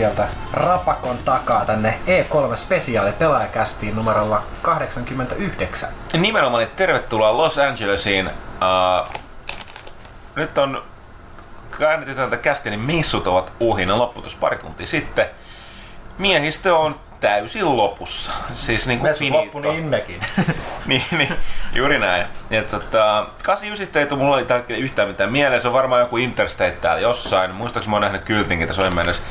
sieltä Rapakon takaa tänne E3 spesiaali pelaajakästiin numerolla 89. Nimenomaan, että tervetuloa Los Angelesiin. Uh, nyt on käännetty tätä kästiä, niin missut ovat ohi. Ne lopputus pari tuntia sitten. Miehistö on täysin lopussa. Siis niin kuin finito. loppu, niin mekin. niin, niin, juuri näin. Ja tota, 89 ei tule mulla ei tällä yhtään mitään mieleen. Se on varmaan joku Interstate täällä jossain. Muistaakseni mä oon nähnyt kyltinkin tässä on mennessä.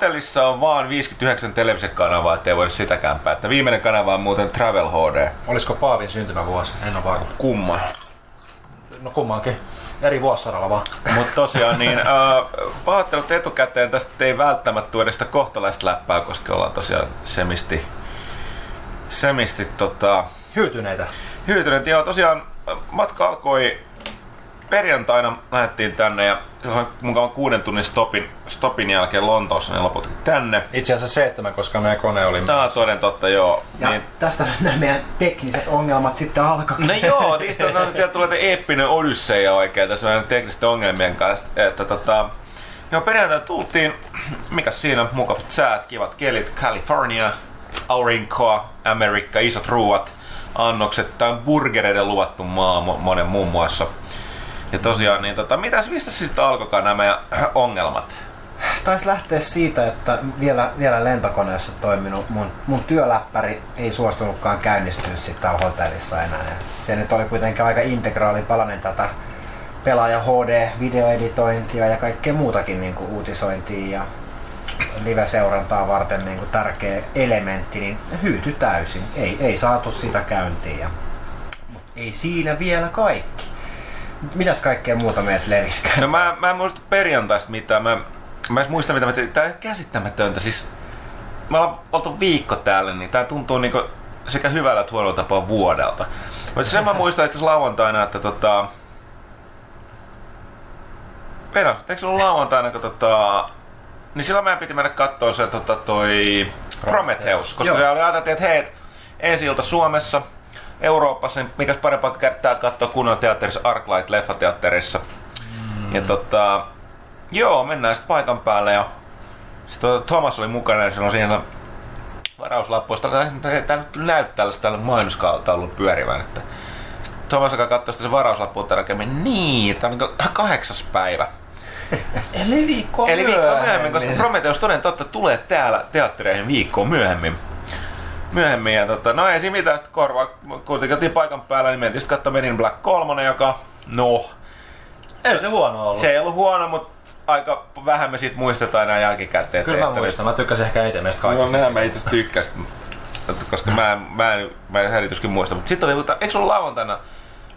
Hotellissa on vaan 59 televisiokanavaa, ettei voida sitäkään päättää. Viimeinen kanava on muuten Travel HD. Olisiko Paavin syntymävuosi? En ole varma. Kumma. No kummankin eri vuosisadalla vaan. Mutta tosiaan niin, äh, pahoittelut etukäteen tästä ei välttämättä tuoda sitä kohtalaista läppää, koska ollaan tosiaan semisti, semisti tota, Hyytyneitä. Hyytyneitä, joo. Tosiaan matka alkoi perjantaina lähdettiin tänne ja mukaan kuuden tunnin stopin, stopin jälkeen Lontoossa, niin lopulta tänne. Itse asiassa seitsemän, koska meidän kone oli Tämä on toden totta, joo. Ja niin... tästä nämä meidän tekniset ongelmat sitten alkoi. No joo, niistä on, vielä tulee eeppinen odysseja oikein tässä meidän teknisten ongelmien kanssa. Että tota, joo, perjantaina tultiin, mikä siinä, mukavat säät, kivat kelit, California, aurinkoa, Amerikka, isot ruuat, annokset, tämä on burgereiden luvattu maa monen muun muassa. Ja tosiaan, niin tota, mitäs, mistä sitten alkoikaan nämä ongelmat? Taisi lähteä siitä, että vielä, vielä lentokoneessa toiminut mun, mun työläppäri ei suostunutkaan käynnistyä sitten hotellissa enää. Ja se nyt oli kuitenkin aika integraali palanen tätä pelaaja HD-videoeditointia ja kaikkea muutakin niin kuin uutisointia ja live-seurantaa varten niin kuin tärkeä elementti, niin hyyty täysin. Ei, ei saatu sitä käyntiin. Ja, mutta ei siinä vielä kaikki. Mitäs kaikkea muuta meidät levistä? No mä, mä en muista perjantaista mitään. Mä, mä en muista mitä mä tein. Tää on käsittämätöntä. Siis mä ollaan oltu viikko täällä, niin tää tuntuu niinku sekä hyvällä että huonolla tapaa vuodelta. Mutta sen mä muistan itse lauantaina, että tota... Venäs, eikö se ollut lauantaina, kun tota... Niin silloin meidän piti mennä katsoa se tota, toi Prometheus, koska Joo. se oli ajateltu, että hei, ensi ilta Suomessa, Euroopassa, niin mikäs parempaa kertaa katsoa kunnon teatterissa, Arclight leffateatterissa. Mm. Ja tota, joo, mennään sitten paikan päälle ja sitten tota, Thomas oli mukana ja silloin siinä varauslappuista. Tämä kyllä näyttää tällaista tällä mainoskautaulun pyörivän. Että Thomas alkaa katsoa sitä se varauslappu tarkemmin. Niin, tämä on niin kahdeksas päivä. Eli viikko Eli viikko myöhemmin, koska Prometheus toden totta tulee täällä teattereihin viikkoa myöhemmin myöhemmin. Ja tota, no ei siinä mitään, sitten korvaa, kuitenkin oltiin paikan päällä, niin mentiin sitten katsoa Menin Black 3, joka, no... Ei se huono ollut. Se ei ollut huono, mutta aika vähän me siitä muistetaan enää jälkikäteen. Kyllä mä muistan, mä tykkäsin ehkä eniten meistä kaikista. No mä itse asiassa tykkäsin, koska mä, en, mä en, mä en härityskin muista. Mutta sitten oli, mutta eikö ollut lauantaina,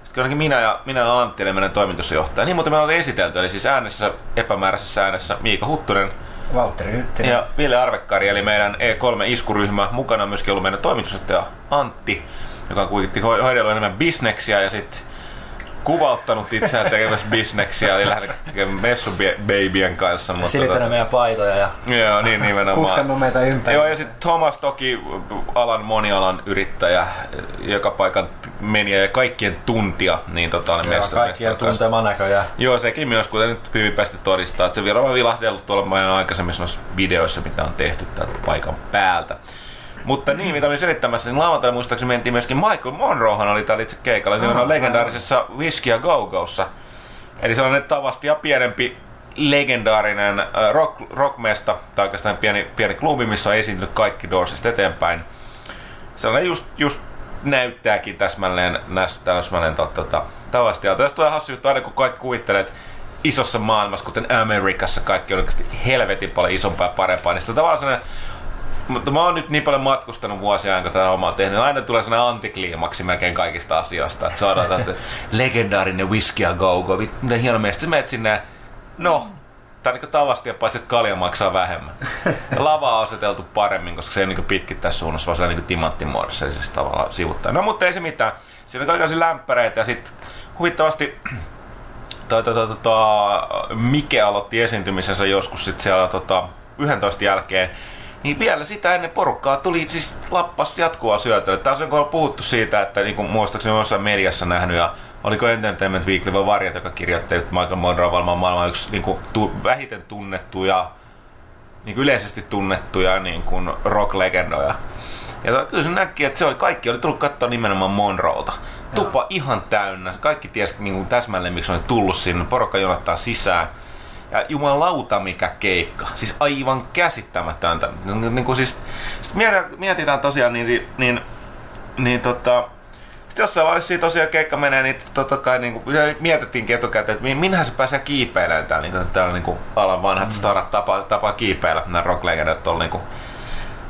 sitten minä ja, minä ja Antti, eli meidän toimitusjohtaja. Niin, mutta me oltiin esitelty, eli siis äänessä, epämääräisessä äänessä Miika Huttunen, Valtteri Hyttinen. Ja Ville Arvekkari, eli meidän E3-iskuryhmä. Mukana on myöskin ollut meidän toimitusjohtaja Antti, joka kuitenkin hoidellut enemmän bisneksiä ja sitten kuvauttanut itseään tekemässä bisneksiä, eli lähinnä messubabyen kanssa. Mutta Silittänyt tota, meidän paitoja ja joo, niin nimenomaan. kuskannut meitä ympäri. Joo, ja sitten Thomas toki alan monialan yrittäjä, joka paikan meniä ja kaikkien tuntia, niin tota oli messa, kaikkien tuntema näköjään. Joo, sekin myös, kuten nyt hyvin päästi todistaa, että se vielä on vilahdellut tuolla meidän aikaisemmissa videoissa, mitä on tehty täältä paikan päältä. Mutta niin, mitä olin selittämässä, niin lauantaina muistaakseni mentiin myöskin Michael Monroehan oli täällä itse keikalla, niin on legendaarisessa Whiskey a Go-Gossa. Eli sellainen tavasti ja pienempi legendaarinen äh, rock, rockmesta, tai oikeastaan pieni, pieni klubi, missä on esiintynyt kaikki Doorsista eteenpäin. Sellainen just, just näyttääkin täsmälleen, täsmälleen tota, tavasti. Ja tästä tulee hassu juttu aina, kun kaikki kuvittelee, että isossa maailmassa, kuten Amerikassa, kaikki on oikeasti helvetin paljon isompaa ja parempaa. Niin sitten tavallaan sellainen mutta mä oon nyt niin paljon matkustanut vuosia, kun tätä omaa tehnyt. Aina tulee sellainen antikliimaksi melkein kaikista asioista. Että saadaan tätä legendaarinen whisky a go go. Miten hieno mielestä. Sä menet sinne, no, on niin tavasti ja paitsi, että kalja maksaa vähemmän. Ja lava on aseteltu paremmin, koska se ei niin pitkittää suunnassa, vaan se on niin timanttimuodossa, eli siis tavallaan sivuttaa. No mutta ei se mitään. Siinä on kaikenlaisia lämpäreitä ja sitten huvittavasti toi, toi, toi, toi, toi, Mike aloitti esiintymisensä joskus sit siellä tota, 11 jälkeen niin vielä sitä ennen porukkaa tuli siis lappas jatkuvaa syötelyä. Taas on puhuttu siitä, että niin kuin muistaakseni jossain mediassa nähnyt ja oliko Entertainment Weekly vai Varjat, joka kirjoitti, että Michael Monroe on maailman yksi niin kuin, tu, vähiten tunnettu ja niin kuin yleisesti tunnettuja niin kuin rock-legendoja. Ja kyllä se näki, että se oli, kaikki oli tullut katsoa nimenomaan Monroolta. Tupa ihan täynnä. Kaikki tiesi niin kuin täsmälleen, miksi oli tullut sinne. Porukka jonottaa sisään. Ja jumalauta mikä keikka. Siis aivan käsittämätöntä. Niin kuin siis, mietitään tosiaan, niin, niin, niin, niin tota, sitten jossain vaiheessa siitä tosiaan keikka menee, niin totta kai niin kuin, mietittiin etukäteen, että minähän se pääsee kiipeilemään täällä, niin, täällä niin kuin, alan vanhat mm. starat tapaa, tapaa kiipeillä, nämä rock legendat on niin kuin,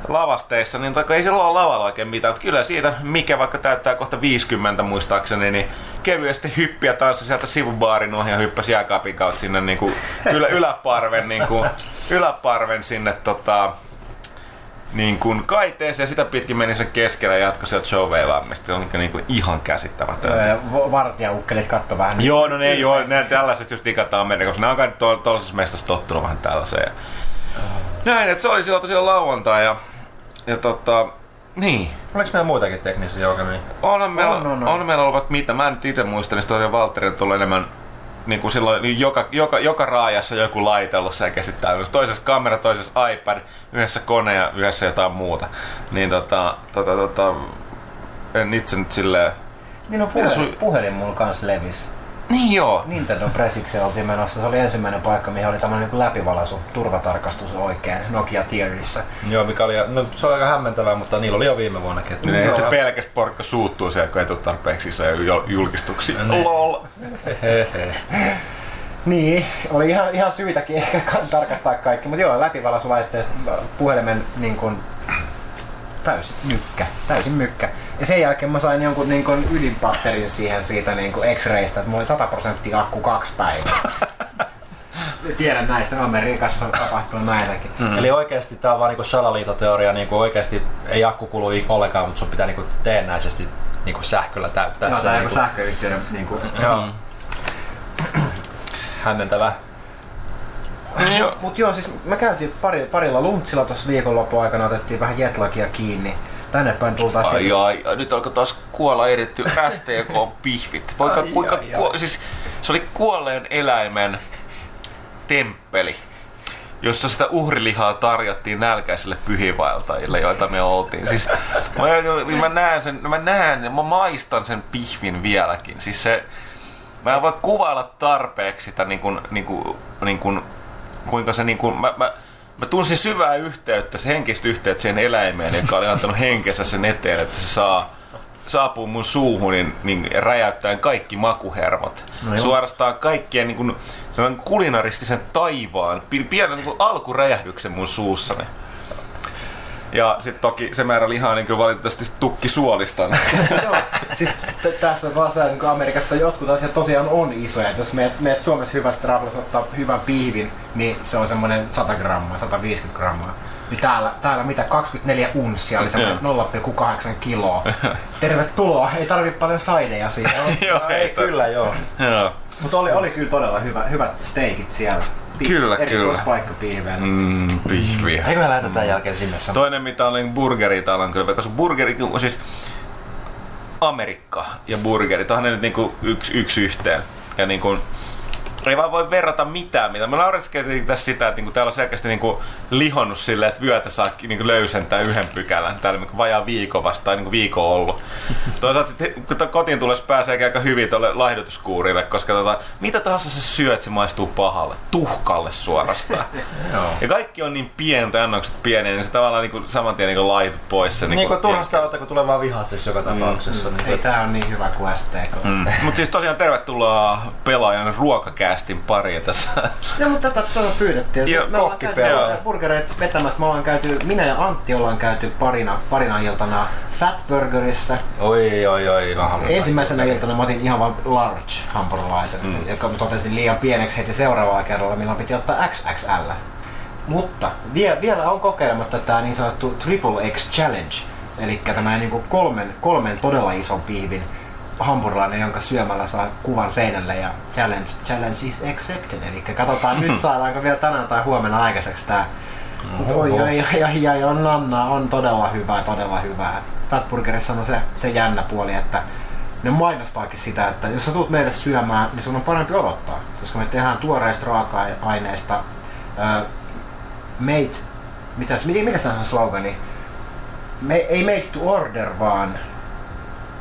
lavasteissa, niin taikka ei siellä ole lavalla oikein mitään. Mutta kyllä siitä, mikä vaikka täyttää kohta 50 muistaakseni, niin kevyesti hyppiä tanssi sieltä sivubaarin ohi ja hyppäsi jääkaapin kautta sinne niin kuin, ylä, yläparven, niin kuin, yläparven sinne tota, niin kuin kaiteeseen ja sitä pitkin meni sen keskellä ja jatkoi sieltä showveilaamista. Se on niin kuin ihan käsittämätöntä. Vartijaukkelit katto vähän. Joo, no ne, joo, ne tällaiset just digataan mennä, koska ne on kai tuollaisessa mestassa tottunut vähän tällaiseen. Näin, että se oli silloin tosiaan lauantai ja ja tota, niin. Oliko meillä muitakin teknisiä joukamia? On meillä, on, on, on. on meillä ollut vaikka mitä. Mä en itse muista, niin tosiaan Valtterin tullut enemmän niin kuin silloin niin joka, joka, joka raajassa joku laite ollut selkeästi täydessä. Toisessa kamera, toisessa iPad, yhdessä kone ja yhdessä jotain muuta. Niin tota, tota, tota en itse nyt silleen... Niin no puhelin, su... puhelin mulla kans levisi. Niin joo. Nintendo Presikseen oltiin menossa. Se oli ensimmäinen paikka, mihin oli tämmöinen niin läpivalaisu, turvatarkastus oikein Nokia Tierissa. Joo, mikä oli, no, se oli aika hämmentävää, mutta niillä oli jo viime vuonnakin. Että niin, sitten pelkästään porkka suuttuu siellä, kun ei tule tarpeeksi julkistuksia. Niin. LOL. Niin, oli ihan, ihan syytäkin ehkä tarkastaa kaikki, mutta joo, läpivalaisulaitteesta puhelimen niin kuin, täysin mykkä, täysin mykkä. Ja sen jälkeen mä sain jonkun niin kuin ydinpatterin siihen siitä niin kuin X-raystä, että mulla oli 100 prosenttia akku kaksi päivää. Tiedän näistä, Amerikassa tapahtuu näitäkin. Mm. Eli oikeasti tämä on vaan niinku salaliitoteoria, niinku oikeasti ei akku kulu ollenkaan, mutta sun pitää niinku teennäisesti niinku sähköllä täyttää no, se. Tämä niinku... sähköyhtiöiden niinku... Joo. Hämmentävää. Niin jo. Mut joo, siis mä käytiin pari, parilla luntsilla tuossa viikonlopun aikana, otettiin vähän jetlagia kiinni. Tänne päin tultaas. Ai, ai, ai, nyt alkoi taas kuolla eritty STK-pihvit. Poika, ai, kuinka, ai, kuo, ai. Siis, se oli kuolleen eläimen temppeli jossa sitä uhrilihaa tarjottiin nälkäisille pyhivaeltajille, joita me oltiin. Siis, mä, mä, näen sen, mä näen, mä maistan sen pihvin vieläkin. Siis se, mä en voi kuvailla tarpeeksi sitä niin kuin, niin kuin, niin kuin kuinka se niin kuin, mä, mä, mä tunsin syvää yhteyttä, se henkistä yhteyttä siihen eläimeen, joka oli antanut henkensä sen eteen, että se saa saapuu mun suuhun niin, niin räjäyttäen kaikki makuhermot. No Suorastaan kaikkien niin kuin, kulinaristisen taivaan, pienen niin alkuräjähdyksen mun suussani. Ja sitten toki se määrä lihaa niin valitettavasti tukki suolista. Joo, siis t- tässä vaan se, niin Amerikassa jotkut asiat tosiaan on isoja. Et jos meet, meet Suomessa hyvästä rahlasta ottaa hyvän piivin, niin se on semmoinen 100 grammaa, 150 grammaa. Niin täällä, täällä mitä 24 unssia, oli semmoinen 0,8 kiloa. Tervetuloa, ei tarvi paljon saideja siitä. joo, ei, ei kyllä joo. joo. Mutta oli, oli kyllä todella hyvä, hyvät steikit siellä. Pi- kyllä, kyllä. paikka pihveen. Mm, pihviä. Eikö lähdetä tämän jälkeen sinne sanoa? Toinen mitä täällä on kyllä, koska burgeri, siis Amerikka ja burgeri, onhan ne nyt niinku yksi, yksi yhteen. Ja niinku, ei vaan voi verrata mitään, mitä. Mä naureskelin tässä sitä, että niinku täällä on selkeästi niinku lihonnut silleen, että vyötä saa niinku löysentää yhden pykälän. Täällä niinku vajaa viikko vasta, tai niinku viikko ollut. Toisaalta sitten, kun kotiin tulossa pääsee aika hyvin tuolle laihdutuskuurille, koska tota, mitä tahansa sä syöt, se maistuu pahalle. Tuhkalle suorastaan. ja kaikki on niin pientä, annokset pieniä, niin se tavallaan niinku saman tien niinku laihdut pois. Se, niin kuin niinku turhasta ottaa, kun tulee vaan vihat siis joka tapauksessa. Mm. Niin, ei tää on niin hyvä kuin STK. Mm. Mutta siis tosiaan tervetuloa pelaajan ruokakää podcastin pari tässä. Joo, mutta tätä, tätä pyydettiin. Joo, me ollaan käyty burgereita vetämässä. Me ollaan käyty, minä ja Antti ollaan käyty parina, parina iltana Fatburgerissa. Oi, oi, oi. Ensimmäisenä iltana mä otin ihan vain large hampurilaisen, mm. joka totesin liian pieneksi heti seuraavalla kerralla, milloin piti ottaa XXL. Mutta vie, vielä on kokeilematta tämä niin sanottu Triple X Challenge, eli tämä niin kolmen, kolmen todella ison piivin hampurilainen, jonka syömällä saa kuvan seinälle ja challenge, challenge is accepted. Eli katsotaan nyt saadaanko vielä tänään tai huomenna aikaiseksi tää. Mutta oi, oi, oi, oi, oi, on Anna, on todella hyvää, todella hyvää. Fatburgerissa on se, se jännä puoli, että ne mainostaakin sitä, että jos sä tulet meille syömään, niin sun on parempi odottaa. Koska me tehdään tuoreista raaka-aineista uh, made mitäs, mikä, mikä se on se slogani? Me, ei made to order, vaan...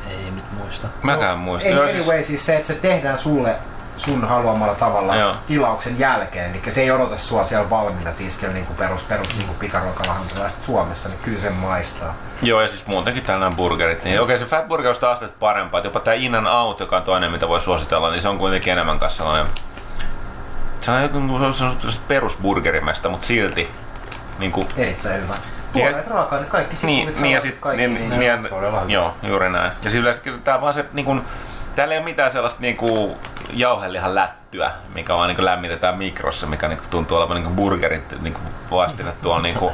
Ei nyt muista. Mäkään muista. Ei, Joo, anyway, siis se, että se tehdään sulle sun haluamalla tavalla Joo. tilauksen jälkeen, eli se ei odota sua siellä valmiina tiskillä niin kuin perus, perus niin kuin pikaruokalahankalaiset Suomessa, niin kyllä sen maistaa. Joo, ja siis muutenkin tällainen burgerit. Niin okei, se Fat Burger on sitä astetta parempaa. Että jopa tämä In and Out, joka on toinen, mitä voi suositella, niin se on kuitenkin enemmän kanssa sellainen... Se on joku se on perusburgerimästä, mutta silti niin kuin, Erittäin hyvä. Niin, Puolet raaka-aineet, kaikki niin, sikulit, niin, ja salatit, sit, kaikki. niin, niin, niin, hyvä. joo, juuri näin. Ja siis yleensä kyllä tää vaan se, niin kuin, täällä ei ole mitään sellaista niin kuin, jauhelihan lättyä, mikä vaan niin kuin, lämmitetään mikrossa, mikä niin kuin, tuntuu olevan niin kuin burgerin niin kuin, vastine tuolla niin kuin,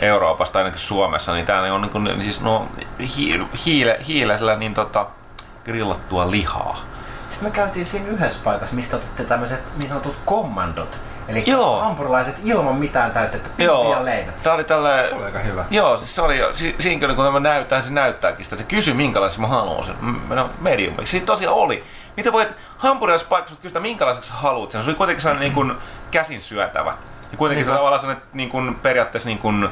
Euroopasta ainakin Suomessa, niin täällä on niin kuin, siis, no, hi, hiile, hiilesellä niin tota, grillattua lihaa. Sitten me käytiin siinä yhdessä paikassa, mistä otitte tämmöiset niin sanotut kommandot. Eli Joo. hampurilaiset ilman mitään täytettä Joo, leivät. tää oli tällä... Se oli aika hyvä. Joo, siis se oli jo, si, siinä kun tämä näyttää, se näyttääkin sitä. Se kysyi minkälaisen mä haluan sen. M- No, mediumiksi. Siitä tosiaan oli. Mitä voit hampurilaisessa paikassa kysyä, minkälaiseksi sä haluat sen? Se oli kuitenkin sellainen niin kuin käsin syötävä. Ja kuitenkin se Niinpä. tavallaan sellainen niin kuin, periaatteessa niin kuin,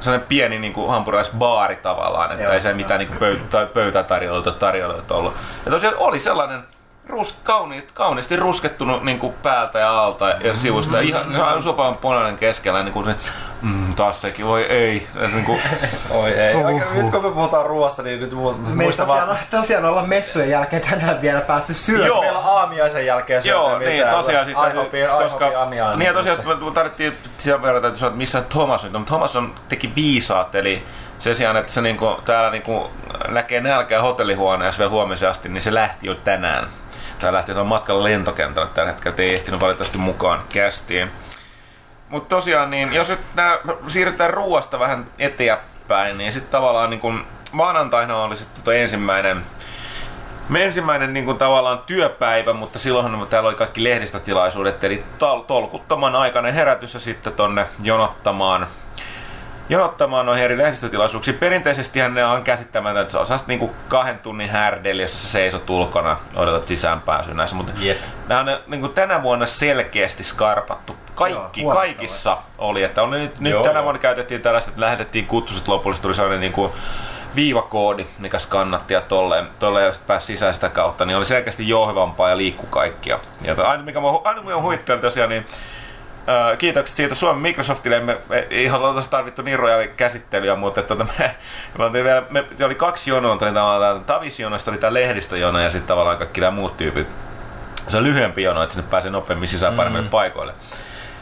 sellainen pieni niin kuin hampurilaisbaari tavallaan, että Joo, ei se joo. mitään niin kuin pöytä, pöytätarjoiluita tarjoiluita ollut. Ja tosiaan oli sellainen rus, kauni, kauniisti ruskettunut niin kuin päältä ja alta ja sivusta. Ja ihan, ihan sopan punainen keskellä. Niin kuin se, mm, taas sekin, voi ei. Ja se Niin kuin, Oi ei. Uhuh. Aika, nyt kun me puhutaan ruoasta, niin nyt mu- Me ei muista tosiaan, vaan... tosiaan olla messujen jälkeen tänään vielä päästy syömään. Joo. Meillä aamiaisen jälkeen Joo, syötyä niin mitään. tosiaan siis IHOPin- koska, aamiainen. niin ja tosiaan sitten me tarvittiin sen verran täytyy sanoa, että missä Thomas on, mutta Thomas on, teki viisaat, eli sen sijaan, että se niinku, täällä niinku näkee nälkää hotellihuoneessa vielä huomisen asti, niin se lähti jo tänään. Tää lähti tuon matkalla lentokentälle tällä hetkellä, ei ehtinyt valitettavasti mukaan kästiin. Mutta tosiaan, niin jos nyt nää, siirrytään ruoasta vähän eteenpäin, niin sitten tavallaan niin kun maanantaina oli sitten toi ensimmäinen me ensimmäinen niin kuin, tavallaan työpäivä, mutta silloinhan täällä oli kaikki lehdistötilaisuudet, eli tol- tolkuttoman aikainen herätys ja sitten tonne jonottamaan jonottamaan noihin eri lehdistötilaisuuksiin. Perinteisesti ne on käsittämätöntä, että se on sellaista niinku kahden tunnin härdeli, jossa sä seisot ulkona, odotat sisäänpääsyä näissä. Mutta Jep. nämä on niinku tänä vuonna selkeästi skarpattu. Kaikki, Joo, kaikissa oli. Että oli nyt, nyt tänä vuonna käytettiin tällaista, että lähetettiin kutsuset lopullisesti tuli sellainen niinku viivakoodi, mikä skannatti ja tolleen, tolleen jos pääsi sisään sitä kautta, niin oli selkeästi jouhevampaa ja liikku kaikkia. Ja aina mikä mua, aina mua huitteli tosiaan, niin kiitokset siitä Suomen Microsoftille. Me, me ei haluta tarvittu niin rojaali käsittelyä, mutta että, tota, me, me, vielä, me, oli kaksi jonoa, oli tavallaan Tavis-jonosta oli tämä lehdistöjono ja sitten tavallaan kaikki nämä muut tyypit. Se on lyhyempi jono, että sinne pääsee nopeammin sisään paremmille paikoille.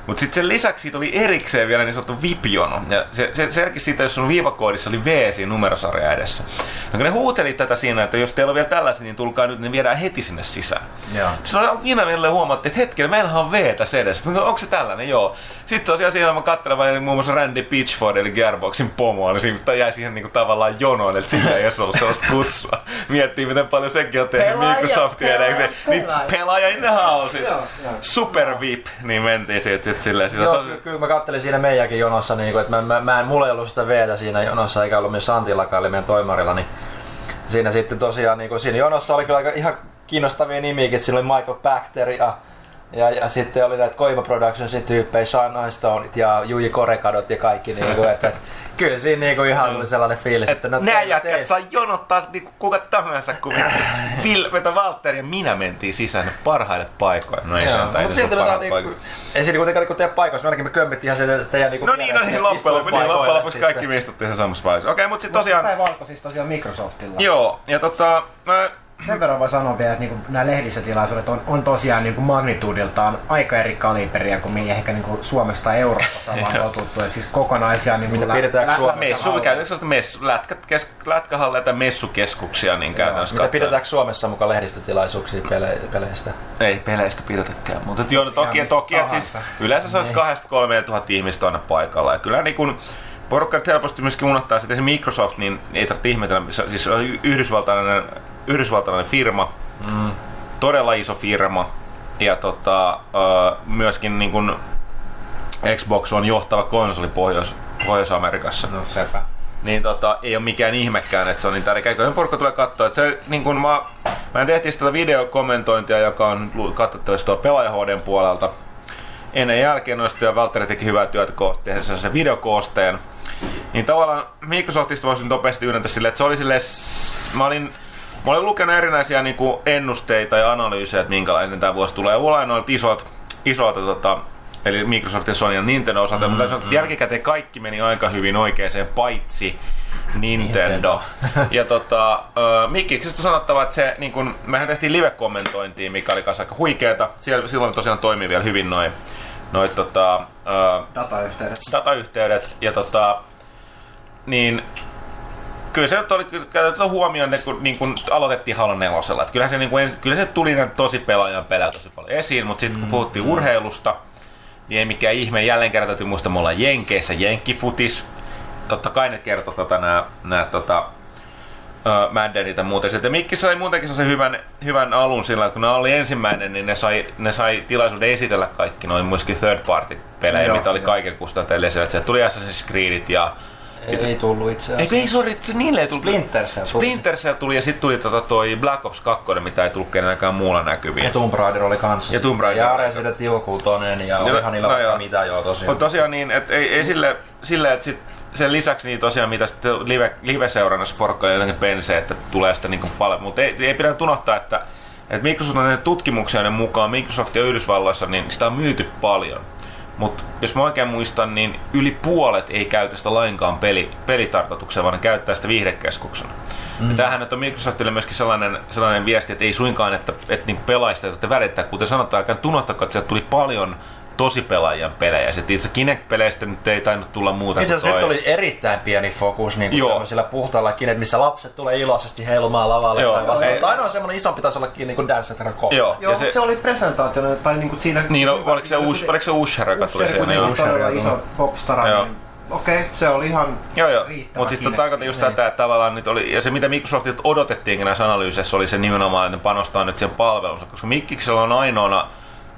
Mutta sitten sen lisäksi siitä oli erikseen vielä niin sanottu VIP-jono. Ja se, se selkeästi siitä, jos sun viivakoodissa oli V siinä numerosarja edessä. No kun ne huuteli tätä siinä, että jos teillä on vielä tällaisia, niin tulkaa nyt, niin viedään heti sinne sisään. Joo. Se oli Minä vielä huomattiin, että hetkinen, meillähän on V tässä edessä. Onko se tällainen? Joo. Sitten tosiaan siinä mä katselen eli muun muassa Randy Pitchford eli Gearboxin pomoa, niin siinä jäi siihen niinku tavallaan jonoon, että sillä ei ollut sellaista kutsua. Miettii, miten paljon sekin on tehnyt Pelaaja, Microsoftia pelaaja, edelleen. Niin pelaaja. pelaaja in the house. Joo, joo. Super VIP, niin mentiin siitä sit silleen. Sillä Joo, tosi, ky- kyllä mä kattelin siinä meidänkin jonossa, niin kuin, että mä, mä, mä en, mulla ei ollut sitä veetä siinä jonossa, eikä ollut myös Santillakaan, eli meidän toimarilla, niin siinä sitten tosiaan, niin kuin, siinä jonossa oli kyllä aika ihan kiinnostavia nimiäkin, että siinä oli Michael Bacter ja, ja, ja sitten oli näitä Koima Productionsin tyyppejä, Sean Einstoneit ja Juji Korekadot ja kaikki, niin kuin, että, että kyllä siinä niin kuin ihan tuli sellainen fiilis, että no Nää te- jätkät saa jonottaa niinku kuka tahansa, kun Phil, mitä Walter ja minä mentiin sisään ne parhaille paikoille. No ei se antaa, mutta silti me saatiin, ei siinä kuitenkaan niinku teidän paikoissa, ainakin me kömmittiin ihan se teidän niinku No niin, no niin, loppujen lopuksi, niin, loppujen lopuksi kaikki me istuttiin sen samassa paikassa. Okei, mutta sitten tosiaan, Päivä alkoi siis tosiaan Microsoftilla. joo, ja tota, mä, Sen verran voi sanoa vielä, että niinku nämä lehdistötilaisuudet on, on tosiaan niinku magnituudiltaan aika eri kaliberia kuin mihin ehkä niinku Suomesta tai Euroopassa ollaan totuttu. Et siis kokonaisia niinku Mitä pidetäänkö Suomessa? messu, käytännössä sellaista messu, lätkät, kes, lätkähalleja tai messukeskuksia, niin käytännössä Mitä katsoen. pidetäänkö Suomessa mukaan lehdistötilaisuuksia pele- peleistä? Ei peleistä pidetäkään, mutta joo, toki, mistä toki että siis yleensä se on kahdesta kolmeen tuhat ihmistä aina paikalla. Ja kyllä niin kun, porukka helposti myöskin unohtaa, että se Microsoft, niin ei tarvitse ihmetellä, siis on yhdysvaltalainen, firma, mm. todella iso firma, ja tota, myöskin niin kun Xbox on johtava konsoli Pohjois, Pohjois-Amerikassa No sepä. niin tota, ei ole mikään ihmekään, että se on niin tärkeä. Kun porukka tulee katsoa, että se, niin kun mä, mä tehtiin sitä videokommentointia, joka on katsottavissa tuolla pelaaja HDn puolelta. ennen jälkeen noista ja Valtteri teki hyvää työtä tehdessä sen videokoosteen. Niin tavallaan Microsoftista voisin nopeasti yhdentää silleen, että se oli silleen, mä olin Mä olin lukenut erinäisiä niin kuin ennusteita ja analyysejä, että minkälainen tämä vuosi tulee ulos noilta isolta, isolta tota, eli Microsoftin, Sony ja Nintendo osalta, mm, mutta mm. jälkikäteen kaikki meni aika hyvin oikeaan, paitsi Nintendo. ja tota, uh, Mikkiksestä sanottava, että se, niin kun, mehän tehtiin live-kommentointia, mikä oli kanssa aika huikeeta. Siellä, silloin tosiaan toimii vielä hyvin noin noi, tota, uh, datayhteydet. datayhteydet. Ja tota, niin kyllä se oli käytetty huomioon, että kun, niin kun aloitettiin Halo 4, että kyllä se, niin kun, kyllä se tuli tosi pelaajan pelejä tosi paljon esiin, mutta sitten kun mm. puhuttiin urheilusta, niin ei mikään ihme. Jälleen kerran täytyy muistaa, me ollaan Jenkeissä, Jenkkifutis. Totta kai ne kertoo tota, nää, nää tota, uh, Maddenit ja muuta. Sitten Mikki sai muutenkin se hyvän, hyvän alun sillä, että kun ne oli ensimmäinen, niin ne sai, ne sai tilaisuuden esitellä kaikki noin myöskin third party pelejä, Joo, mitä oli kaiken kustanteille. Sieltä tuli Assassin's Creedit ja ei, ei tullut itse asiassa. Ei, ei se niille ei tullut. Splinter Cell. Splinter Cell tuli ja sitten tuli tota toi Black Ops 2, mitä ei tullut kenelläkään muulla näkyviin. Ja Tomb Raider oli kanssa. Ja Tomb Raider. Ja Resident Evil 6 ja olihan niillä no, vaikka mitä joo tosiaan. Mutta tosiaan niin, että ei, ei sille, sille että sit sen lisäksi niin tosiaan mitä sitten live, live-seurannassa porkkoja jotenkin pensee, että tulee sitä niin paljon. Mutta ei, ei pidä unohtaa, että, että Microsoft on tutkimuksia mukaan Microsoft ja Yhdysvalloissa, niin sitä on myyty paljon. Mutta jos mä oikein muistan, niin yli puolet ei käytä sitä lainkaan peli, pelitarkoitukseen, vaan ne käyttää sitä viihdekeskuksena. Mm. Ja tämähän on Microsoftille myöskin sellainen, sellainen viesti, että ei suinkaan, että, että niin pelaajista ei välittää. Kuten sanotaan, että unohtakaa, että sieltä tuli paljon tosipelaajan pelejä. Sitten itse Kinect-peleistä nyt ei tainnut tulla muuta Itse asiassa nyt oli erittäin pieni fokus niin kuin tämmöisillä puhtailla Kinect, missä lapset tulee iloisesti heilumaan lavalle Joo. tai vastaan. Tai ainoa semmoinen isompi taisi olla niin kuin Dance Center Joo, Joo se, se, oli presentaatio, tai niin kuin siinä... Niin, no, oliko se, Ush, oliko se Usher, joka tuli siellä? Usher, todella iso popstar, niin okei, okay, se oli ihan Joo, joo. Mutta sitten tarkoitan just tätä, että tavallaan nyt oli, ja se mitä Microsoftit odotettiinkin näissä analyyseissä oli se nimenomaan, että ne panostaa nyt sen palvelunsa, koska Mikkiksellä on ainoana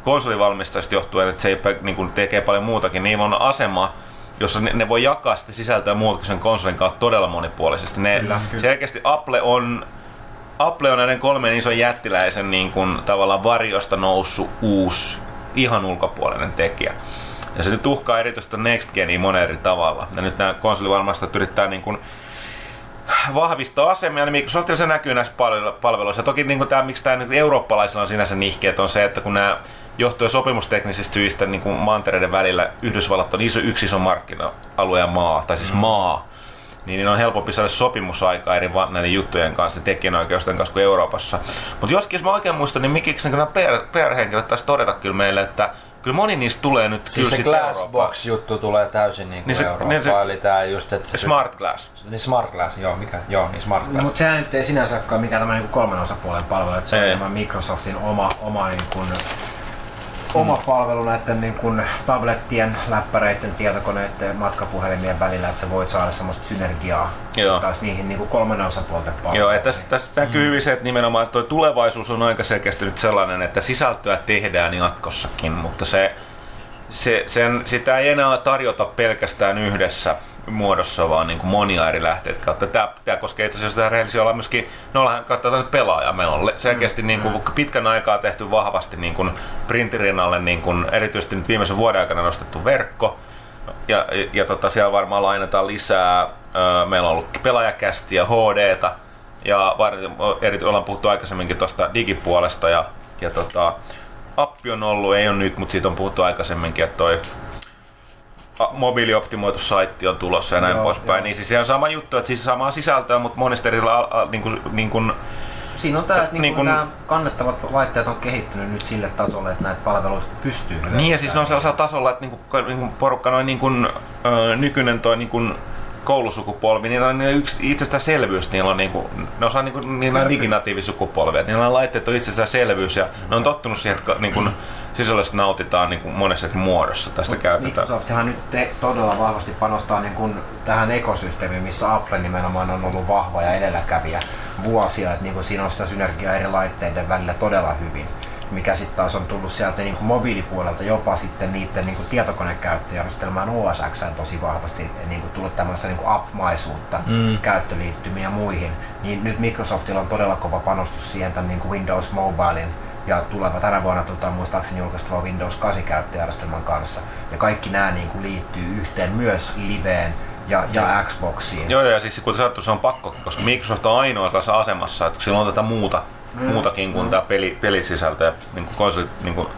konsolivalmistajista johtuen, että se ei, niin kuin, tekee paljon muutakin, niin on asema, jossa ne, ne voi jakaa sitä sisältöä muuta sen konsolin kautta todella monipuolisesti. Ne, kyllä, kyllä. Selkeästi Apple on Apple on näiden kolmen ison jättiläisen niin kuin, tavallaan varjosta noussut uusi, ihan ulkopuolinen tekijä. Ja se nyt uhkaa erityisesti Next Genia monen eri tavalla. Ja nyt nämä konsolivalmistajat yrittää niin kuin, vahvistaa asemia, niin Microsoftilla se näkyy näissä palveluissa. Toki niin kuin tämä, miksi tämä niin eurooppalaisilla on sinänsä nihkeet, on se, että kun nämä johtuen sopimusteknisistä syistä niin kuin mantereiden välillä Yhdysvallat on iso, yksi iso markkina-alue ja maa, tai siis mm. maa, niin, niin on helpompi saada sopimusaikaa eri näiden juttujen kanssa, tekijänoikeusten kanssa kuin Euroopassa. Mutta joskin, jos mä oikein muistan, niin Mikiksen nämä PR-henkilöt taisi todeta kyllä meille, että kyllä moni niistä tulee nyt siis kyllä se Glassbox-juttu tulee täysin niin kuin niin se, Eurooppaan, niin se, eli tää just, että Smart Glass. Niin Smart Glass, joo, mikä, joo, niin Smart Glass. No, mutta sehän nyt ei sinänsä ole mikään tämmöinen niin kolmen osapuolen palvelu, että se on Microsoftin oma, oma niin kuin oma palvelu näiden niin kuin tablettien, läppäreiden, tietokoneiden ja matkapuhelimien välillä, että sä voit saada semmoista synergiaa Joo. taas niihin niin kuin kolmannen osapuolten palveluihin. Joo, että tässä, tässä näkyy mm. hyvin se, että nimenomaan tuo tulevaisuus on aika selkeästi nyt sellainen, että sisältöä tehdään jatkossakin, mutta se, se, sen, sitä ei enää tarjota pelkästään yhdessä muodossa, vaan niin kuin monia eri lähteitä kautta. Tämä, tämä koskee itse asiassa rehellisiä olla myöskin, no ollaan katsotaan pelaaja. Meillä on selkeästi mm. niin kuin, pitkän aikaa tehty vahvasti niin kuin printirinnalle, niin kuin, erityisesti nyt viimeisen vuoden aikana nostettu verkko. Ja, ja, ja tota, siellä varmaan lainataan lisää. Meillä on ollut pelaajakästiä, HDta ja eri, ollaan puhuttu aikaisemminkin tuosta digipuolesta ja, ja tota, appi on ollut, ei ole nyt, mutta siitä on puhuttu aikaisemminkin, että toi mobiilioptimoitu saitti on tulossa ja näin poispäin. Niin siis se on sama juttu, että siis samaa sisältöä, mutta monesta eri niin kuin, niin kuin, Siinä on tämä, että niin kun, nämä kannettavat laitteet on kehittynyt nyt sille tasolle, että näitä palveluita pystyy Niin ja siis ne on sellaisella tasolla, että niin kuin, niin kuin porukka noin niin kuin, nykyinen toi niin kuin, koulusukupolvi, niin on yksi itsestäänselvyys, niillä on niinku, ne osaa niinku, niillä on diginatiivisukupolvi, että niillä on laitteet on itsestäänselvyys ja ne on tottunut siihen, että niinku, sisällöstä nautitaan niin kuin monessa muodossa tästä käytetään. Microsofthan nyt te, todella vahvasti panostaa niin kuin tähän ekosysteemiin, missä Apple nimenomaan on ollut vahva ja edelläkävijä vuosia, että niin kuin siinä on sitä synergiaa eri laitteiden välillä todella hyvin mikä sitten taas on tullut sieltä niin kuin mobiilipuolelta jopa sitten niiden niin kuin tietokonekäyttöjärjestelmään OSX tosi vahvasti niin kuin tullut tämmöistä niin app-maisuutta, mm. käyttöliittymiä ja muihin. Niin nyt Microsoftilla on todella kova panostus siihen tämän niin kuin Windows Mobilein ja tuleva tänä vuonna tota, muistaakseni julkaistava Windows 8 käyttöjärjestelmän kanssa. Ja kaikki nämä niin kuin, liittyy yhteen myös liveen ja, ja Xboxiin. Joo, ja siis kuten sanottu, se on pakko, koska Microsoft on ainoa tässä asemassa, että sillä on tätä muuta, mm. muutakin kuin mm. tämä peli, pelisisältö ja niin kuin konsoli, niin kuin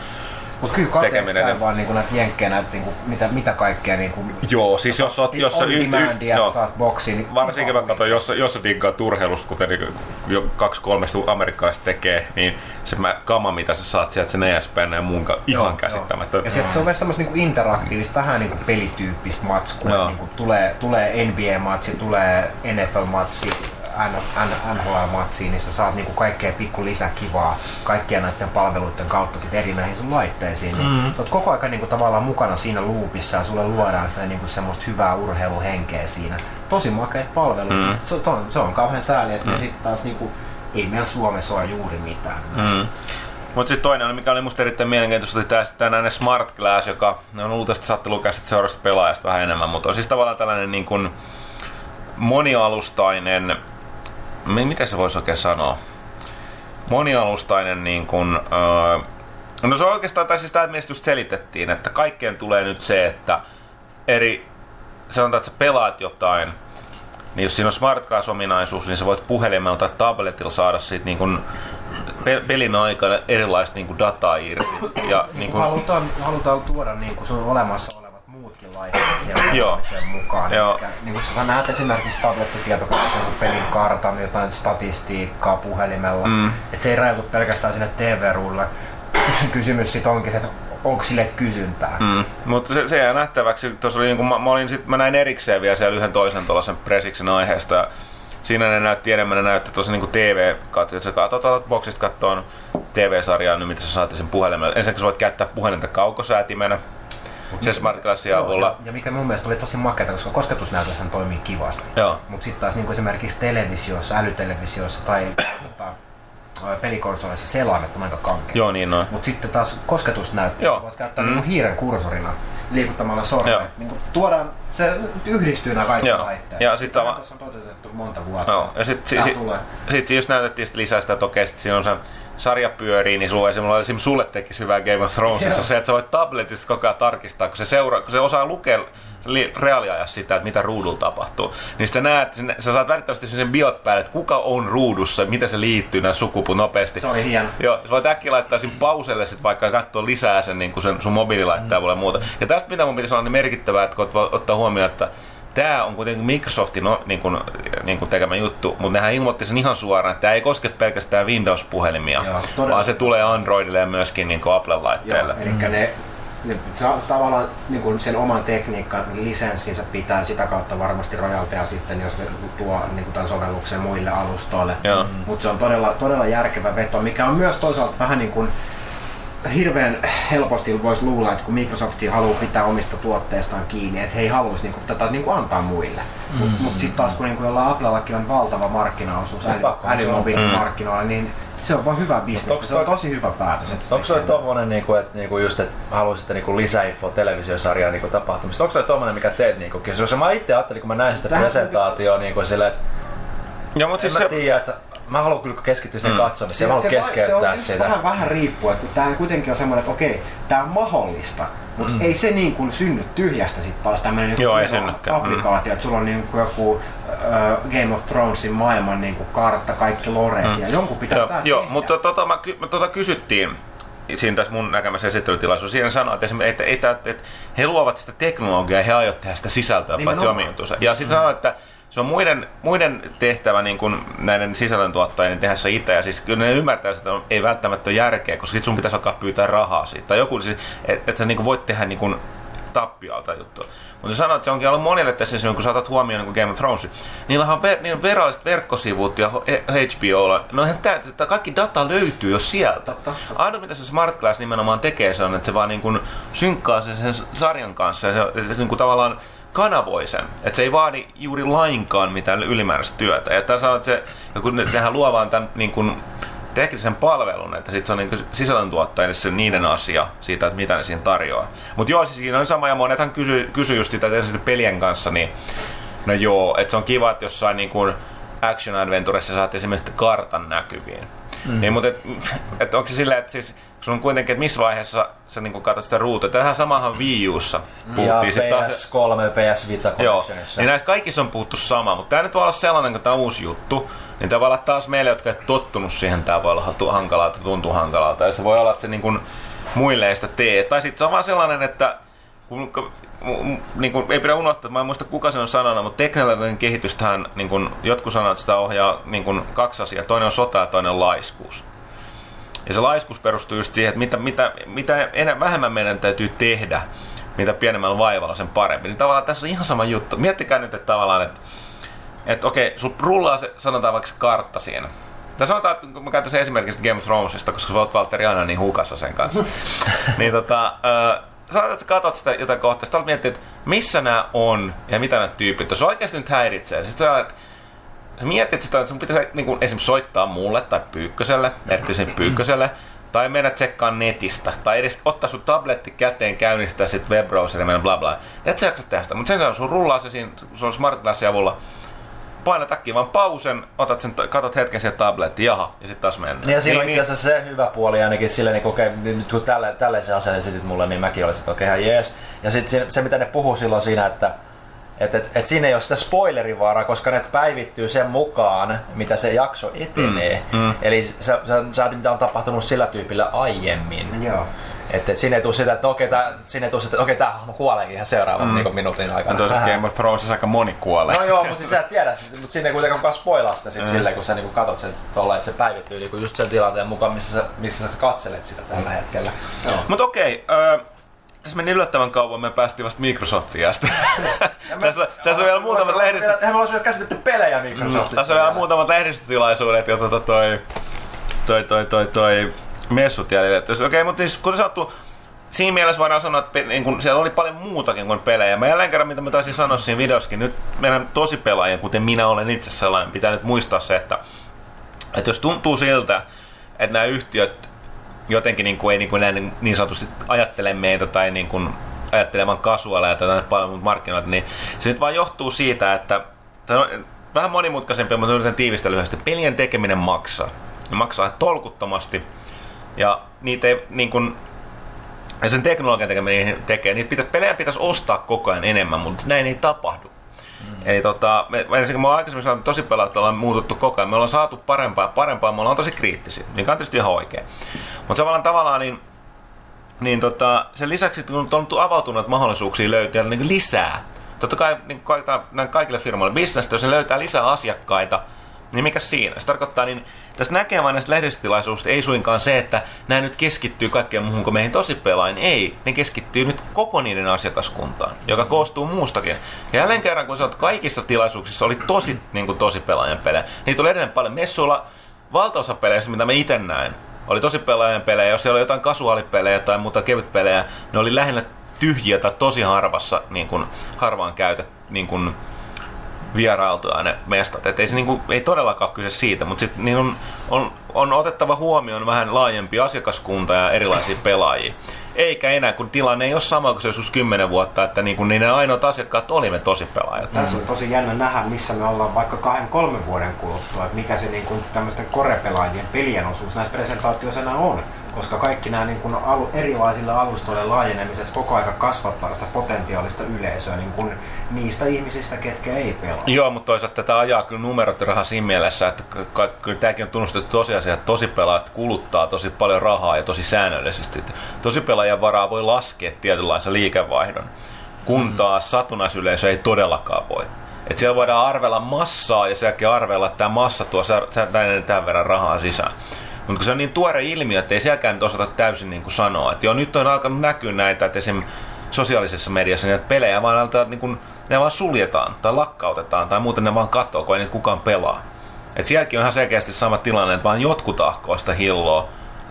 mutta kyllä kateeksi käy vaan niinku näitä jenkkejä näitä niinku, mitä, mitä kaikkea niinku, Joo, siis jos oot, jos on demandia, no, saat boksiin. Niin varsinkin mä katson, jos, jos sä diggaat urheilusta, kuten niinku jo kaksi kolme amerikkalaiset tekee, niin se mä, kama mitä sä saat sieltä sen ESPN ja muun ihan käsittämättä. Ja se, se on myös tämmöistä niinku interaktiivista, vähän niinku pelityyppistä matskua. Niinku tulee, tulee NBA-matsi, tulee NFL-matsi, NHL-matsiin, niin sä saat niinku kaikkea pikku lisäkivaa kaikkien näiden palveluiden kautta sit eri näihin sun laitteisiin. Niin mm. Sä oot koko ajan niinku tavallaan mukana siinä loopissa ja sulle luodaan sitä niinku semmoista hyvää urheiluhenkeä siinä. Tosi makeat palvelut. Mm. Se, on, se on kauhean sääli, että mm. ne sitten taas niinku, ei meillä Suomessa ole juuri mitään. Mm. Mutta sitten toinen, mikä oli musta erittäin mielenkiintoista, oli tämä tänään Smart Glass, joka on tästä saatte lukea seuraavasta pelaajasta vähän enemmän, mutta on siis tavallaan tällainen niin kuin monialustainen miten se voisi oikein sanoa? Monialustainen niin kuin, öö, No se on oikeastaan, tai siis tämä just selitettiin, että kaikkeen tulee nyt se, että eri, sanotaan, että sä pelaat jotain, niin jos siinä on smart ominaisuus niin sä voit puhelimella tai tabletilla saada siitä niin kuin pelin aikana erilaista niin kuin dataa irti. Ja, niin kuin... halutaan, halutaan tuoda niin kuin sun olemassa muutkin laitteet siellä mukaan. Joo. Eli, niin kuin sä näet esimerkiksi tablettitietokoneessa pelin kartan, jotain statistiikkaa puhelimella. Mm. Et se ei rajoitu pelkästään sinne TV-ruudulle. Kysymys sitten onkin se, että onko sille kysyntää. Mm. Mutta se, se jää nähtäväksi. Tuossa oli, niin kuin, mä, mä, olin sit, mä näin erikseen vielä siellä yhden toisen tuollaisen presiksen aiheesta. Siinä ne näytti enemmän, ne näytti tuossa niin TV-katsoja. Sä katsot boksista kattoon TV-sarjaa, niin mitä sä saatte sen puhelimella. Ensinnäkin sä voit käyttää puhelinta kaukosäätimenä se Smart Glassin avulla. Ja, ja, mikä mun mielestä oli tosi makeata, koska kosketusnäytöshän toimii kivasti. Mutta sitten taas niin esimerkiksi televisiossa, älytelevisiossa tai tota, pelikonsoleissa selaimet on aika kankea. Joo, niin on. Mutta sitten taas kosketusnäyttö, voit käyttää mm. niin hiiren kursorina liikuttamalla sormen. Niin tuodaan, se yhdistyy nämä kaikki Joo. laitteet. Ja sitten tava... on toteutettu monta vuotta. Joo. Ja sitten si, si, sit, si, jos näytettiin sit lisää sitä, että okei, sit siinä on se sarja pyörii, niin sulla esimerkiksi, esimerkiksi sulle tekisi hyvää Game of Thronesissa se, että sä voit tabletista koko ajan tarkistaa, kun se, seura, kun se osaa lukea reaaliajassa sitä, että mitä ruudulla tapahtuu. Niin sä näet, sä saat välttämättä sen biot päälle, että kuka on ruudussa, mitä se liittyy nämä sukupu nopeasti. Se oli hieno. Joo, sä voit äkkiä laittaa sin pauselle sit vaikka katsoa lisää sen, niin sen sun mobiililaitteella mm. muuta. Ja tästä mitä mun pitäisi olla niin merkittävää, että kun ottaa huomioon, että tämä on kuitenkin Microsoftin no, niin kuin, niin kuin tekemä juttu, mutta nehän ilmoitti sen ihan suoraan, että tämä ei koske pelkästään Windows-puhelimia, Joo, vaan se tulee Androidille ja myöskin niin Apple-laitteille. Joo, eli ne, ne tavallaan niin kuin sen oman tekniikan lisenssinsä pitää sitä kautta varmasti rojalteja sitten, jos ne tuo niin kuin tämän sovelluksen muille alustoille. Mutta se on todella, todella järkevä veto, mikä on myös toisaalta vähän niin kuin hirveän helposti voisi luulla, että kun Microsoft haluaa pitää omista tuotteistaan kiinni, että he ei haluaisi niinku, tätä niinku antaa muille. Mm. Mutta mut sitten taas kun niinku, jolla Applellakin on valtava markkinaosuus älymobiilimarkkinoilla, mm. niin se on vaan hyvä bisnes. Se on tosi hyvä päätös. Onko se tommonen, niinku, että niinku just, että haluaisitte niinku lisäinfoa televisiosarjaa niinku tapahtumista? Onko se tommonen, mikä teet? Niinku, jos mä itse ajattelin, kun mä näin sitä presentaatioa niinku, silleen, että ja, mutta siis en se... tiedä, että mä haluan kyllä keskittyä sen mm. katsomiseen, mä haluan se, keskeyttää se sitä. Vähän, vähän riippuu, että tämä kuitenkin on semmoinen, että okei, tämä on mahdollista, mutta mm. ei se niin kuin synny tyhjästä sitten taas tämmöinen Joo, ei applikaatio, mm. että sulla on niin kuin joku uh, Game of Thronesin maailman niin kuin kartta, kaikki lores mm. ja jonkun pitää Joo, joo mutta tota, mä, mä, tota kysyttiin, siinä tässä mun näkemässä esittelytilaisuus, siinä sanoi, että, että, että, että he luovat sitä teknologiaa ja he aiot tehdä sitä sisältöä, paitsi omiin Ja sitten mm. sanoi, että se on muiden, muiden tehtävä niin kuin näiden sisällöntuottajien tehdä se itse. Ja siis kyllä ne ymmärtää, että ei välttämättä ole järkeä, koska sit sun pitäisi alkaa pyytää rahaa siitä. Tai joku, siis, että et sä niin kuin voit tehdä niin kuin tappialta juttua. Mutta sanoit, että se onkin ollut monille tässä, kun saatat huomioon niin Game of Thrones, niillä on, ver, niillä on veralliset verkkosivut ja HBOlla. No eihän tää, tää, kaikki data löytyy jo sieltä. Ainoa mitä se Smart Glass nimenomaan tekee, se on, että se vaan niin kuin synkkaa sen, sen sarjan kanssa ja se, se niin kuin tavallaan kanavoi sen. Että se ei vaadi juuri lainkaan mitään ylimääräistä työtä. Ja tämän sanoo, että se, ja kun nehän luo vaan tämän niin kuin, teknisen palvelun, että sitten se on niin sisällöntuottajille se niiden asia siitä, että mitä ne siinä tarjoaa. Mutta joo, siis siinä on sama, ja monethan kysy, kysy just sitä, että pelien kanssa, niin no joo, että se on kiva, että jossain niin kuin action adventuressa saat esimerkiksi kartan näkyviin. Mm. Niin, mutta et, et onko se silleen, että siis sun on kuitenkin, että missä vaiheessa sä niin katsot sitä ruutua. Tähän samahan Wii Ussa puhuttiin. Ja PS3, PS Vita Joo, niin näissä kaikissa on puhuttu sama, mutta tämä nyt voi olla sellainen, kun tämä on uusi juttu, niin tavallaan taas meille, jotka ei tottunut siihen, tämä voi olla hankalalta, tuntuu hankalalta. Ja se voi olla, että se niin kuin muille ei sitä tee. Tai sitten se on vaan sellainen, että kun, niin kuin, ei pidä unohtaa, että mä en muista kuka sen on sanonut, mutta teknologian kehitystähän, niin kuin, jotkut sanovat, että sitä ohjaa niin kuin, kaksi asiaa. Toinen on sota ja toinen on laiskuus. Ja se laiskuus perustuu just siihen, että mitä, mitä, mitä enää, vähemmän meidän täytyy tehdä, mitä pienemmällä vaivalla sen parempi. Niin tavallaan tässä on ihan sama juttu. Miettikää nyt, että tavallaan, että, että okei, sul rullaa se, sanotaan vaikka se kartta siinä. Tai sanotaan, että kun mä käytän sen esimerkiksi Game of Thronesista, koska sä oot Valtteri aina niin hukassa sen kanssa. niin tota, että sä katsot sitä jotain kohtaa, sitten miettiä, että missä nämä on ja mitä nämä tyypit on. Se oikeasti nyt häiritsee. Sitten sä, että sä mietit sitä, että sun pitäisi niin kuin, esimerkiksi soittaa mulle tai Pyykköselle, erityisen Pyykköselle, tai mennä tsekkaa netistä, tai edes ottaa sun tabletti käteen, käynnistää sit webbrowseri ja bla bla. Et sä jaksa tehdä sitä, mutta sen sijaan sun rullaa se siinä sun smart avulla, paina takki vaan pausen, otat sen, katot hetken sieltä tabletti, jaha, ja sitten taas mennään. Niin ja siinä niin, on itse asiassa se hyvä puoli ainakin silleen, niin okei, nyt kun tälle, tälle se asen esitit mulle, niin mäkin olisin, että okei, okay, jees. Ja sitten se, se, mitä ne puhuu silloin siinä, että et, et, et siinä ei ole sitä spoilerivaaraa, koska ne päivittyy sen mukaan, mitä se jakso etenee. Mm, mm. Eli sä, sä, sä mitä on tapahtunut sillä tyypillä aiemmin. Joo. Että et siinä ei tule sitä, että okei, tää, siinä ei tule sitä, että okei, tämä hahmo kuolee ihan seuraavan mm. niin minuutin aikana. Ja toisaalta Game of Thrones aika moni kuolee. No joo, mutta siis sä et tiedä, mutta siinä ei kuitenkaan kukaan spoilaa sitä sit mm. silleen, kun sä niinku katot sen tolla, että se päivittyy niinku just sen tilanteen mukaan, missä sä, missä sä katselet sitä tällä mm. hetkellä. Mutta okei, okay, uh, tässä meni yllättävän kauan, me päästiin vasta Microsoftiin asti. tässä, tässä on vielä muutamat lehdistö... Me olisi vielä käsitetty pelejä Microsoftista. Mm, tässä on vielä muutamat lehdistötilaisuudet ja tota toi, toi, toi, toi, toi, messut jäljellä. Okei, okay, mutta siis, kuten sanottu, siinä mielessä voidaan sanoa, että niin kun siellä oli paljon muutakin kuin pelejä. Mä jälleen kerran, mitä mä taisin sanoa siinä videossakin, nyt meidän tosi pelaajien, kuten minä olen itse sellainen, pitää nyt muistaa se, että, että jos tuntuu siltä, että nämä yhtiöt jotenkin niin kuin, ei niin, kuin näin, niin sanotusti ajattele meitä tai niin kuin ajattelemaan kasuaaleja tai paljon markkinoita, niin se nyt vaan johtuu siitä, että vähän monimutkaisempi, mutta yritän tiivistä lyhyesti. Pelien tekeminen maksaa. Ne maksaa tolkuttomasti ja niitä ei niin kuin, ja sen teknologian tekeminen tekee, niitä pitä, pelejä pitäisi ostaa koko ajan enemmän, mutta näin ei tapahdu. Mm. Eli tota, me, me, me aikaisemmin sanonut, tosi pelaat ollaan muututtu koko ajan. Me ollaan saatu parempaa ja parempaa, me ollaan tosi kriittisiä, mikä on tietysti ihan oikein. Mutta tavallaan tavallaan niin, niin tota, sen lisäksi, kun on avautunut mahdollisuuksia löytää niin lisää, totta kai niin kaikille firmoille bisnestä, jos se löytää lisää asiakkaita, niin mikä siinä? Se tarkoittaa, niin tästä näkee vain näistä lehdistötilaisuuksista ei suinkaan se, että nämä nyt keskittyy kaikkeen muuhun kuin meihin tosi pelain. Ei, ne keskittyy nyt koko niiden asiakaskuntaan, joka koostuu muustakin. Ja jälleen kerran, kun sä oot kaikissa tilaisuuksissa, oli tosi, niin kuin tosi pelaajan pelejä. Niitä oli edelleen paljon messuilla. Valtaosa peleistä, mitä mä itse näin, oli tosi pelaajan pelejä. Jos siellä oli jotain kasuaalipelejä tai muuta kevytpelejä, ne oli lähinnä tyhjiä tai tosi harvassa, niin kuin, harvaan käytet, niin kuin, vierailtua ne mestat. Et ei, se niinku, ei todellakaan kyse siitä, mutta sit niin on, on, on, otettava huomioon vähän laajempi asiakaskunta ja erilaisia pelaajia. Eikä enää, kun tilanne ei ole sama kuin se joskus kymmenen vuotta, että niinku niiden ainoat asiakkaat olimme tosi pelaajat. Tässä on tosi jännä nähdä, missä me ollaan vaikka kahden, kolmen vuoden kuluttua, että mikä se niinku tämmöisten korepelaajien pelien osuus näissä presentaatioissa on koska kaikki nämä niin kuin alu, erilaisille alustoille laajenemiset koko aika kasvattaa sitä potentiaalista yleisöä niin kuin niistä ihmisistä, ketkä ei pelaa. Joo, mutta toisaalta tätä ajaa kyllä numerot raha siinä mielessä, että kyllä tämäkin on tunnustettu tosiasia, että tosi pelaajat kuluttaa tosi paljon rahaa ja tosi säännöllisesti. Tosi pelaajan varaa voi laskea tietynlaisen liikevaihdon, kun mm-hmm. taas satunnaisyleisö ei todellakaan voi. Et siellä voidaan arvella massaa ja sen arvella, että tämä massa tuo tämän verran rahaa sisään. Mutta se on niin tuore ilmiö, että ei sielläkään nyt osata täysin niin kuin sanoa. Että joo, nyt on alkanut näkyä näitä, että esim. sosiaalisessa mediassa niitä pelejä vaan aletaan, niin kuin, ne vaan suljetaan tai lakkautetaan tai muuten ne vaan katsoo, kun ei niitä kukaan pelaa. Et sielläkin on ihan selkeästi sama tilanne, että vaan jotkut ahkoa sitä hilloa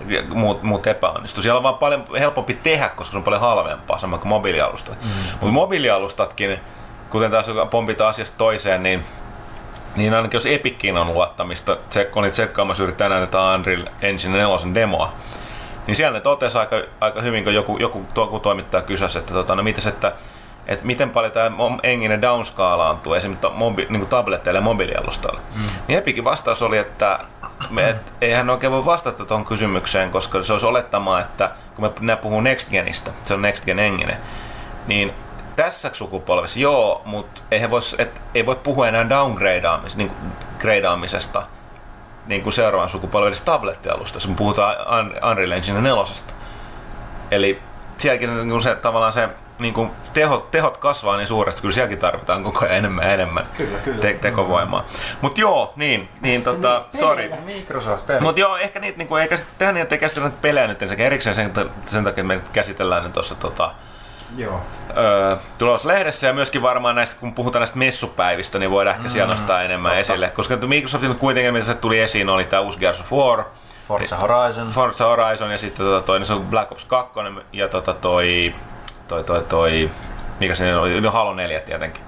ja muut, muut epäonnistuu. Siellä on vaan paljon helpompi tehdä, koska se on paljon halvempaa, sama kuin mobiilialustat. Mm. Mutta mobiilialustatkin, kuten taas pompita asiasta toiseen, niin niin ainakin jos Epicin on luottamista, kun olin tsekkaamassa yrittää tänään tätä Unreal Engine 4 demoa, niin siellä ne totesi aika, aika hyvin, kun joku, joku, joku toimittaja kysäsi, että tota, no mites, että, että miten paljon tämä enginen downskaalaantuu esimerkiksi mobi, niin tabletteille ja mobiilialustalle. Mm. Niin Epicin vastaus oli, että et, eihän oikein voi vastata tuohon kysymykseen, koska se olisi olettamaa, että kun me puhuu Next Genistä, se on Next Gen engine, niin tässä sukupolvessa joo, mutta ei, voi, et, ei voi puhua enää downgradeaamisesta, niin gradeaamisesta niin kuin seuraavan sukupolven tablettialusta, kun puhutaan Unreal Engine 4. Eli sielläkin niin se, tavallaan se niin kuin tehot, tehot kasvaa niin suuresti, kyllä sielläkin tarvitaan koko ajan enemmän ja enemmän kyllä, kyllä. Te- tekovoimaa. Mutta joo, niin, niin tota, niin, sorry. Microsoft Mutta joo, ehkä niitä, niin kuin, eikä tehdä niin, että ei käsitellä näitä pelejä nyt sekä erikseen sen, sen takia, että me nyt käsitellään ne tuossa tota, Joo. Öö, tulossa lehdessä ja myöskin varmaan näistä, kun puhutaan näistä messupäivistä, niin voidaan ehkä siellä mm, nostaa enemmän totta. esille. Koska Microsoftin kuitenkin, mitä se tuli esiin, oli tämä uusi Gears of War, Forza Horizon. Forza Horizon ja sitten tota, toi, niin se on Black Ops 2 ja tota, toi, toi, toi, toi, mikä se oli, no Halo 4 tietenkin.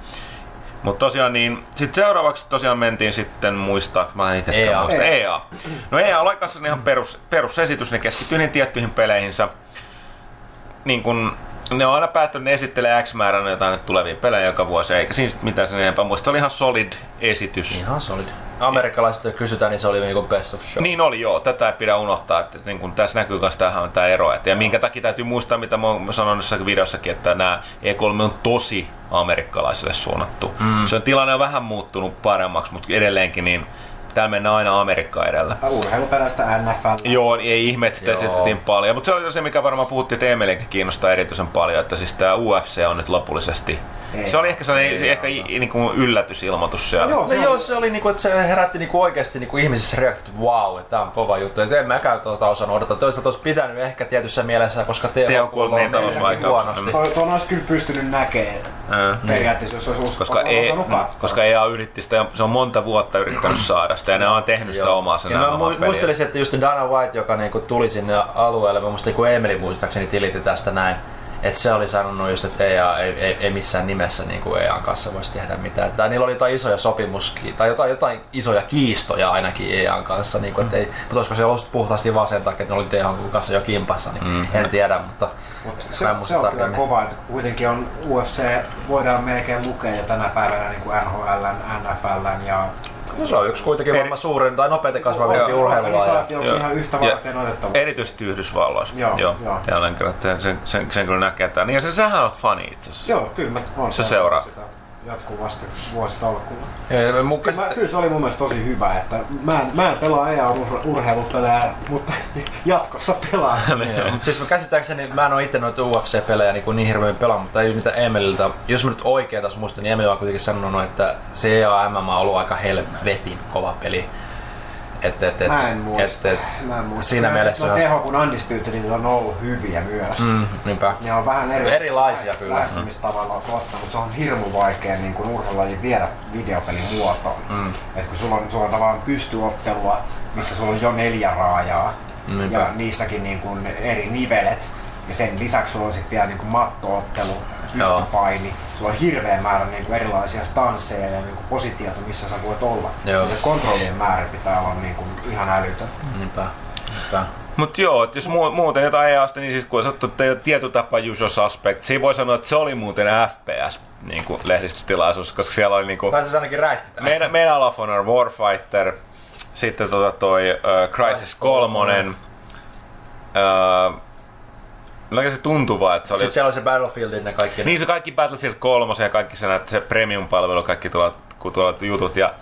Mutta tosiaan niin, sitten seuraavaksi tosiaan mentiin sitten muistaa, mä en itse EA. muista, EA. No EA oli kanssa ihan perus, perusesitys, ne keskittyi niin tiettyihin peleihinsä. Niin kun ne on aina päättänyt, esittelee X määrän jotain tulevia pelejä joka vuosi, eikä siinä mitään sen enempää muista. Se oli ihan solid esitys. Ihan solid. Amerikkalaiset kysytään, niin se oli niinku best of show. Niin oli joo, tätä ei pidä unohtaa, että niin kun tässä näkyy myös tähän tämä ero. Että, ja minkä takia täytyy muistaa, mitä mä oon sanonut jossakin videossakin, että nämä E3 on tosi amerikkalaisille suunnattu. Mm. Se on tilanne on vähän muuttunut paremmaksi, mutta edelleenkin niin täällä mennään aina Amerikka edellä. Urheiluperäistä NFL. Joo, ei ihme, että sitä esitettiin paljon. Mutta se on se, mikä varmaan puhuttiin, että Emelinkin kiinnostaa erityisen paljon, että siis tämä UFC on nyt lopullisesti ei. Se oli ehkä sellainen ei, ehkä niin kuin yllätysilmoitus siellä. No joo, se, no joo, se oli niinku, että se herätti niinku oikeasti niinku ihmisissä reaktiot, että wow, että tämä on kova juttu. Et en mäkään tuota osannut odottaa. Toista olisi pitänyt ehkä tietyssä mielessä, koska Teo, Teo kuuluu niin huonosti. Tuo, tuon olisi kyllä pystynyt näkemään periaatteessa, jos olisi usko, koska, ei, koska EA yritti sitä, se on monta vuotta yrittänyt saada sitä ja ne on tehnyt sitä omaa sen Mä muistelisin, että just Dana White, joka niinku tuli sinne alueelle, mä muistin, kun Emily muistaakseni tilitti tästä näin, että se oli sanonut just, että EA ei, ei, ei missään nimessä niin kuin EAN kanssa voisi tehdä mitään. Tai niillä oli jotain isoja sopimuskia, tai jotain, jotain isoja kiistoja ainakin EAN kanssa. Niin kuin, mm. ei, mutta olisiko se ollut puhtaasti vaan sen takia, että ne oli THN kanssa jo kimpassa, niin mm. en tiedä. Mutta Mut se, se on kyllä kova, että kuitenkin on UFC, voidaan melkein lukea jo tänä päivänä niin kuin NHL, NFL ja No se on yksi kuitenkin Eri... varmaan suurin tai nopeiten kasvavia urheilulaaja. Ja, ihan yhtä varten otettava. Erityisesti Yhdysvalloissa. Joo, joo. joo. Jälleen kerran, sen, sen, sen, sen kyllä näkee. Niin ja sen, sähän oot fani itse asiassa. Joo, kyllä mä oon Se seuraa. Sitä jatkuvasti vuositolkulla. Ja, mun kyllä, mä, kyllä se oli mun mielestä tosi hyvä, että mä en, mä en pelaa EA ur, urheilupelejä, mutta jatkossa pelaan. niin, mutta siis mä käsittääkseni, mä en ole itse noita UFC-pelejä niin, niin hirveän pelaa, mutta ei mitään Emililtä. Jos mä nyt oikein tässä muistan, niin Emil on kuitenkin sanonut, että se EA MMA on ollut aika helvetin kova peli. Et, et, et, mä en muista. Et, et, mä en muista. Siinä mielessä... No teho kun Undisputed on ollut hyviä myös. Mm, niinpä. Ne on vähän eri, erilaisia kyllä. Lähestymistavalla on totta, mutta se on hirmu vaikea niin kuin urheilulaji viedä videopelin muotoon. Mm. Et kun sulla on, sulla on tavallaan pystyottelua, missä sulla on jo neljä raajaa, Niinpä. ja niissäkin niin kuin eri nivelet, ja sen lisäksi sulla on sitten vielä niin kuin mattoottelu, pystypaini. Sulla on hirveä määrä niin kuin erilaisia stansseja ja niin kuin positioita, missä sä voit olla. Joo. Ja se kontrollien määrä pitää olla niin kuin ihan älytön. Niinpä. Niinpä. Mutta joo, että jos muuten jotain ei aste, niin siis kun sanottu tietotapa usual suspect, siinä voi sanoa, että se oli muuten FPS niin kuin lehdistötilaisuus, koska siellä oli niin kuin... Tai se ainakin räiskitään. Meidän, meidän of Honor Warfighter, sitten tota toi uh, Crisis 3, uh, No se tuntuu vaan, että se oli... Sitten siellä oli se Battlefieldin ja kaikki. Niin se kaikki Battlefield 3 ja kaikki se, se premium-palvelu, kaikki tulevat, kun tulevat jutut ja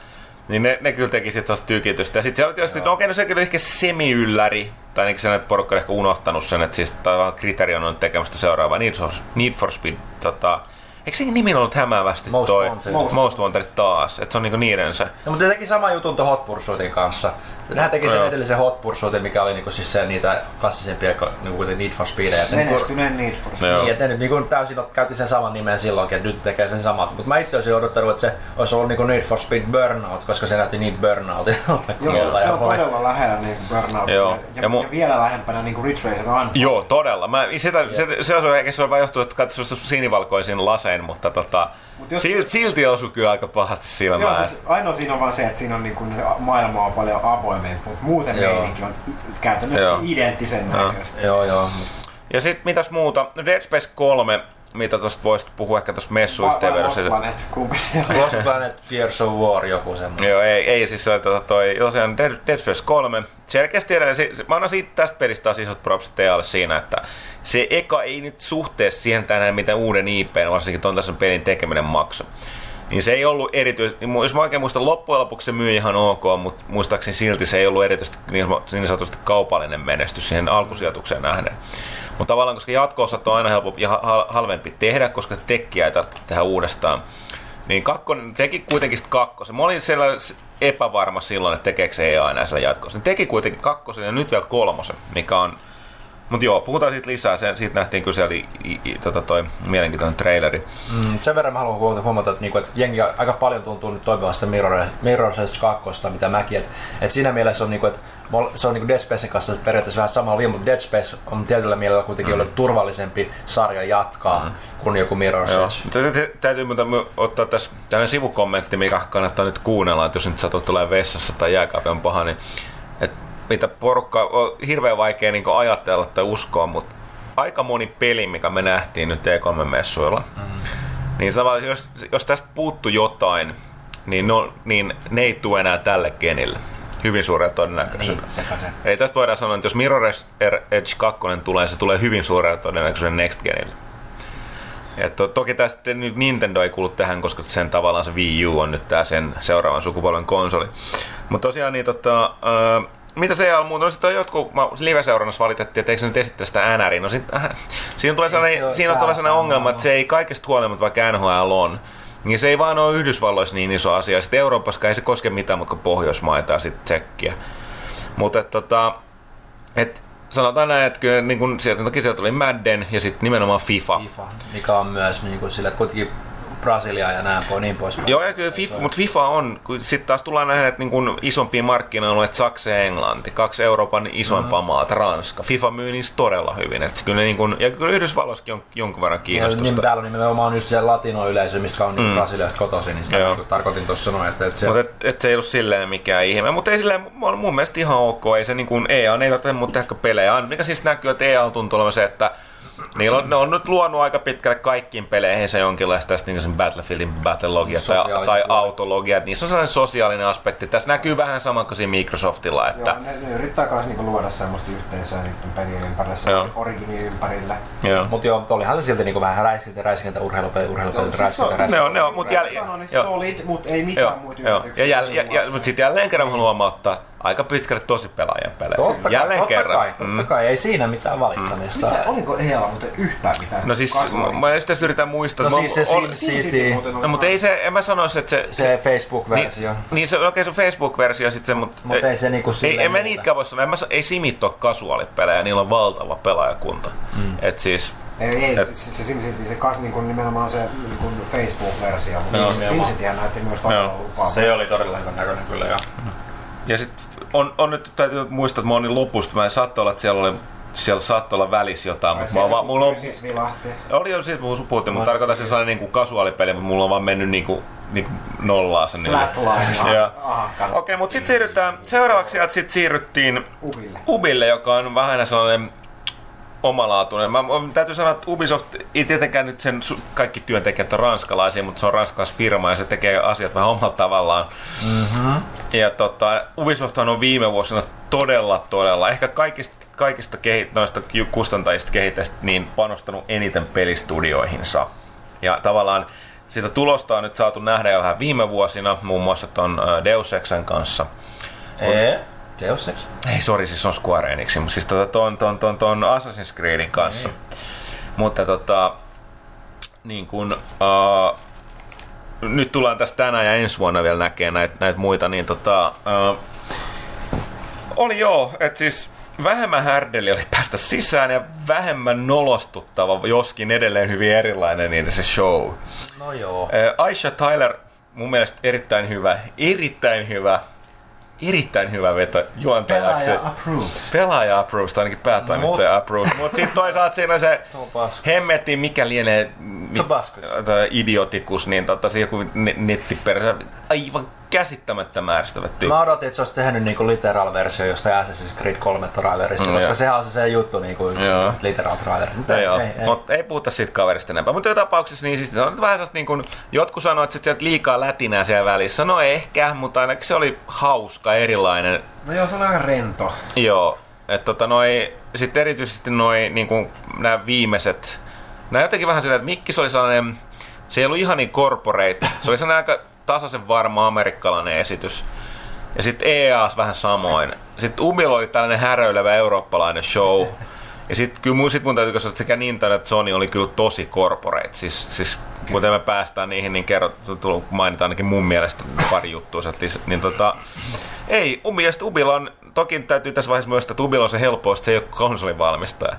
niin ne, ne kyllä teki sitten tykitystä. Ja sitten siellä oli tietysti, no okei, no se kyllä ehkä semi-ylläri, tai ainakin sen, että porukka on ehkä unohtanut sen, että siis kriteeri on tekemästä seuraavaa Need for, Need for Speed tota, Eikö se nimi ollut hämäävästi Most toi Wanted. Most, Most Wanted taas? Että se on niinku niiden se. No, mutta ne teki sama jutun tuon Hot Pursuitin kanssa. Nehän teki sen no. edellisen Hot Pursuitin, mikä oli niinku siis se, niitä klassisempia niinku Need for Speedejä. Menestyneen Need for Speed. Niin, että ne nyt niinku täysin käytti sen saman nimen silloinkin, että nyt tekee sen samat. Mutta mä itse olisin odottanut, että se olisi ollut niinku Need for Speed Burnout, koska se näytti niin Burnout. Joo, se, se on todella lähellä niinku Burnout. Joo. Ja, ja, mu- ja, vielä lähempänä niinku Ridge Racer on. Joo, todella. Mä, sitä, se, se, on, eikä se ole vain johtuu, että katsoisi sinivalkoisin lasein, mutta tota, jos... Silti, silti osui kyllä aika pahasti silmään. Joo, siis ainoa siinä on vaan se, että siinä on niin kuin, maailma on paljon avoimempi, mutta muuten joo. meininki on käytännössä joo. identtisen näköistä. Joo, joo. Ja sitten mitäs muuta? Dead Space 3 mitä tuosta voisit puhua ehkä tuossa messuyhteenvedossa. Lost Planet, kumpi se on? Lost Planet, Gears of War, joku semmoinen. Joo, ei, ei siis se oli tota toi, tosiaan Dead, Dead Space 3. Selkeästi edelleen, se, mä annan siitä, tästä pelistä taas isot propsit tealle siinä, että se eka ei nyt suhteessa siihen tänään mitä uuden IP, varsinkin tuon tässä pelin tekeminen makso. Niin se ei ollut erityisesti, jos mä oikein muistan, loppujen lopuksi se myi ihan ok, mutta muistaakseni silti se ei ollut erityisesti niin, niin sanotusti kaupallinen menestys siihen alkusijoitukseen nähden. Mutta tavallaan, koska jatko-osat on aina helpompi ja hal- halvempi tehdä, koska tekkiä ei tarvitse tehdä uudestaan, niin kakkonen teki kuitenkin sit kakkosen. Mä olin siellä epävarma silloin, että tekeekö se EA enää siellä jatkossa. Ne teki kuitenkin kakkosen ja nyt vielä kolmosen, mikä on... Mut joo, puhutaan siitä lisää. Se, siitä nähtiin kyllä siellä i, i, tota toi mielenkiintoinen traileri. Mm, sen verran mä haluan huomata, että, niinku, että jengi aika paljon tuntuu nyt toimivan sitä Mirror, Mirror's Edge 2, mitä mäkin. Että, että siinä mielessä on, niinku, että se on niinku Dead Spacen kanssa periaatteessa vähän samalla viivalla, mutta Dead Space on tietyllä mielellä kuitenkin mm. ollut turvallisempi sarja jatkaa mm. kuin joku Mirror's Joo. Edge. Mutta täytyy ottaa tässä tällainen sivukommentti, mikä kannattaa nyt kuunnella, että jos nyt satut tulee vessassa tai jääkaappi on paha, niin että mitä porukka on hirveän vaikea niin ajatella tai uskoa, mutta aika moni peli, mikä me nähtiin nyt E3-messuilla, mm. niin sama, jos, jos tästä puuttu jotain, niin, no, niin ne ei tule enää tälle genille. Hyvin suurella todennäköisyydellä. Niin. Ei tästä voidaan sanoa, että jos Mirror's Edge 2 tulee, se tulee hyvin suurella todennäköisyydellä Next Genille. Et to, toki tästä nyt Nintendo ei kuulu tähän, koska sen tavallaan se Wii U on nyt tää sen seuraavan sukupolven konsoli. Mutta tosiaan niin tota, äh, mitä se ole muuta? No sitten on jotkut, mä live-seurannassa valitettiin, että eikö se nyt esittele sitä NRI. No sit, äh, siinä tulee se sellainen, ole siinä on tulee sellainen ongelma, että se ei kaikesta huolimatta, vaikka NHL on, niin se ei vaan ole Yhdysvalloissa niin iso asia. Sitten Euroopassa ei se koske mitään, mutta Pohjoismaita ja sitten Tsekkiä. Mutta tota, et, sanotaan näin, että kyllä niin kun, sieltä, toki sieltä tuli Madden ja sitten nimenomaan FIFA. FIFA, mikä on myös niin kuin sillä, että kuitenkin Brasilia ja näin pois, niin pois. Joo, ja kyllä FIFA, mutta FIFA on, sitten taas tullaan nähdä, että niin kun isompiin markkina-alueet Saksa ja Englanti, kaksi Euroopan isoimpaa mm. maata, Ranska. FIFA myy niistä todella hyvin. Et kyllä niin kun, ja kyllä Yhdysvalloissakin on jonkun verran Ja kiinnostusta. niin, täällä on nimenomaan just se latino-yleisö, mistä on niin Mm. Brasiliasta kotoisin, niin sitä Joo. niin tarkoitin tuossa sanoa, että, että se, Mutta et, et se ei ollut silleen mikään ihme. Mutta ei silleen, mun, mun mielestä ihan ok. Ei se niin kuin EA, ne ei tarvitse kuin pelejä. Mikä siis näkyy, että EA tuntuu olevan se, että Niillä on, ne on nyt luonut aika pitkälle kaikkiin peleihin se jonkinlaista tästä niin sen Battlefieldin battlelogia tai, tai autologia. Niissä on sellainen sosiaalinen aspekti. Tässä näkyy vähän sama kuin siinä Microsoftilla. Että, Joo, ne, ne yrittää myös niinku luoda semmoista yhteisöä niiden pelien ympärille, se origini ympärille. joo. Mut joo, olihan se silti niinku vähän räiskintä, räiskintä, urheilupeli, urheilupeli, siis räiskintä, räiskintä. Ne on, ne on, mut jäl, Sano, niin solid, mutta ei mitään Joo, muita joo. Ja, jäl, ja, ja, mutta sitten jälleen kerran haluan huomauttaa aika pitkälle tosi pelaajien pelejä. Totta jälleen kai, kerran. Totta kai, totta kai, ei siinä mitään valittamista. Mitä, oliko EAlla muuten yhtään mitään? No siis, mä, mä sitten yritän muistaa. No että siis se mä- Sim- SimCity City. No, mutta ei se, en mä sanoisi, että se... Se Facebook-versio. Niin, niin se, okei se on Facebook-versio sitten se, mutta... Mut ei se niinku ei, en mä niitäkään voi sanoa. En mä, ei Simit ole kasuaalipelejä, niillä on valtava pelaajakunta. Mm. Et siis... Ei, ei Et- se, se SimCity, se kas niinku nimenomaan se niinku Facebook-versio, mutta se nimenomaan. SimCityhän näytti myös todella lupaavalta. Se oli todella hyvän näköinen kyllä joo. Ja sit on, on nyt täytyy muistaa, että mä oon niin lopusta. Mä en saattoi olla, että siellä oli siellä saattoi olla välissä jotain, mutta mä vaan, mulla on, Siis vilahti. oli jo siitä puhuttiin, mutta tarkoitan se sellainen niinku kasuaalipeli, mutta mulla on vaan mennyt niinku, niinku nollaa sen niille. Flatline. Joo. Aha, kato. Okei, mutta sitten siirrytään, seuraavaksi sieltä sit siirryttiin Uville. Ubille, joka on vähän sellainen omalaatuinen. Mä, mä täytyy sanoa, että Ubisoft ei tietenkään nyt sen kaikki työntekijät on ranskalaisia, mutta se on ranskalaisfirma ja se tekee asiat vähän omalla tavallaan. Mm-hmm. Ja tota, Ubisoft on viime vuosina todella, todella, ehkä kaikista, kaikista kehi- noista kustantajista kehittäjistä niin panostanut eniten pelistudioihinsa. Ja tavallaan sitä tulosta on nyt saatu nähdä jo vähän viime vuosina, muun muassa ton Deus Exen kanssa. Ee, Deus Ex. Ei, sori, siis on Square Enixin, mutta siis tota, ton, ton, ton, ton Assassin's Creedin kanssa. Mutta tota, niin kun, uh, nyt tullaan tästä tänään ja ensi vuonna vielä näkee näitä näit muita, niin tota, uh, oli joo, että siis vähemmän härdeli oli päästä sisään ja vähemmän nolostuttava, joskin edelleen hyvin erilainen niin se show. No joo. Ää, Aisha Tyler, mun mielestä erittäin hyvä, erittäin hyvä, erittäin hyvä veto juontajaksi. Pelaaja approves. Pelaaja approves, tai ainakin päätoimittaja Mut- approves. Mutta sitten toisaalta siinä se hemmetti, mikä lienee mi- idiotikus, niin tota, se joku ne- nettiperä, aivan käsittämättömän ärsyttävät tyyppi. Mä odotin, että se olisi tehnyt niinku literal-versio jostain Assassin's Creed 3 trailerista, Mm, koska joo. sehän on se, se juttu niinku Joo. literal trailer. Mutta ei, ei, ei. mutta ei puhuta siitä kaverista enempää. Mutta joka tapauksessa niin siis se on nyt vähän sellaista niin kuin, jotkut sanoo, että sieltä liikaa lätinää siellä välissä. No ehkä, mutta ainakin se oli hauska, erilainen. No joo, se oli aika rento. Joo, että tota noi, sitten erityisesti noi niin kuin nämä viimeiset, nämä jotenkin vähän silleen, että Mikkis oli sellainen, se ei ollut ihan niin corporate, se oli sellainen aika tasaisen varma amerikkalainen esitys. Ja sitten EAS vähän samoin. Sitten Ubilla oli tällainen häröilevä eurooppalainen show. Ja sitten kyllä mun, sit mun täytyy sanoa, että sekä Nintendo että Sony oli kyllä tosi corporate. Siis, siis kuten me päästään niihin, niin kerro, tullut mainita ainakin mun mielestä pari juttua sieltä lisää. Niin tota, ei, ja sitten Ubilla on, toki täytyy tässä vaiheessa myös, että Ubilla on se helppo, että se ei ole konsolin valmistaja.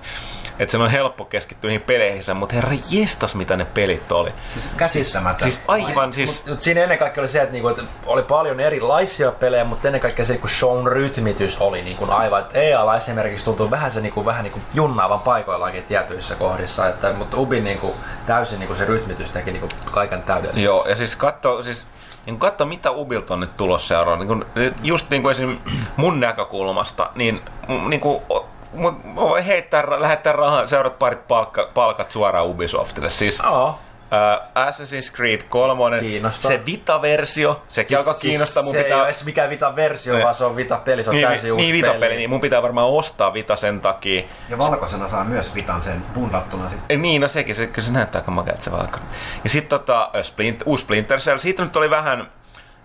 Että sen on helppo keskittyä niihin peleihinsä, mutta herra jestas mitä ne pelit oli. Siis käsittämätön. Siis aivan siis... Mut, mut siinä ennen kaikkea oli se, että, niinku, että oli paljon erilaisia pelejä, mutta ennen kaikkea se niinku shown rytmitys oli niinku aivan. Että EAlla esimerkiksi tuntuu vähän se niinku, vähän niinku junnaavan paikoillaankin tietyissä kohdissa, että, mutta Ubin niinku, täysin niinku se rytmitys teki niinku kaiken täydellisesti. Joo, ja siis katso, siis niin katso mitä Ubilta on nyt tulossa seuraava. Niin kun, just niin kuin esim. mun näkökulmasta, niin, niin kuin, voi heittää, lähettää rahaa, seurat parit palkka, palkat suoraan Ubisoftille. Siis Joo. Äh, Assassin's Creed 3, Kiinnostaa. se Vita-versio, sekin siis, alkaa kiinnostaa. Mun se ei pitää, ole edes mikään Vita-versio, Niin. vaan se on Vita-peli, se on niin, täysin uusi niin Vita-peli, niin mun pitää varmaan ostaa Vita sen takia. Ja valkoisena saa myös Vitan sen bundattuna sitten. Ei, Niin, no sekin, se, kyllä se näyttää aika makealta se valko. Ja sitten tota, Splint, uusi Splinter Cell, siitä nyt oli vähän,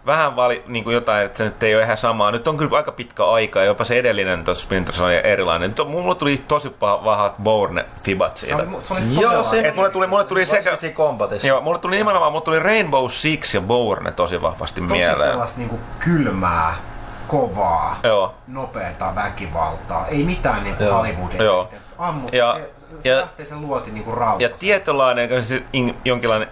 vähän vali, niin kuin jotain, että se nyt ei ole ihan samaa. Nyt on kyllä aika pitkä aika, ja jopa se edellinen tuossa Splinter oli erilainen. Nyt on, mulla tuli tosi paha- vahvat Bourne-fibat Se siitä. oli, se oli Joo, todella... se- Et mulle tuli, mulle tuli sekä... Siinä kompatissa. Joo, mulle tuli nimenomaan, mulle tuli Rainbow Six ja Bourne tosi vahvasti tosi mieleen. sellaista niinku kylmää, kovaa, Joo. nopeata väkivaltaa. Ei mitään niinku Joo. hollywood Joo. Ammu, Ja- se, se ja- lähtee sen luoti niinku rauhassa. Ja tietynlainen, jonkinlainen,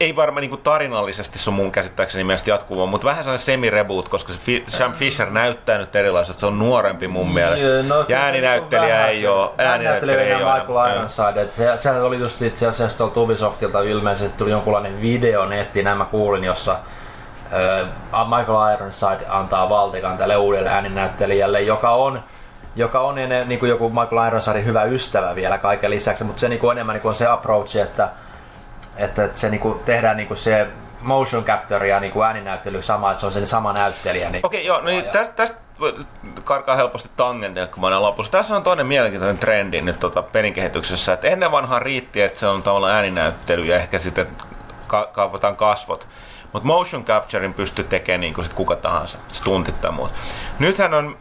ei varmaan niin tarinallisesti se on mun käsittääkseni mielestä jatkuva, mutta vähän sellainen semi-reboot, koska se Fi- Sam Fisher näyttää nyt erilaiselta, se on nuorempi mun mielestä. Joo, no, ja ääninäyttelijä ei ole, ääninäyttelijä ei ole. Michael Ironside, että se, se oli just itse asiassa tuolta Ubisoftilta ilmeisesti tuli jonkunlainen video nettiin, näin mä kuulin, jossa ö, Michael Ironside antaa valtikan tälle uudelle ääninäyttelijälle, joka on joka on ennen, niin kuin joku Michael Ironsidein hyvä ystävä vielä kaiken lisäksi, mutta se niin kuin enemmän niin kuin on se approach, että, että, että se niin kuin tehdään niin kuin se motion capture ja niin kuin ääninäyttely sama, että se on se sama näyttelijä. Niin Okei, joo, no niin tästä, tästä karkaa helposti tangentille, kun mä aina lopussa. Tässä on toinen mielenkiintoinen trendi nyt tota pelin kehityksessä, että ennen vanhaa riitti, että se on tavallaan ääninäyttely ja ehkä sitten ka- kaavataan kasvot. Mutta motion capturein pystyy tekemään niin kuin sit kuka tahansa, stuntit tai muut. Nythän on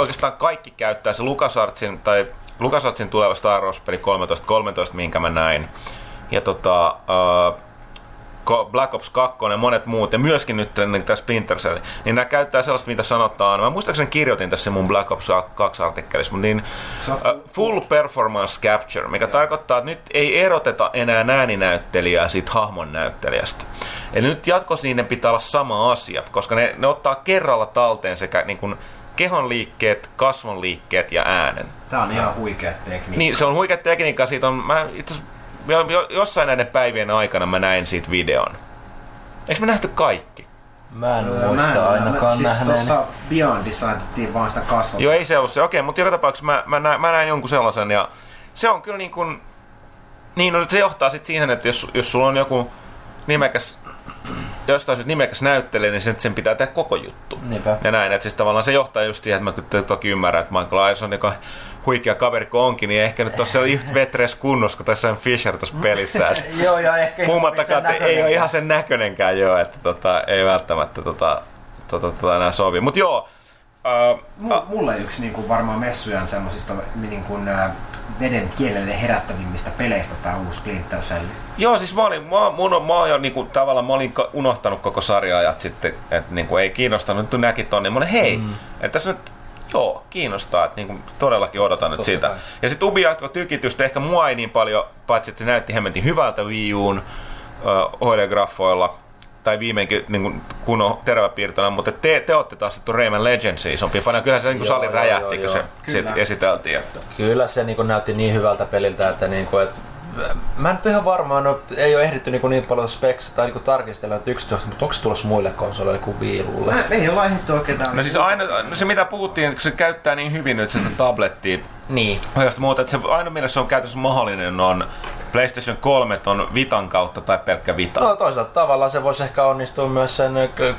oikeastaan kaikki käyttää se LucasArtsin tai LucasArtsin tuleva Star Wars-peli 13.13, minkä mä näin. Ja tota, uh, Black Ops 2 ja monet muut, ja myöskin nyt tämä Splinter Cell, niin nämä käyttää sellaista, mitä sanotaan, mä muistaakseni kirjoitin tässä mun Black Ops 2 artikkelissa, mutta niin uh, full performance capture, mikä tarkoittaa, että nyt ei eroteta enää ääninäyttelijää siitä hahmon näyttelijästä. Eli nyt jatkossa niiden pitää olla sama asia, koska ne, ne ottaa kerralla talteen sekä niin kuin kehon liikkeet, kasvon liikkeet ja äänen. Tää on ihan huikea tekniikka. Niin, se on huikea tekniikka. Siitä on, mä itse asiassa jo, jo, jossain näiden päivien aikana mä näin siitä videon. Eikö me nähty kaikki? mä en Öö, muista mä en- ainakaan siis tuossa Beyondissa annettiin vaan sitä kasvot. Joo, ei se ollut se. Okei, mutta joka tapauksessa mä, mä, näin, mä näin jonkun sellaisen ja se on kyllä niin kuin... Niin, no se johtaa sitten siihen, että jos, jos sulla on joku nimekäs jostain syystä nimekäs näyttelijä, niin sen, sen pitää tehdä koko juttu. Niinpä. Ja näin, että siis tavallaan se johtaa just siihen, että mä toki ymmärrän, että Michael Irons, joka huikea kaveri kun onkin, niin ehkä nyt tuossa yhtä vetreessä kunnossa kuin tässä on Fisher tuossa pelissä. Joo, ja ehkä Puhumattakaan, että ei ole ihan sen näköinenkään jo, että tota, ei välttämättä tota, tota, tota enää sovi. Mutta joo, uh, M- mulle yksi niin kuin varmaan messujan semmosista niin kuin, ä, veden kielelle herättävimmistä peleistä tämä uusi Splinter Cell. joo, siis mä olin, mä, mun on, mä oon jo niinku, tavallaan, mä olin unohtanut koko sarjaajat sitten, että niinku, ei kiinnostanut, nyt näki ton, niin mä olin, hei, mm. että tässä nyt Joo, kiinnostaa, että niinku, todellakin odotan nyt Totta sitä. kai. Ja sitten Ubi jatkoi tykitystä, ehkä mua ei niin paljon, paitsi että se näytti hemmetin hyvältä Wii Uun HD-graffoilla, tai viimeinkin niin kuin, kun on teräväpiirtona, mutta te, te olette taas sitten Rayman Legendsia isompi fana. Kyllä se niin kuin Joo, sali joo, räjähti, joo, kun se joo. sit Kyllä. esiteltiin. Että. Kyllä se niin näytti niin hyvältä peliltä, että, niin kuin, että mä en nyt ihan varmaan, no, ei ole ehditty niin, niin paljon specs tai niin tarkistella nyt yksityiskohtia, mutta onko se tulossa muille konsoleille kuin Viilulle? Me ei ole ehditty oikein. No siis aina, no se mitä puhuttiin, kun se käyttää niin hyvin nyt sitä tablettia, Niin. ohjausta muuta, että se aina mielessä se on käytössä mahdollinen on PlayStation 3 ton Vitan kautta tai pelkkä Vita. No toisaalta tavallaan se voisi ehkä onnistua myös sen k-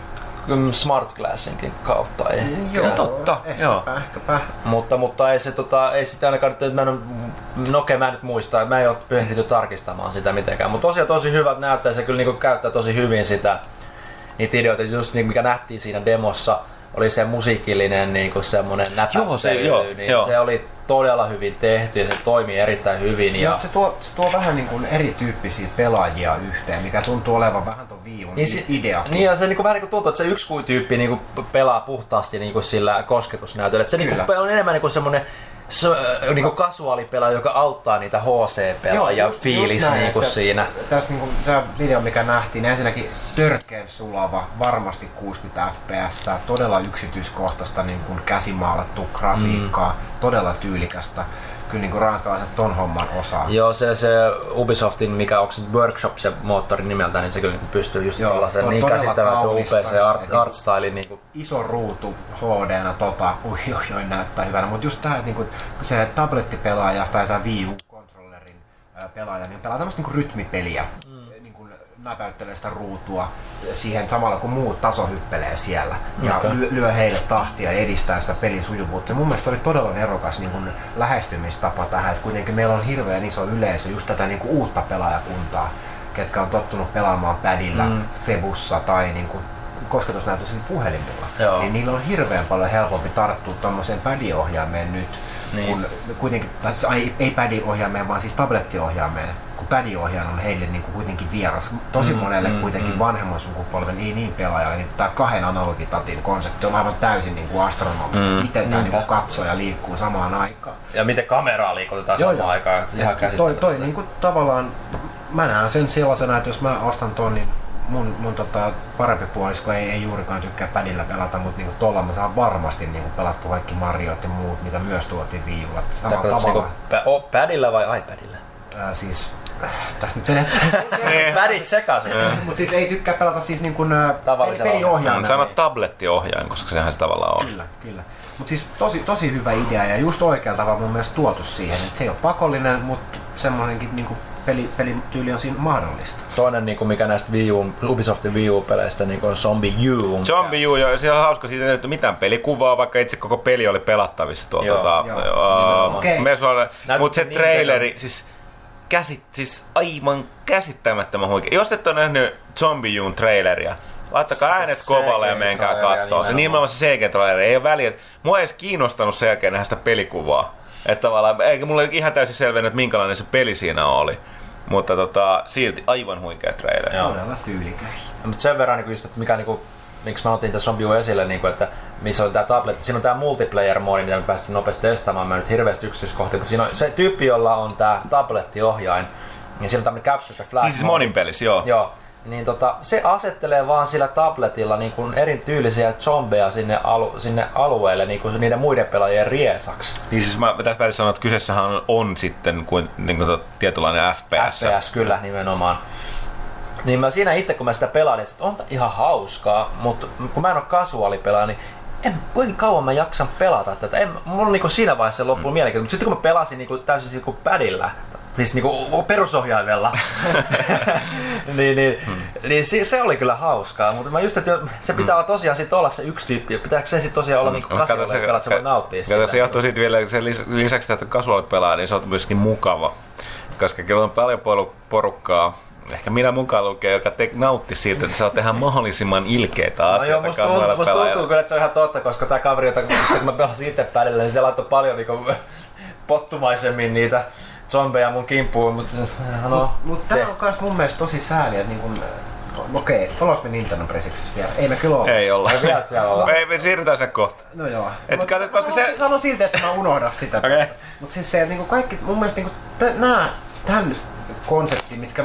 Smart Glassinkin kautta. Ei. Joo, totta, Ehkäpä, joo. ehkäpä. Mutta, mutta ei, se, tota, ei sitä ainakaan, nyt- mä en, no okei, mä en nyt muista, mä en ole ehditty tarkistamaan sitä mitenkään. Mutta tosiaan tosi hyvät näyttää, se kyllä niinku käyttää tosi hyvin sitä, niitä ideoita, just niin, mikä nähtiin siinä demossa, oli se musiikillinen niinku semmonen näpättely, Joo, se- joo, niin joo. se oli todella hyvin tehty ja se toimii erittäin hyvin. Ja Ja, se tuo, se tuo vähän niin kuin erityyppisiä pelaajia yhteen, mikä tuntuu olevan vähän tuon viivun niin, se, idea. niin ja se niinku vähän niinku tuntuu, että se yksi kuin tyyppi niinku pelaa puhtaasti niinku sillä kosketusnäytöllä. Että se niinku Kyllä. on enemmän niinku semmonen se, äh, niinku kasuaalipelaaja, joka auttaa niitä HC-pelaajia just- fiilis just näin, niinku se- siinä. Tässä niinku, tämä video, mikä nähtiin, ensinnäkin törkeen sulava, varmasti 60 fps, todella yksityiskohtaista niin kuin käsimaalattu grafiikkaa, mm. todella tyylikästä. Kyllä niin kuin ranskalaiset ton homman osaa. Joo, se, se Ubisoftin, mikä onko se Workshop se moottori nimeltä, niin se kyllä niinku pystyy just Joo, tällaisen to- niin käsittämätön kaunista. upea se art, Ja art style. Niinku, iso ruutu HD-na tota, ui, ui, ui, näyttää hyvänä, mutta just tää, että niinku, kun se tablettipelaaja tai tämä Wii U-kontrollerin pelaaja, niin pelaa tämmöistä niinku rytmipeliä, mm. Näpäyttelee sitä ruutua siihen samalla kun muut tasohyppelee siellä ja Okei. lyö, lyö heille tahtia ja edistää sitä pelin sujuvuutta. Ja mun mielestä se oli todella nerokas niin kuin lähestymistapa tähän, että kuitenkin meillä on hirveän iso yleisö, just tätä niin kuin uutta pelaajakuntaa, ketkä on tottunut pelaamaan padilla, mm. Febussa tai niin kuin kosketusnäytöisillä puhelimilla, Joo. niin niillä on hirveän paljon helpompi tarttua tuommoiseen padiohjaimeen nyt, Niin. kun kuitenkin, tai siis ei, ei padiohjaimeen, vaan siis tablettiohjaimeen, kun padiohjain on heille niin kuin kuitenkin vieras. Tosi monelle mm, kuitenkin vanhemman sukupolven, ei niin pelaajalle, niin tämä kahden analogitatin konsepti on aivan täysin niin kuin astronominen. Mm, Miten tämä niin katsoja liikkuu samaan aikaan. ja miten kameraa liikutetaan Joo, samaan joo. aikaan. Ihan toi, toi niin kuin tavallaan, mä näen sen sellaisena, että jos mä ostan ton, niin mun, mun tota, parempi puolisko ei, ei juurikaan tykkää padilla pelata, mutta niinku tolla mä saan varmasti niinku pelattua kaikki Mariot ja muut, mitä myös tuotiin. Samalla Tarkoitatko tavalla. niinku pä- o- padilla vai iPadilla? Ää, siis, tässä nyt. Niin. Padit sekaisin. mutta siis ei tykkää pelata siis niin kuin Tavallisella peliohjaimella. Sano tablettiohjaajan, koska sehän se tavallaan on. Kyllä, kyllä. Mutta siis tosi, tosi hyvä idea ja just oikealla tavalla mun mielestä tuotu siihen, että se ei ole pakollinen, mutta semmoinenkin niinku peli, pelityyli on siinä mahdollista. Toinen, niin kuin mikä näistä Wii U, Ubisoftin Wii U-peleistä niin on Zombie U. Zombie U, ja siellä on hauska siitä, että mitään pelikuvaa, vaikka itse koko peli oli pelattavissa tuolta. Joo, tota, joo, uh, Okei. Mutta se niin traileri, siis, käsit, siis aivan käsittämättömän huikea. Jos et ole nähnyt Zombie Uun traileria, laittakaa Se äänet kovalle ja menkää katsoa. Se nimenomaan. se CG-traileri, ei ole väliä. Mua ei edes kiinnostanut sen jälkeen nähdä sitä pelikuvaa. Että tavallaan, eikä mulle ihan täysin selvennyt, että minkälainen se peli siinä oli. Mutta tota, silti aivan huikea traileri. Joo. Todella tyylikäs. Mutta sen verran, niin just, että mikä, niin kuin, miksi mä otin tässä Zombie U esille, niin kuin, että missä on tämä tabletti. Siinä on tämä multiplayer-moodi, mitä me päästiin nopeasti testaamaan. Mä nyt hirveästi yksityiskohtia, mutta siinä on se tyyppi, jolla on tämä tablettiohjain, niin siinä on tämmöinen capture the flash Niin siis monin pelissä, joo. Joo. Niin tota, se asettelee vaan sillä tabletilla niin kuin erityylisiä zombeja sinne, alu, sinne alueelle niin kuin niiden muiden pelaajien riesaksi. Niin siis mä tässä välissä sanon, että kyseessähän on, on sitten kuin, niin kuin tota, tietynlainen FPS. FPS kyllä nimenomaan. Niin mä siinä itse kun mä sitä pelailin, että on ihan hauskaa, mutta kun mä en ole kasuaalipelaaja, niin en, kuinka kauan mä jaksan pelata tätä. En, mulla on niinku siinä vaiheessa loppu mm. mielenkiintoista, mutta sitten kun mä pelasin niinku täysin niinku padilla, siis niinku perusohjaimella, niin, niin, mm. niin se, se, oli kyllä hauskaa, mutta mä just, että se pitää olla tosiaan sit olla se yksi tyyppi, pitääkö se sitten tosiaan olla niinku Kato, kasuaalipelaaja, pelata, että se voi nauttia kato, se siitä. johtuu siitä vielä, sen lis- lisäksi, että casual pelaa, niin se on myöskin mukava. Koska kyllä on paljon poru- porukkaa, ehkä minä mukaan lukee, joka te- nautti siitä, että saa tehdä mahdollisimman ilkeitä No joo, asioita musta tuntuu, musta tuntuu kyllä, että se on ihan totta, koska tämä kaveri, jota kun mä pelasin itse pädillä, niin se laittoi paljon niinku, pottumaisemmin niitä zombeja mun kimppuun, mutta no, Mutta se- tämä on myös mun mielestä tosi sääli, että niin kun, okei, okay, ollaanko me Nintendo Presiksissä vielä? Ei me kyllä ole. Ei olla. Ei vielä siellä olla. Ei, me siirrytään sen kohta. No joo. Et Mut kato, koska se- Sano silti, että mä unohdan sitä Okei. tässä. Mutta siis se, että niinku kaikki, mun mielestä niinku, t- nää, tämän konsepti, mitkä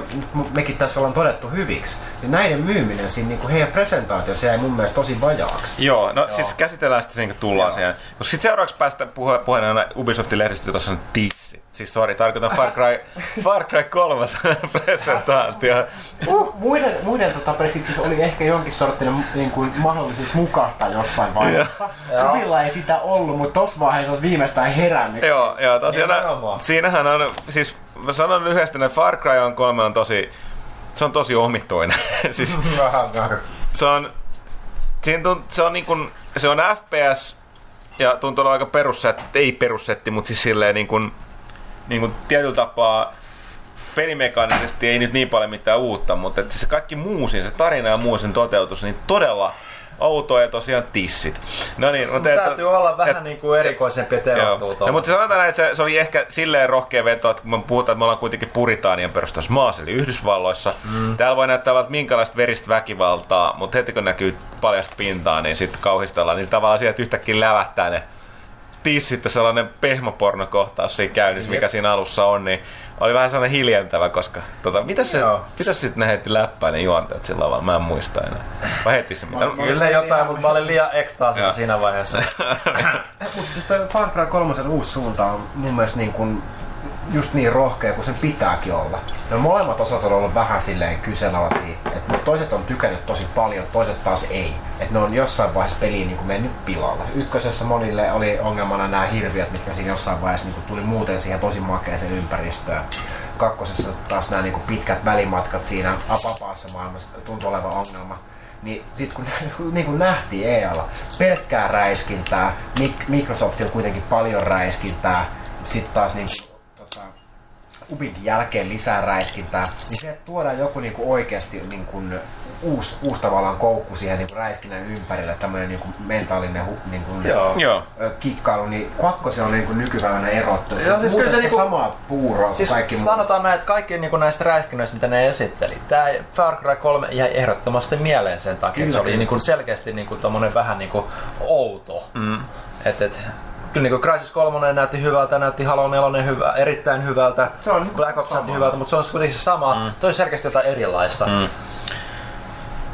mekin tässä ollaan todettu hyviksi, niin näiden myyminen siinä niinku heidän presentaatiossa jäi mun mielestä tosi vajaaksi. Joo, no Joo. siis käsitellään sitten sen, kun tullaan Joo. siihen. Koska sitten seuraavaksi päästä puhe, puheen aina Ubisoftin lehdistössä on tissit. Siis sorry, tarkoitan Far Cry, Far Cry 3 presentaatio. Uh, muiden, muiden tota, presit siis oli ehkä jonkin sorttinen niin kuin, mahdollisuus mukahtaa jossain vaiheessa. Kubilla ei sitä ollut, mutta tossa vaiheessa olisi viimeistään herännyt. Joo, joo tosiaan Nimenomaan. siinähän on, siis mä sanon lyhyesti, että Far Cry on 3 on tosi, se on tosi omituinen. siis se on, siinä tunt, se on niin kuin, se on FPS ja tuntuu olla aika perussetti, ei perussetti, mutta siis silleen niin kuin, niin kuin tietyllä tapaa pelimekaanisesti ei nyt niin paljon mitään uutta, mutta että se kaikki muu siinä, se tarina ja muu sen toteutus, niin todella outoa ja tosiaan tissit. No niin, mutta et- Täytyy olla vähän et- niin kuin erikoisempi terottua No, mutta sanotaan että se, se, oli ehkä silleen rohkea veto, että kun me puhutaan, että me ollaan kuitenkin Puritaanien perustassa maassa, eli Yhdysvalloissa. Mm. Täällä voi näyttää vaikka minkälaista veristä väkivaltaa, mutta heti kun näkyy paljasta pintaa, niin sitten kauhistellaan. Niin tavallaan sieltä yhtäkkiä lävähtää ne tissit ja sellainen pehmopornokohtaus siinä käynnissä, mikä siinä alussa on, niin oli vähän sellainen hiljentävä, koska tota, mitä se, mitä sitten ne heitti läppäin ne juonteet sillä tavalla, mä en muista enää. Vai heitti se mitä? Kyllä jotain, mutta mä olin liian ekstaasissa siinä vaiheessa. Mutta siis toi Far Cry 3 uusi suunta on mun mielestä niin kuin just niin rohkea kuin sen pitääkin olla. No molemmat osat on ollut vähän silleen kyseenalaisia. Et mut toiset on tykännyt tosi paljon, toiset taas ei. Et ne on jossain vaiheessa peliin niin kuin mennyt pilalle. Ykkösessä monille oli ongelmana nämä hirviöt, mitkä siinä jossain vaiheessa niin kuin tuli muuten siihen tosi makeeseen ympäristöön. Kakkosessa taas nämä niin kuin pitkät välimatkat siinä apapaassa maailmassa tuntui olevan ongelma niin sit kun niin kuin nähtiin EAlla, pelkkää räiskintää, Microsoftilla kuitenkin paljon räiskintää, sitten taas niin Ubin jälkeen lisää räiskintää, niin se että tuodaan joku niin kuin oikeasti niin kuin uusi, uusi tavallaan koukku siihen niin kuin räiskinnän ympärille, tämmöinen niin kuin mentaalinen hu, niin kuin, Joo. Kikkailu, niin pakko se on niin kuin nykypäivänä erottua. Joo, siis kyllä se niinku- samaa puuroa Siis kaikki muu. sanotaan näin, että kaikki niin näistä räiskynnöistä, mitä ne esitteli, tämä Far Cry 3 jäi ehdottomasti mieleen sen takia, että se Kyllä, oli kyllä. niin kuin selkeästi niin kuin tommonen vähän niin kuin outo. Mm. Et, et, kyllä niin Crysis 3 näytti hyvältä, näytti Halo 4 hyvä, erittäin hyvältä, Se on niinku Black Ops näytti hyvältä, mutta se on kuitenkin se sama, mm. toi selkeästi jotain erilaista. Mm.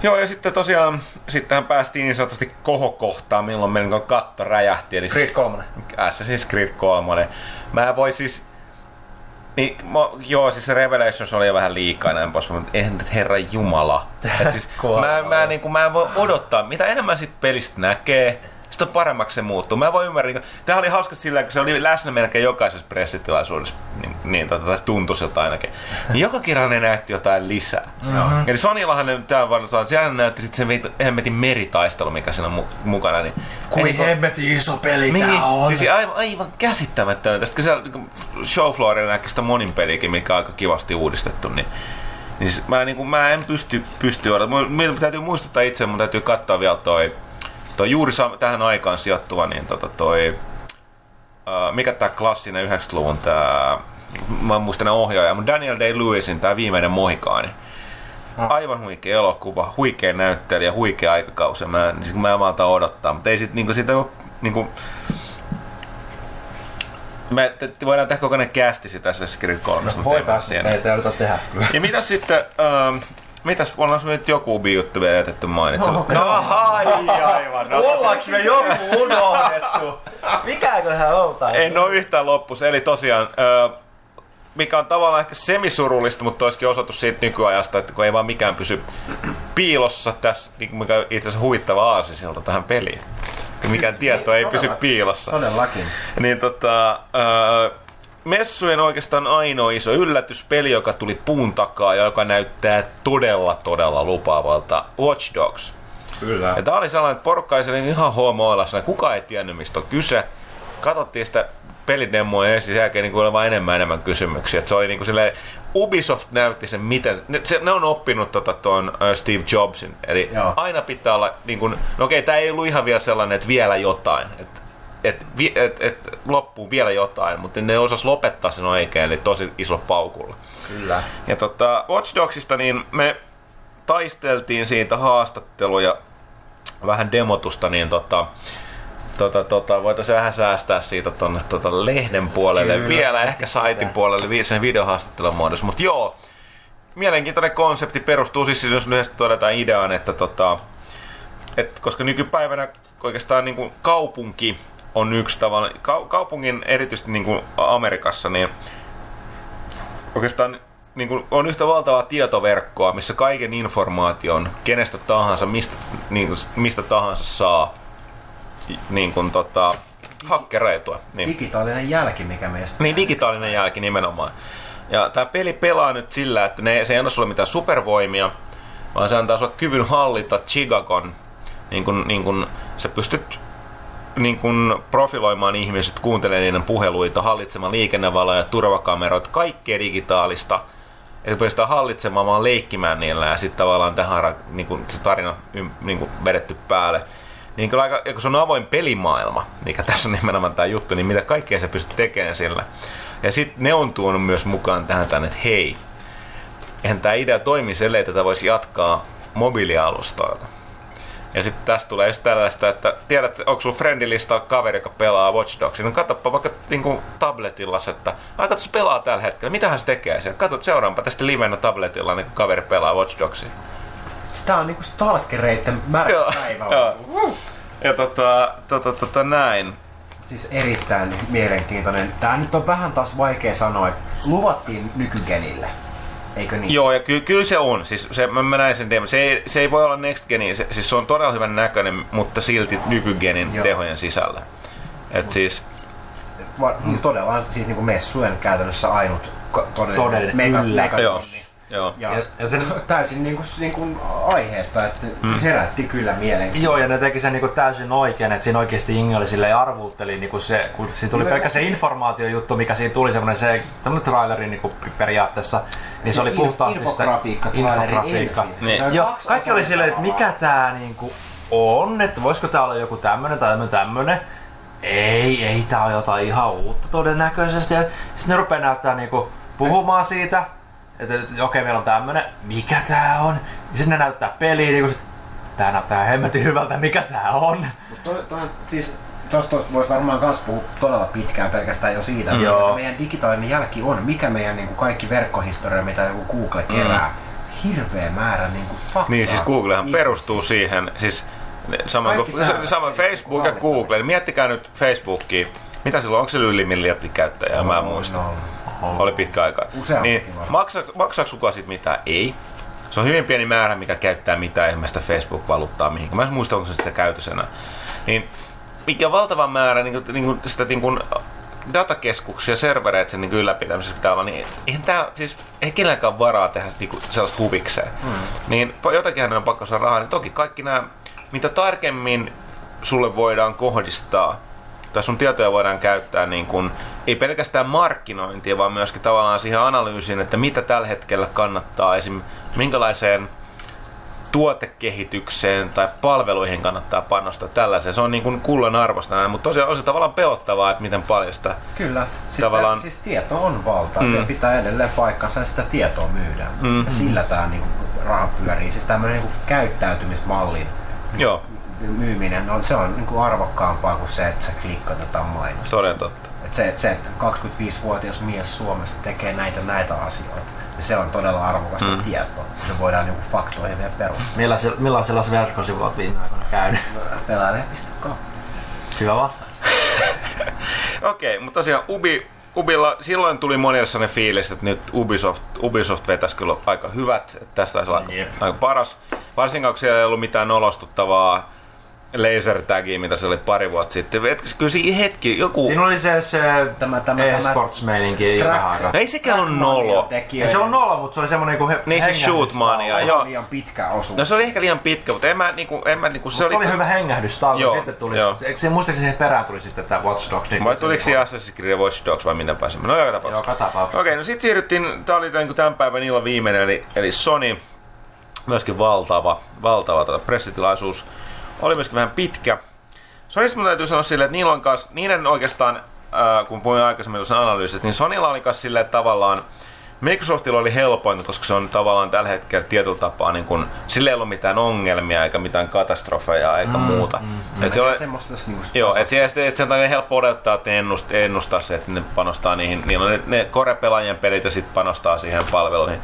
Joo, ja sitten tosiaan, sittenhän päästiin niin sanotusti kohokohtaan, milloin meillä niin katto räjähti. Eli Creed 3. Assassin's Creed 3. Mä voi siis... Niin, mä, joo, siis se Revelations oli jo vähän liikaa ja näin pois, mutta eihän nyt herra jumala. Et siis, mä, mä, niin kuin, mä en voi odottaa, mitä enemmän sit pelistä näkee, sitä paremmaksi se muuttuu. Mä voin ymmärrä, niin, tämä oli hauska sillä, kun se oli läsnä melkein jokaisessa pressitilaisuudessa, niin, niin tota, tuntui siltä ainakin. Niin joka kerran ne näytti jotain lisää. Mm-hmm. Eli Sonyillahan ne täällä varmaan, siellä näytti sitten se hemmetin meritaistelu, mikä siinä on mu- mukana. Niin, Kuin hemmetin iso peli niin, tää on. siis aivan, aivan käsittämättömäntä. Sitten kun siellä niin showfloorilla näkee sitä monin peliäkin, mikä on aika kivasti uudistettu, niin niin mä, niin kuin, mä en pysty, pysty. Mun mun täytyy muistuttaa itse, mun täytyy katsoa vielä toi, toi juuri sa- tähän aikaan sijoittuva, niin tota toi, uh, mikä tää klassinen 90-luvun tää, mä muistan ne ohjaaja, mutta Daniel Day-Lewisin tää viimeinen Mohikaani. Aivan huikea elokuva, huikea näyttelijä, huikea aikakausi. Mä, niin mä en malta odottaa, mutta ei sit niinku sitä ole niinku, me te, te voidaan tehdä kokonainen kästi sitä Assassin's Creed 3. No, Voitaisiin, ei jouduta tehdä. Ja mitäs sitten, ähm, mitäs, ollaanko me nyt joku ubi-juttu vielä jätetty mainitsemaan? No, no, ai, aivan. No, Ollaanko me joku unohdettu? Mikäköhän oltaan? en ole yhtään loppus. Eli tosiaan, mikä on tavallaan ehkä semisurullista, mutta toiskin osoitus siitä nykyajasta, että kun ei vaan mikään pysy piilossa tässä, niin mikä on itse asiassa huvittava aasisilta tähän peliin. Mikään tieto ei pysy piilossa. Todellakin. Niin tota, messujen oikeastaan ainoa iso yllätyspeli, joka tuli puun takaa ja joka näyttää todella todella lupaavalta, Watch Dogs. Kyllä. Ja tää oli sellainen, että porukka oli ihan homoilla, kukaan ei tiennyt mistä on kyse. Katsottiin sitä pelidemoa ja sen jälkeen niin vaan enemmän enemmän kysymyksiä. Et se oli niin kuin silleen, Ubisoft näytti sen, miten... Ne, se, ne on oppinut tota, tuon Steve Jobsin. Eli Joo. aina pitää olla, niin kuin, no okei, tämä ei ollut ihan vielä sellainen, että vielä jotain. Että et, et, et, loppuu vielä jotain, mutta ne osas lopettaa sen oikein, eli tosi iso paukulla. Kyllä. Ja tota, Watch Dogsista niin me taisteltiin siitä haastatteluja, vähän demotusta, niin tota, tota, tota, voitaisiin vähän säästää siitä tonne tota lehden puolelle Kyllä, vielä, ehkä saitin puolelle sen videohaastattelun muodossa. Mutta joo, mielenkiintoinen konsepti perustuu siis, jos lyhyesti todetaan ideaan, että tota, et koska nykypäivänä oikeastaan niin kuin kaupunki on yksi tavalla, kau- kaupungin erityisesti niin kuin Amerikassa, niin oikeastaan niin kuin on yhtä valtavaa tietoverkkoa, missä kaiken informaation kenestä tahansa, mistä, niin kuin, mistä tahansa saa niin kuin, tota, hakkereitua. Niin. Digitaalinen jälki, mikä meistä... Niin, digitaalinen jälki nimenomaan. Ja tämä peli pelaa nyt sillä, että ne, se ei anna sulle mitään supervoimia, vaan se antaa sulle kyvyn hallita Chicagon. Niin kun, niin kun sä pystyt niin kun profiloimaan ihmiset, kuuntelemaan niiden puheluita, hallitsemaan liikennevaloja, turvakameroita, kaikkea digitaalista. Että pystytään hallitsemaan, vaan leikkimään niillä ja sitten tavallaan tähän niin kun, se tarina niin kun vedetty päälle. Niin kyllä aika, kun se on avoin pelimaailma, mikä tässä on nimenomaan tämä juttu, niin mitä kaikkea sä pystyt tekemään sillä. Ja sitten ne on tuonut myös mukaan tähän tänne, että hei, eihän tämä idea toimi ellei tätä voisi jatkaa mobiilialustoilla. Ja sitten tästä tulee just tällaista, että tiedät, onko sulla friendilista kaveri, joka pelaa Watch Dogsia, niin katsoppa vaikka niinku tabletilla, että ai katso, pelaa tällä hetkellä, mitä se tekee siellä? Katso, seuraanpa tästä livenä tabletilla, niin kaveri pelaa Watch Dogsia. Sitä on niinku stalkereitten märkä päivä. Joo. Ja tota, tota, tota näin. Siis erittäin mielenkiintoinen. Tää nyt on vähän taas vaikea sanoa, että luvattiin nykygenille. Eikö niin? Joo, ja ky- kyllä se on. Siis se, mä, mä näin sen demo. Se ei, se ei voi olla next geni, se, siis se on todella hyvän näköinen, mutta silti nykygenin Joo. tehojen sisällä. Et siis, Va- todella siis niinku messujen käytännössä ainut todellinen, Todellinen, mega, kyllä. mega joo. Ja, Ja- ja sen- täysin niinku, niinku aiheesta, että mm. herätti kyllä mielenkiintoa. Joo, ja ne teki sen niinku täysin oikein, että siinä oikeasti Inge oli silleen arvuutteli niinku se, kun siinä tuli pelkkä se informaatiojuttu, mikä siinä tuli, semmoinen se, semmoinen traileri niinku periaatteessa, niin se, oli inf- puhtaasti sitä infografiikka. Niin. Se Joo, kaikki oli silleen, että mikä tavallaan. tää niinku on, että voisiko tää olla joku tämmönen tai tämmönen tämmönen. Ei, ei tää on jotain ihan uutta todennäköisesti. Ja sitten ne rupeaa näyttää niinku puhumaan siitä, että okei okay, meillä on tämmönen, mikä tää on. Ja sitten ne näyttää peliä niinku sit, tää näyttää hemmetin hyvältä, mikä tää on. Mut toi, toi, siis Tuosta voisi varmaan myös puhua todella pitkään pelkästään jo siitä, Joo. mitä se meidän digitaalinen jälki on, mikä meidän niin kuin kaikki verkkohistoria, mitä joku Google kerää. Hirveä määrä niin kuin faktaa. Niin siis Googlehan ihmisistä. perustuu siihen, siis sama, kuin, sama Facebook ja Google. Miettikää nyt Facebookia. Mitä silloin, onko se yli miljardi käyttäjää? Mä en muista. No, Oli pitkä aika. Niin, maksa, maksaako kukaan siitä mitään? Ei. Se on hyvin pieni määrä, mikä käyttää mitään ihmeistä Facebook-valuuttaa mihin. Mä en muista, onko se sitä käytösenä. Niin, mikä valtava määrä niin kuin, niin kuin, sitä niin kuin, datakeskuksia, servereitä sen niin ylläpitämisessä pitää olla, niin eihän tää, siis ei kenelläkään varaa tehdä niin kuin, sellaista huvikseen. Mm. Niin po- jotakin on pakko saada rahaa, niin toki kaikki nämä, mitä tarkemmin sulle voidaan kohdistaa, tai sun tietoja voidaan käyttää niin kun, ei pelkästään markkinointia, vaan myöskin tavallaan siihen analyysiin, että mitä tällä hetkellä kannattaa esim. minkälaiseen tuotekehitykseen tai palveluihin kannattaa panostaa tällaiseen. Se on niin kuin kullan arvosta näin, mutta tosiaan on se tavallaan pelottavaa, että miten paljon sitä... Kyllä. Siis, Tavallaan- siis tieto on valtaa. Mm. Se pitää edelleen paikkansa ja sitä tietoa myydään. Mm. Ja sillä tämä niinku, raha pyörii. Siis tämmöinen niinku, käyttäytymismallin Joo, myyminen, on, se on niinku, arvokkaampaa kuin se, että sä klikkaat jotain mainosta. toden totta. Et se, se 25-vuotias mies Suomessa tekee näitä näitä asioita. Ja se on todella arvokasta mm. tietoa. Se voidaan niinku, faktoihin vielä perustaa. Millaisella, millaisella verkkosivulla olet viime aikoina käynyt? Pelaaja.com. Hyvä vastaus. Okei, mutta tosiaan Ubi, Ubilla silloin tuli monille sellainen fiilis, että nyt Ubisoft, Ubisoft vetäisi kyllä aika hyvät, että tästä olisi aika, aika paras. Varsinkaan kun siellä ei ollut mitään nolostuttavaa laser tagia, mitä se oli pari vuotta sitten. Et, kyllä siinä hetki, joku... Siinä oli se, se Tämä- tämä- e-sports-meininki jo Track- vähän aikaa. No ei sekään ollut nolo. Ja se on nolla, mutta se oli semmonen niinku he, Niin siis shootmania, Joo. joo. liian pitkä osuus. No se oli ehkä liian pitkä, mutta en mä niinku, en mä niinku, se, Se oli, oli, hyvä hengähdystauko, Joo, sitten tuli, joo. eikö se muistaakseni siihen perään tuli sitten tää Watch Dogs? Niin Vai tuliko se Assassin's Creed Watch Dogs vai miten pääsimme? No joka tapauksessa. Joka tapauksessa. Okei, no sitten siirryttiin, tää oli niinku tämän päivän illan viimeinen, eli, eli Sony. Myöskin valtava, valtava tätä pressitilaisuus. Oli myöskin vähän pitkä. Sonysta mun täytyy sanoa silleen, että niillä on kas, niiden oikeastaan, ää, kun puhuin aikaisemmin tuossa analyysistä, niin Sonylla oli kas silleen että tavallaan, Microsoftilla oli helpointa, koska se on tavallaan tällä hetkellä tietyllä tapaa, niin kun, sillä ei ollut mitään ongelmia eikä mitään katastrofeja eikä mm, muuta. Mm, Se Et se oli, semmoista niinku Joo, et, et, et sen takia helppo odottaa, että ne ennust, ennustaa se, että ne panostaa niihin, niillä on ne, ne core-pelaajien pelit ja sitten panostaa siihen palveluihin.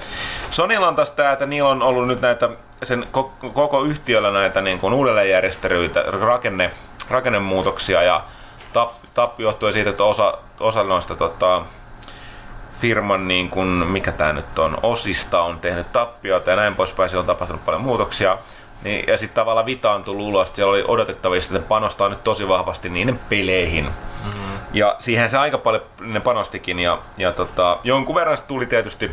Sonylla on taas tää, että niillä on ollut nyt näitä, sen koko, koko yhtiöllä näitä niin kuin uudelleenjärjestelyitä, rakenne, rakennemuutoksia ja tap, tappi johtuen siitä, että osa, osa noista tota, firman, niin kun, mikä tämä nyt on, osista on tehnyt tappiota ja näin poispäin, siellä on tapahtunut paljon muutoksia. Niin, ja sitten tavallaan Vita on tullut ulos, siellä oli odotettavissa, että ne panostaa nyt tosi vahvasti niiden peleihin. Mm-hmm. Ja siihen se aika paljon ne panostikin, ja, ja tota, jonkun verran tuli tietysti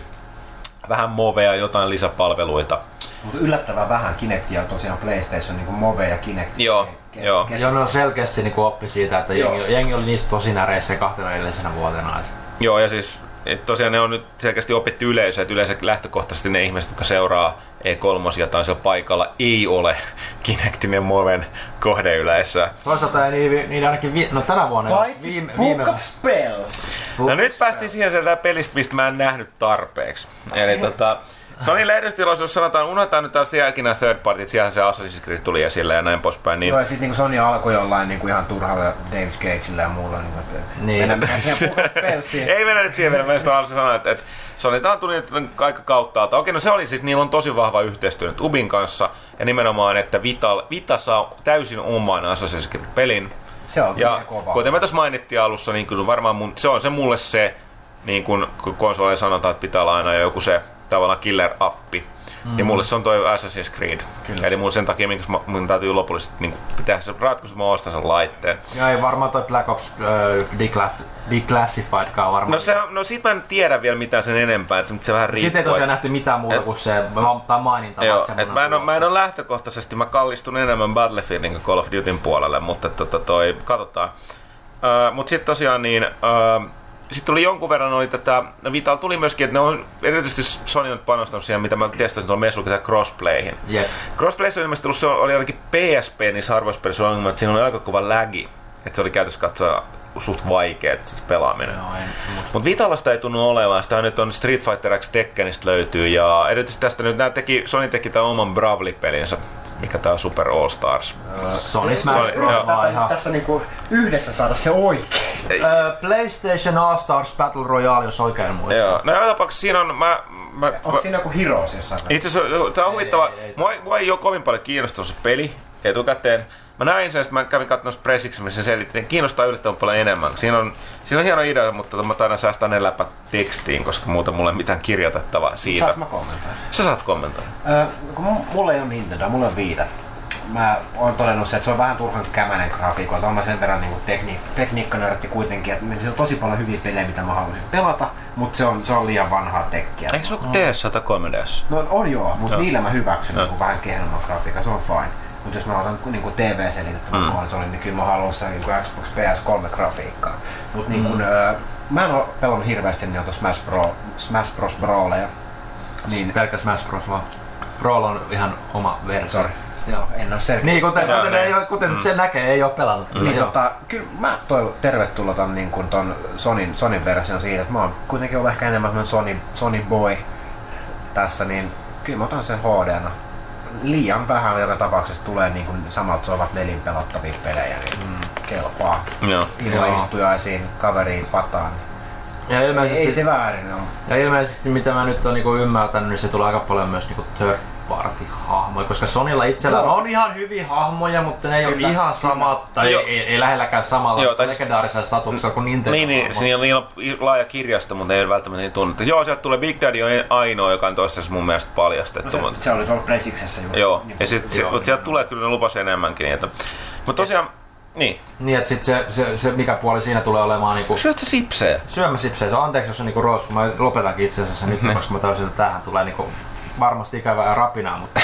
vähän movea, jotain lisäpalveluita. Mutta yllättävän vähän Kinectia on tosiaan PlayStation, niin kuin Move ja Kinect. Joo, ke- joo. kes- Joo, ne on selkeästi niin oppi siitä, että Joo. jengi, jengi, oli niistä tosi näreissä kahtena edellisenä vuotena. Et Joo, ja siis et tosiaan ne on nyt selkeästi opittu yleisö, että yleensä lähtökohtaisesti ne ihmiset, jotka seuraa E3 tai siellä paikalla, ei ole Kinectin ja Moven kohdeyleisöä. Toisaalta ei niiden, niiden ainakin, vi, no tänä vuonna Paitsi viime, Book viime, of Spells. Book No of nyt päästiin siihen sieltä pelistä, mistä mä en nähnyt tarpeeksi. Eli tota, Sony lehdistötilaisuus sanotaan, unohdetaan nyt taas sielläkin nämä third partit, siellä se Assassin's Creed tuli esille ja näin poispäin. Niin Joo, ja sitten niinku Sony alkoi jollain niinku ihan turhalla David Cagella ja muulla. Niinku, että Niin. Mennään mennään. Ei mennä nyt siihen vielä, mä just haluaisin sanoa, että, että Sony tää tuli nyt aika kauttaalta. Okei, no se oli siis, niillä on tosi vahva yhteistyö nyt Ubin kanssa, ja nimenomaan, että Vita, Vita saa täysin oman Assassin's Creed-pelin. Se on Ja kyllä kova. kuten me tuossa mainittiin alussa, niin kyllä varmaan mun, se on se mulle se, niin kun, kun konsoleilla sanotaan, että pitää olla aina joku se tavallaan killer-appi. Mm. Niin mulle se on toi Assassin's Creed. Kyllä. Eli mun sen takia, minkä mä- mun täytyy lopullisesti niin pitää se ratkaisu, että mä ostan sen laitteen. Ja ei varmaan toi Black Ops äh, Declass- Declassifiedkaan varmaan. No, se, no sit mä en tiedä vielä mitään sen enempää, että se vähän riippuu. Sitten ei tosiaan nähty mitään muuta Et- kuin se tai maininta. Joo, et mä, en ole, mä en ole lähtökohtaisesti, mä kallistun enemmän Battlefieldin kuin Call of Dutyn puolelle, mutta tota toi, katsotaan. Uh, mutta sitten tosiaan niin, uh, sitten tuli jonkun verran oli tätä, no Vital tuli myöskin, että ne on, erityisesti Sony on panostanut siihen, mitä mä testasin tuolla messulla, tähän crossplayhin. Jep. Crossplayssa on ilmeisesti ollut, se oli ainakin PSP niissä harvoissa pelissä oli ongelma, että siinä oli aika kova lagi, että se oli käytössä katsoa suht vaikea se pelaaminen. Muista. Mutta Vitalasta ei tunnu olevan, sitä nyt on Street Fighter X Tekkenistä löytyy ja erityisesti tästä nyt nää teki, Sony teki tämän oman Bravely-pelinsä, mikä tää on Super All Stars. Sony Smash Sony- Bros. joo. Tässä niinku yhdessä saada se oikein. Ö, PlayStation All Stars Battle Royale, jos oikein muistan. Joo, no joka tapauksessa siinä on, mä, mä, Onko siinä joku Heroes jossain? itse asiassa tää on huvittava, ei, ei, mua, ei- mua ei ole kovin paljon kiinnostunut se peli etukäteen. Mä näin sen, että mä kävin katsomassa pressiksi, missä se selitti, että kiinnostaa yllättävän paljon enemmän. Siinä on, siinä on hieno idea, mutta mä taidan säästää ne läpät tekstiin, koska muuten mulla ei mitään kirjoitettavaa siitä. Saanko mä kommentoida? Sä saat kommentoida. Öö, kun mu- mulla ei ole Nintendo, mulla on Viita. Mä oon todennut se, että se on vähän turhan kämänen grafiikoilta. On mä sen verran niin tekni- tekniikkanörtti kuitenkin, että se on tosi paljon hyviä pelejä, mitä mä haluaisin pelata, mutta se on, se on liian vanhaa tekkiä. Eikö se ole DS tai 3DS? No on joo, mutta Joo. niillä mä hyväksyn niin vähän kehnomman grafiikan, se on fine. Mutta jos mä otan niin TV-selitettävän mm. konsolin, niin kyllä mä haluan sitä niin kuin Xbox PS3-grafiikkaa. Mutta niin kuin, öö, mä en ole pelannut hirveästi niitä Smash, Bro, Smash Bros. Brawleja. Niin, Pelkkä Smash Bros. vaan. Brawl on ihan oma versio. sorry. Joo, en ole selkeä. Niin, kuten, kuten, niin. ei ole, kuten se näkee, ei ole pelannut. Niin Joo. tota, kyllä mä toivon tervetuloa ton, niin kuin ton Sonin, Sonin version siitä, että mä oon kuitenkin ollut ehkä enemmän semmonen Sony, Sony boy tässä, niin kyllä mä otan sen HDna. Liian vähän joka tapauksessa tulee niin kuin samalta sovat nelin pelattavia pelejä, niin mm. kelpaa. Joo. Ilman Joo. istujaisiin, kaveriin pataan. Ja ilmeisesti, Ei se väärin ole. ja ilmeisesti mitä mä nyt oon niinku ymmärtänyt, niin se tulee aika paljon myös niinku third party hahmoja, koska Sonilla itsellään Joo. on ihan hyviä hahmoja, mutta ne ei ole Kyllä, ihan samat, tai Joo. ei, ei, lähelläkään samalla Joo, tai siis- legendaarisella statuksella kuin Nintendo. Niin, niin, hahmot. siinä on, laaja kirjasto, mutta ei välttämättä niin tunnetta. Joo, sieltä tulee Big Daddy on ainoa, joka on toistaiseksi mun mielestä paljastettu. No mutta- se, se oli tuolla Presiksessä just. Joo, Niin, ja sit, se, Joo. mutta sieltä tulee kyllä ne lupas enemmänkin. Että, mutta tosiaan, niin. Niin, että sit se, se, se, mikä puoli siinä tulee olemaan niinku Syöt sä sipsejä? syömäsipsejä. Anteeksi, jos on niinku roos, kun mä lopetankin itse asiassa nyt, koska mä tajusin, että tähän tulee niinku varmasti ikävää rapinaa. Mutta,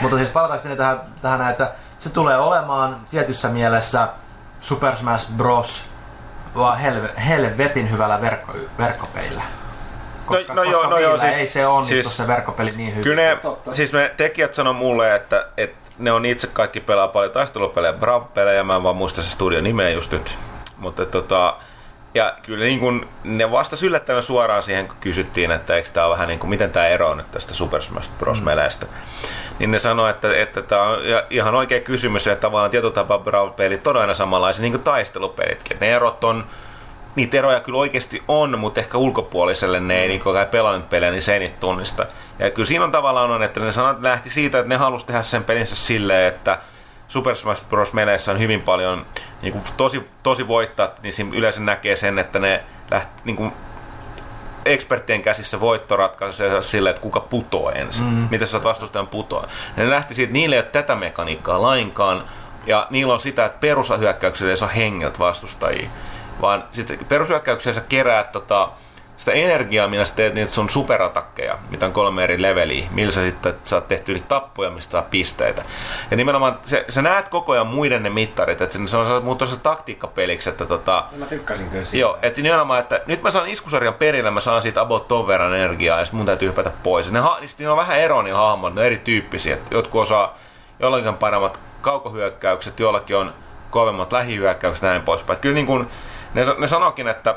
mutta siis palataan sinne tähän, tähän että se tulee olemaan tietyssä mielessä Super Smash Bros. vaan helve, helvetin hyvällä verkko, verkkopelillä. Koska, no joo, koska no joo, siis- ei se onnistu siis- se verkkopeli niin hyvin. Kyllä ne, Totta. siis me tekijät sanoi mulle, että, että ne on itse kaikki pelaa paljon taistelupelejä, Brav-pelejä, mä en vaan muista se studion nimeä just nyt. Mutta tota, ja kyllä niin kun, ne vastasi yllättävän suoraan siihen, kun kysyttiin, että eikö tämä vähän niin kuin, miten tämä eroaa nyt tästä Super Smash Bros. meleistä. Niin ne sanoi, että, että tämä on ihan oikea kysymys, että tavallaan tietyllä tapaa Brav-pelit on aina samanlaisia niin kuin taistelupelitkin. Ne erot on, niitä eroja kyllä oikeasti on, mutta ehkä ulkopuoliselle ne ei niin kai pelannut pelejä, niin se ei niitä tunnista. Ja kyllä siinä on tavallaan on, että ne sanat lähti siitä, että ne halusi tehdä sen pelinsä silleen, että Super Smash Bros. meleissä on hyvin paljon niin kuin tosi, tosi voittaa, niin siinä yleensä näkee sen, että ne läht, niin kuin eksperttien käsissä voitto ratkaisee silleen, että kuka putoo ensin. Mm. Miten sä vastustajan putoa. Ne lähti siitä, että niillä ei ole tätä mekaniikkaa lainkaan, ja niillä on sitä, että perushyökkäyksillä ei saa hengiltä vastustajia, vaan sitten perushyökkäyksillä sä keräät tota, sitä energiaa, millä sä teet niitä sun superatakkeja, mitä on kolme eri leveliä, millä sä sitten saat tehty niitä tappoja, mistä saa pisteitä. Ja nimenomaan se, sä näet koko ajan muiden ne mittarit, että se on muuttunut se taktiikkapeliksi, että tota, Mä tykkäsin kyllä siitä. Joo, että nimenomaan, että nyt mä saan iskusarjan perillä, mä saan siitä about ton verran energiaa ja sit mun täytyy hypätä pois. Ne, ha- niin on vähän eroa niillä hahmoilla, ne on erityyppisiä. Et Jotkut osaa jollakin paremmat kaukohyökkäykset, jollakin on kovemmat lähihyökkäykset näin poispäin. Et kyllä niin kun, ne, ne sanokin, että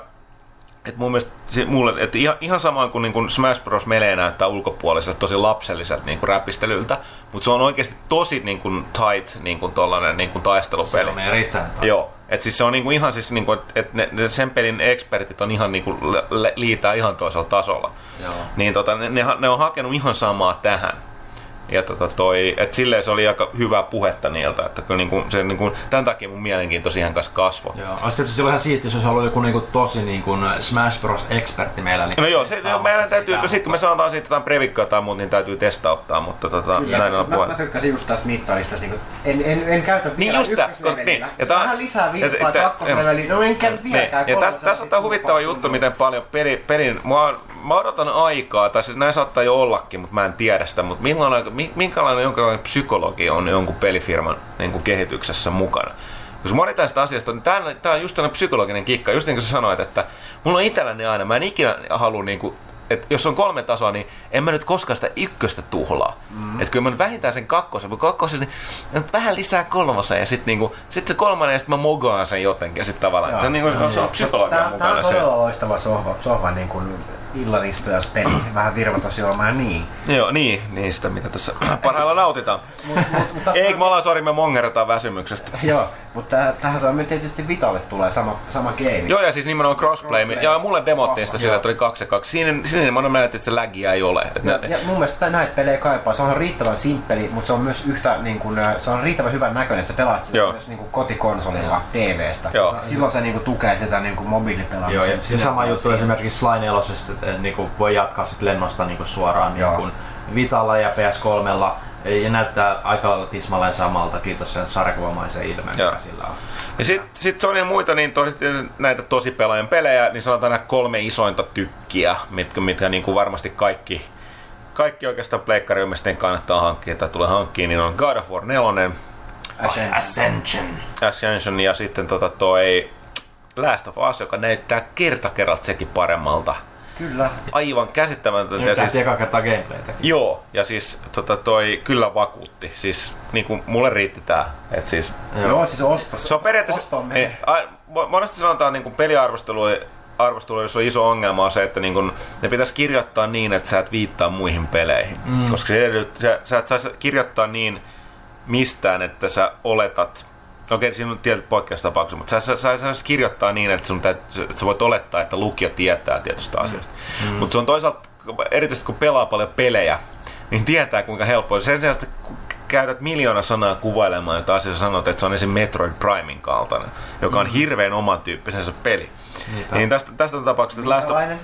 et mun mielestä se, mulle, että ihan, ihan samoin kuin, niin kuin Smash Bros. Melee näyttää ulkopuoliselta tosi lapselliselta niin kuin räpistelyltä, mutta se on oikeasti tosi niin kuin tight niin kuin tollanen, niin kuin taistelupeli. Se on erittäin taas. Joo, et siis se on niinku ihan siis niinku, että et ne, ne sen pelin ekspertit on ihan niinku liitää ihan toisella tasolla. Joo. Niin tota, ne, ne, ne, on hakenut ihan samaa tähän. Ja tota toi, et silleen se oli aika hyvää puhetta niiltä, että kyllä niinku, se niinku, tämän takia mun mielenkiinto siihen kanssa kasvoi. Joo, olisi tietysti ollut ihan siistiä, jos olisi ollut joku niinku tosi niinku Smash Bros. ekspertti meillä. Niin No joo, se, joo meidän täytyy, no sitten kun me saadaan siitä jotain previkkaa tai muuta, niin täytyy testauttaa, mutta tota, Kyllä, näin on mä, puhe. mä tykkäsin just tästä mittarista, että niinku, en, en, en käytä Niin vielä just tää, koska- niin, ja tää- Vähän lisää viippaa kakkosleveliin, no en käy Niin, vieläkään. ja tässä, tässä on tämä sit huvittava juttu, miten paljon peri, perin, mä, mä odotan aikaa, tai siis näin saattaa jo ollakin, mutta mä en tiedä sitä, mutta minkälainen, mi- minkälainen jonkinlainen psykologi on jonkun pelifirman niin kuin kehityksessä mukana. Koska moni tästä asiasta, niin tämä on, tää on just tämmöinen psykologinen kikka, just niin kuin sä sanoit, että mulla on itselläni aina, mä en ikinä halua niin kuin, että jos on kolme tasoa, niin en mä nyt koskaan sitä ykköstä tuhlaa. Mm. Että kyllä mä nyt vähintään sen kakkosen, mutta kakkosen, niin nyt vähän lisää kolmosen ja sitten niinku, sit se kolmannen ja sitten mä mogaan sen jotenkin ja sitten tavallaan. Joo. Se, niinku, se on psykologia Tää, tää mukana on se. todella loistava sohva, sohva niin kuin illanistujaspeli, vähän virvotosilmaa niin. Joo, niin, niin sitä mitä tässä parhaillaan nautitaan. Mut, mut, Ei, me ollaan sori, me mongerataan väsymyksestä. Joo, mutta täh- tähän se on nyt tietysti Vitalle tulee sama, sama game. Joo, ja siis nimenomaan crossplay. Crossplay. Ja mulle demottiin sitä sillä, että oli kaksi ja kaksi. Siinä, siinä mä näytin, että se lägiä ei ole. Ja, ja mun mielestä tää- näitä pelejä kaipaa. Se on riittävän simppeli, mutta se on myös yhtä niin kuin, se on riittävän hyvän näköinen, että sä pelaat sitä myös niin kuin kotikonsolilla TVstä. Joo. Silloin se niin kuin, tukee sitä niin kuin mobiilipelaamista. Joo, ja, ja sama juttu esimerkiksi Sly 4, että niinku voi jatkaa sit lennosta niinku suoraan Joo. niinku Vitalla ja PS3 ja näyttää aika lailla tismalleen samalta, kiitos sen sarjakuvamaisen ilmeen, Joo. mikä sillä on. Ja sitten sit Sony ja muita, niin tosiaan näitä tosi pelaajan pelejä, niin sanotaan nämä kolme isointa tykkiä, mitkä, mitkä niin kuin varmasti kaikki, kaikki oikeastaan pleikkariomisten kannattaa hankkia tai tulee hankkia, niin on God of War 4, Ascension. Ascension. Ascension ja sitten tota toi Last of Us, joka näyttää kerta kerralta sekin paremmalta. Kyllä. Aivan käsittämätöntä. Nyt Ja siis... eka kertaa gameplaytä. joo, ja siis tota toi kyllä vakuutti. Siis niin kuin mulle riitti tää. Et siis, Joo, Joo siis ostos. se on periaatteessa... Ostoon Ei, a, mo- monesti sanotaan niin kuin peliarvostelu arvosteluissa on iso ongelma on se, että niin kun, ne pitäisi kirjoittaa niin, että sä et viittaa muihin peleihin. Mm. Koska se edellyt, sä, sä et saisi kirjoittaa niin mistään, että sä oletat Okei, siinä on tietyt poikkeustapauksia, mutta sä, sä, sä, sä kirjoittaa niin, että, sun täyt, että sä voit olettaa, että lukija tietää tietystä asiasta. Mm. Mutta se on toisaalta, erityisesti kun pelaa paljon pelejä, niin tietää kuinka helppoa. Sen sijaan, että kun käytät miljoona sanaa kuvailemaan sitä asiaa, sanot, että se on esim. Metroid Primein kaltainen, joka on hirveän oman tyyppisensä peli. Niinpä. Niin tästä, tästä tapauksesta Last of, Minkälainen?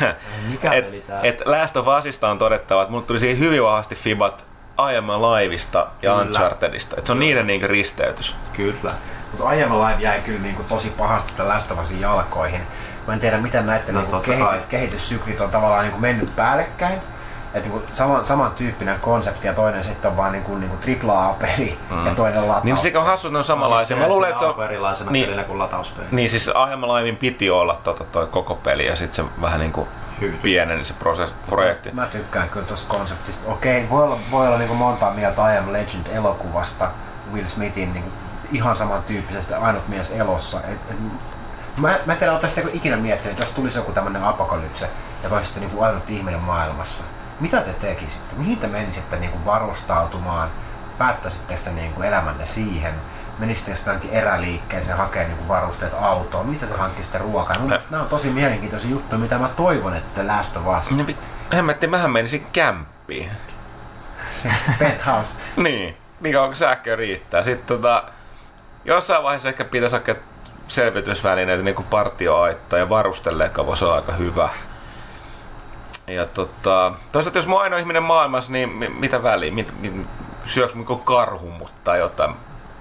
Mikä et, peli tää? et Last of Usista on todettava, että mulle tuli siihen hyvin vahvasti fibat I Am Aliveista ja Kyllä. Unchartedista. Että se on niiden niinku risteytys. Kyllä. Mutta aiemmin live jäi kyllä niinku tosi pahasti Usin jalkoihin. Mä en tiedä, miten näiden No niinku kehity, kehityssyklit on tavallaan niinku mennyt päällekkäin. Et niinku saman, samantyyppinen konsepti ja toinen sitten on vaan niinku, niinku AAA-peli mm. ja toinen lataus. Niin se on hassu, että ne on samanlaisia. Mä luulen, että se on... erilaisena Niin. pelinä kuin latauspeli. Niin siis I Am Alivein piti olla tota, toi koko peli ja sitten se vähän niinku Hyytyi. pieneni se proses, projekti. Mä tykkään kyllä tuosta konseptista. Okei, voi olla, voi olla niinku monta mieltä I Am Legend-elokuvasta Will Smithin niinku ihan samantyyppisestä ainut mies elossa. Et, et, mä, mä en tiedä, oletteko ikinä miettinyt, että jos tulisi joku tämmönen apokalypse ja te olisitte niinku ainut ihminen maailmassa. Mitä te tekisitte? Mihin te menisitte niinku varustautumaan? Päättäisitte sitä niinku elämänne siihen? Menisitte johonkin eräliikkeeseen hakemaan niinku varusteet autoon? Mistä te hankkisitte ruokaa? Mun mielestä nämä on tosi mielenkiintoisia juttuja, mitä mä toivon, että Last of Us No Hemmetti, mähän menisin kämppiin. Penthouse. Niin. niin kauan kuin sähkö riittää. Sitten tota, jossain vaiheessa ehkä pitäisi hakea selvitysvälineitä niin kuin partioaitta ja varusteleeka voisi olla aika hyvä. Ja tota, toisaalta jos mä oon ainoa ihminen maailmassa, niin mi- mitä väliä? Mit, mit, syöks mun karhu mut tai jotain?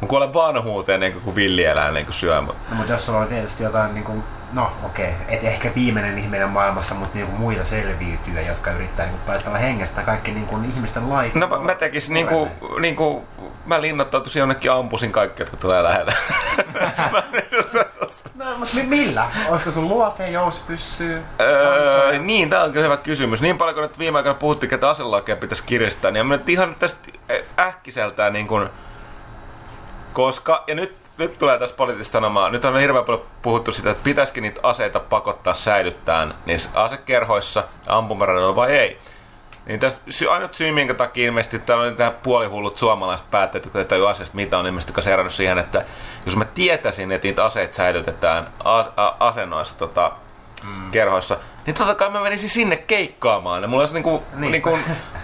Mä kuolen vanhuuteen ennen kuin villieläin niin kuin syö mut. No, mutta jos sulla on tietysti jotain, niin kuin, no okei, okay, et ehkä viimeinen ihminen maailmassa, mutta niin kuin muita selviytyjä, jotka yrittää niin kuin, päästellä hengestä kaikki niin kuin, ihmisten lait. No mä, mä tekisin niinku, niinku, mä linnoittautuisin jonnekin ampusin kaikki, jotka tulee lähelle. No, mutta mi- millä? Olisiko sun luote, jouspyssyy? Öö, niin, tää on kyllä hyvä kysymys. Niin paljon kuin nyt viime aikoina puhuttiin, että aselakia pitäisi kiristää, niin mä nyt ihan tästä äkkiseltään niin kuin, koska, ja nyt, nyt tulee tässä poliittista sanomaa, nyt on hirveän paljon puhuttu sitä, että pitäisikö niitä aseita pakottaa säilyttään niissä asekerhoissa, ampumaradoilla vai ei. Niin tästä sy- ainut syy, minkä takia ilmeisesti täällä on nämä puolihullut suomalaiset päättäjät, jotka ei tajua asiasta mitä on ilmeisesti kaserannut siihen, että jos mä tietäisin, että niitä aseita säilytetään a- a- asennoissa tota, mm. kerhoissa, niin totta kai mä menisin sinne keikkaamaan. Ja mulla olisi niinku, Niin. niinku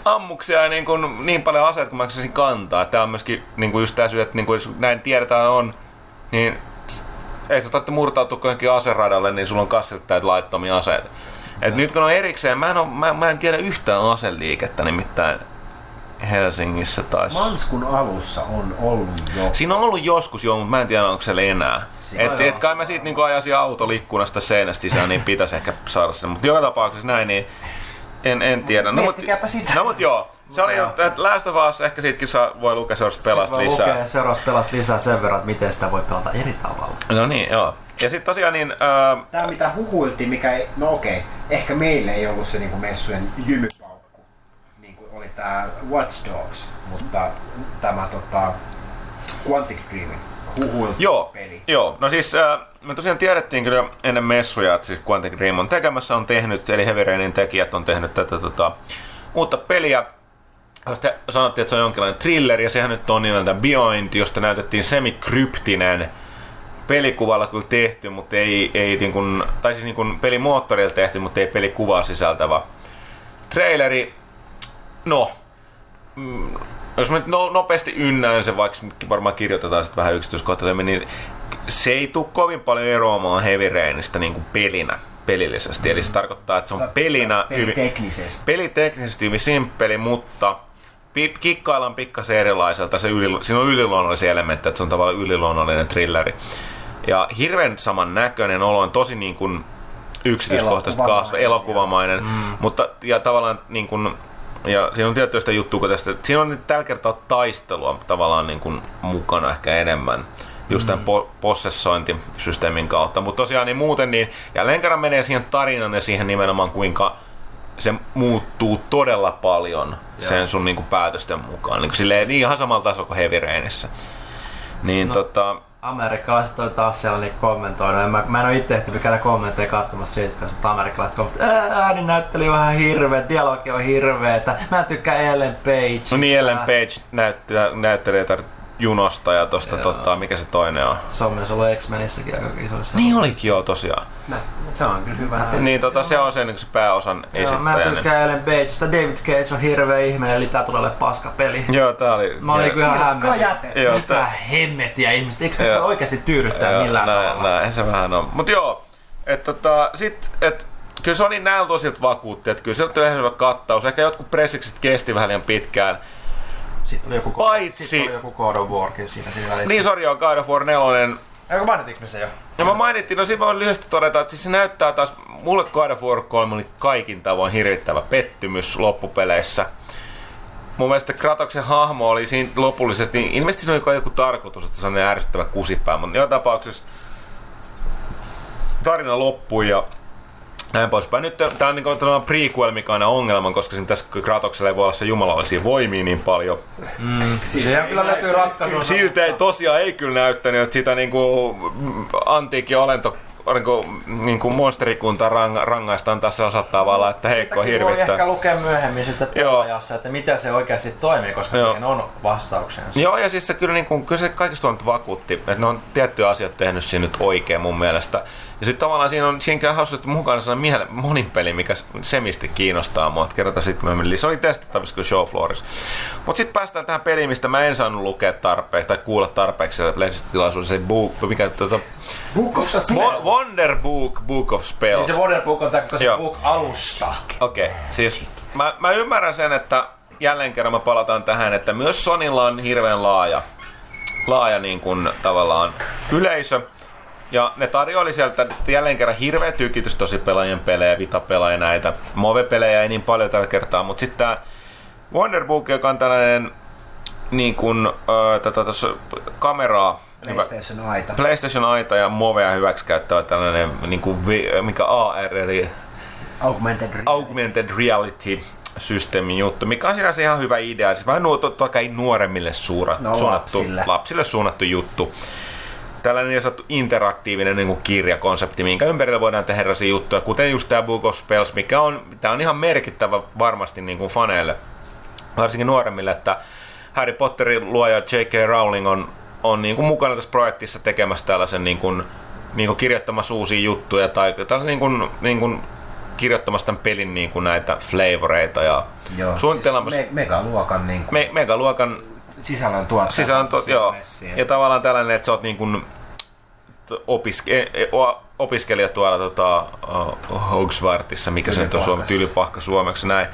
ammuksia ja niinku, niin paljon aseita, kun mä saisin kantaa. Tämä on myöskin niinku just tämä syy, että niinku, jos näin tiedetään on, niin ei sä tarvitse murtautua johonkin aseradalle, niin sulla on kassit täyt laittomia aseita. Et nyt kun on erikseen, mä en, oo, mä, mä en tiedä yhtään aseliikettä nimittäin Helsingissä taas. Manskun alussa on ollut jo. Siinä on ollut joskus jo, mutta mä en tiedä onko siellä enää. Siinä Et, on. et kai mä siitä niinku ajasin autolikkunasta seinästä sisään, niin pitäisi ehkä saada sen. Mutta joka tapauksessa näin, niin en, en tiedä. No, mut, Miettikääpä sitä. no mut joo. Se oli, että Last of Us, ehkä siitäkin saa, voi lukea seuraavasta pelasta Voi lisää. lukea seuraavassa pelasta lisää sen verran, että miten sitä voi pelata eri tavalla. No niin, joo. Ja sitten tosiaan niin, ää, Tämä mitä huhuiltiin, mikä ei, no okei, ehkä meille ei ollut se niinku messujen jymypaukku, niin kuin oli tämä Watch Dogs, mutta tämä tota, Quantic Dreamin huhuiltu Joo, peli. joo. No siis äh, me tosiaan tiedettiin kyllä ennen messuja, että siis Quantic Dream on tekemässä, on tehnyt, eli Heavy Rainin tekijät on tehnyt tätä tota, uutta peliä. Sitten sanottiin, että se on jonkinlainen thriller, ja sehän nyt on nimeltä Beyond, josta näytettiin semikryptinen pelikuvalla kyllä tehty, mutta ei, ei niin kuin, tai siis niin kuin pelimoottorilla tehty, mutta ei pelikuvaa sisältävä traileri. No, mm, jos mä nyt no, nopeasti ynnään sen, vaikka varmaan kirjoitetaan sitten vähän yksityiskohtaisemmin, niin se ei tule kovin paljon eroamaan Heavy Rainista niin kuin pelinä, pelillisesti. Eli se tarkoittaa, että se on pelinä Peli hyvin, teknisesti. peli teknisesti hyvin simppeli, mutta kikkaillaan pikkasen erilaiselta. Se yli, siinä on yliluonnollisia elementtejä, että se on tavallaan yliluonnollinen trilleri. Ja hirveän saman näköinen olo on tosi niin kuin yksityiskohtaisesti kasva, Elokuvamainen, mm. mutta ja tavallaan niin kuin, ja siinä on tietysti sitä juttua, kun tästä, siinä on nyt tällä kertaa taistelua tavallaan niin kuin mukana ehkä enemmän just tämän po- possessointisysteemin kautta. Mutta tosiaan niin muuten, niin jälleen kerran menee siihen tarinan ja siihen nimenomaan kuinka se muuttuu todella paljon sen sun niinku päätösten mukaan. Niinku silleen niin ihan samalla tasolla kuin Heavy Rainissa. Niin no. tota, Amerikkalaiset on taas siellä niin kommentoinut. En Mä, mä en ole itse ehtinyt käydä kommentteja katsomassa siitä, mutta amerikkalaiset kommentoivat, että ääni näytteli vähän hirveä, dialogi on hirveä, mä en tykkää Ellen Page. no niin Ellen Page näyttää, näyttelee tätä junosta ja tosta, Joo. tota, mikä se toinen on. Se on myös ollut X-Menissäkin aika isoissa. Niin olikin joo tosiaan. Nä- Se on kyllä hyvä. Niin tota, se on sen se pääosan Joo, mä esittäjä. Niin. tykkään Ellen Pageista. David Cage on hirveä ihminen, eli tää tulee olemaan paskapeli. Joo, tää oli... Mä olin kyllä jätettä. Joo, Mitä tää- hemmettiä ihmiset, eikö se Joo. oikeasti tyydyttää Joo, millään näin, tavalla? näin, se vähän on. Mut joo, että tota, sit, et, kyllä Sony näiltä osilta vakuutti, että kyllä sieltä tuli ihan hyvä kattaus. Ehkä jotkut pressikset kesti vähän liian pitkään. Sitten oli joku, Paitsi- Sitten oli joku God of Warkin siinä, siinä välissä. Niin sori on God of War 4. Eikö mainittiinko me se jo? Ja mä mainittiin, no sit mä voin lyhyesti todeta, että siis se näyttää taas, mulle God of War 3 oli kaikin tavoin hirvittävä pettymys loppupeleissä. Mun mielestä Kratoksen hahmo oli siinä lopullisesti, niin ilmeisesti siinä oli joku tarkoitus, että se on ärsyttävä kusipää, mutta joka tapauksessa tarina loppui ja näin poispäin. Nyt tää on niinku tällainen prequel, mikä on aina ongelma, koska siinä tässä Kratoksella ei voi olla se jumalallisia voimia niin paljon. Siihen kyllä löytyy ratkaisu. Siltä ei tosiaan ei kyllä näyttänyt, että sitä niinku mm, antiikin olento niinku, niinku monsterikunta rang, rangaistaan tässä osattaa vaan että heikko Sitäkin voi hirvittää. ehkä lukea myöhemmin sitten pelaajassa, että miten se oikeasti toimii, koska Joo. on vastauksensa. Joo, ja siis se kyllä, niin kuin, kyllä se kaikista on vakuutti, että ne on tiettyjä asioita tehnyt siinä nyt oikein mun mielestä. Ja sitten tavallaan siinä on, siinä käy hauska, että mukana sellainen monin peli, mikä semisti kiinnostaa mua. Kerrotaan sitten, menin. Se oli testattavissa kuin showfloorissa. Mutta sitten päästään tähän peliin, mistä mä en saanut lukea tarpeeksi tai kuulla tarpeeksi lehdistötilaisuudessa. Se book, mikä tuota, Book of Wo- Wonder Book, Book of Spells. Niin se Wonder Book on tämä se Joo. book alusta. Okei, okay. siis mä, mä ymmärrän sen, että jälleen kerran me palataan tähän, että myös Sonilla on hirveän laaja, laaja niin kuin, tavallaan yleisö. Ja ne tarjoili sieltä jälleen kerran hirveä tykitys tosi pelaajien pelejä, Vita-pelaajia näitä. Move-pelejä ei niin paljon tällä kertaa, mutta sitten tämä Wonderbook, joka on tällainen niin kuin, äh, tätä tuossa kameraa, PlayStation aita. PlayStation-aita ja Movea hyväksikäyttävä tällainen, niin kuin, mikä AR, eli Augmented reality. augmented reality systeemin juttu, mikä on sinänsä ihan hyvä idea. Siis vähän nuo, totta kai nuoremmille suura, No, suunnattu, lapsille. lapsille suunnattu juttu. Tällainen niin sanottu interaktiivinen niin kuin kirjakonsepti, minkä ympärillä voidaan tehdä erilaisia juttuja, kuten just tämä Book of Spells, mikä on, tämä on ihan merkittävä varmasti niin kuin faneille, varsinkin nuoremmille, että Harry Potterin luoja J.K. Rowling on, on niin kuin mukana tässä projektissa tekemässä tällaisen niin kuin, niin kuin kirjoittamassa uusia juttuja tai tällaisen niin kuin, niin kuin kirjoittamassa tämän pelin niin kuin näitä flavoreita ja Joo, suunnittelemassa siis me, megaluokan niin kuin, me, megaluokan sisällön tuottaja. sisällön to, joo, ja tavallaan tällainen, että sä oot niin kuin opiske, e- e- opiskelija tuolla tota, uh, Hogsvartissa, mikä se nyt on Tylypahkassa. tylypahka suomeksi näin.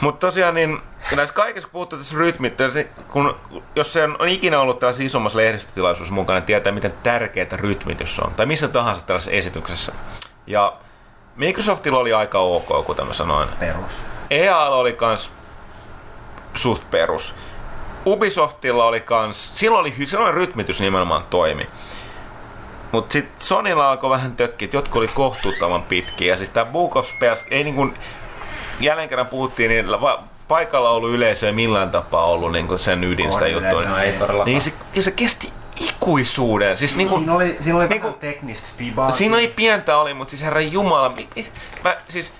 Mutta tosiaan niin, näissä kaikissa kun puhutaan tässä rytmit, se- kun, jos se on, on ikinä ollut tällaisessa isommassa lehdistötilaisuudessa mukana, niin tietää miten tärkeitä rytmitys on, tai missä tahansa tällaisessa esityksessä. Ja Microsoftilla oli aika ok, kuten mä sanoin. Perus. EA oli kans suht perus. Ubisoftilla oli kans, silloin oli, silloin rytmitys nimenomaan toimi. Mut sit Sonylla alkoi vähän tökkiä, että jotkut oli kohtuuttoman pitkiä. Ja siis tää Book of Spells, ei niinku, jälleen kerran puhuttiin, niin paikalla ollut yleisö ei millään tapaa ollut niinku sen ydinstä juttua. No ei. Niin se, se kesti ikuisuuden. Siis niinku, Siinä oli, siinä oli niinku- teknistä fibaa. Siinä oli pientä oli, mutta siis herra Jumala, mi- mi- mä, siis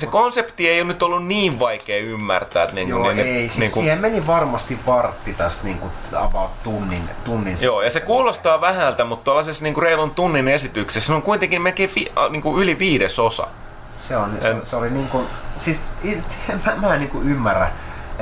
se konsepti ei ole nyt ollut niin vaikea ymmärtää. Että niinku, Joo, niin, ei. Siis niinku, siihen meni varmasti vartti tästä niinku about tunnin. tunnin Joo, ja se kuulostaa vähältä, mutta tuollaisessa niinku reilun tunnin esityksessä se on kuitenkin melkein vi, a, niinku yli viidesosa. Se, on, se, En- se oli niinku, siis i- mä, mä en niinku ymmärrä,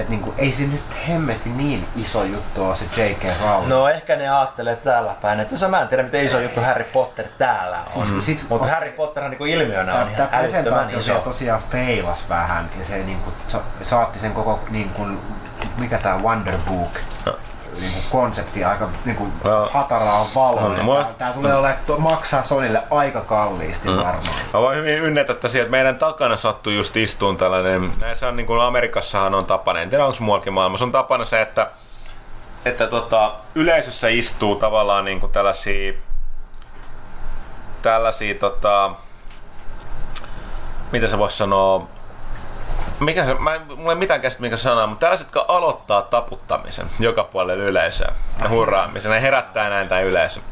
että niinku, ei se nyt hemmetin niin iso juttu ole se J.K. Rowling. No ehkä ne ajattelee täällä päin, että jos mä en tiedä miten iso juttu Harry Potter täällä on. Siis sit- Mutta Harry Potterhan niinku ilmiönä on Tämä ihan älyttömän presentaatio se iso. tosiaan feilas vähän ja se niinku, sa- saatti sen koko niinku, mikä tää Wonder Book niinku, konsepti aika niinku, Joo. hataraa valoa. No, Tää, tää tulee olemaan, maksaa Sonille aika kalliisti varmaan. Mä voin hyvin ynnetä että että meidän takana sattui just istuun tällainen, näissä on niin kuin Amerikassahan on tapana, en tiedä onko muuallakin maailmassa, on tapana se, että, että tota, yleisössä istuu tavallaan niin kuin tällaisia, tällaisia tota, mitä se voisi sanoa, mikä se, mä en, mulla ei mitään käsitystä mikä se sanaa, mutta tällaiset, jotka aloittaa taputtamisen joka puolelle yleisöä ja hurraamisen ja herättää näin tämän yleisön.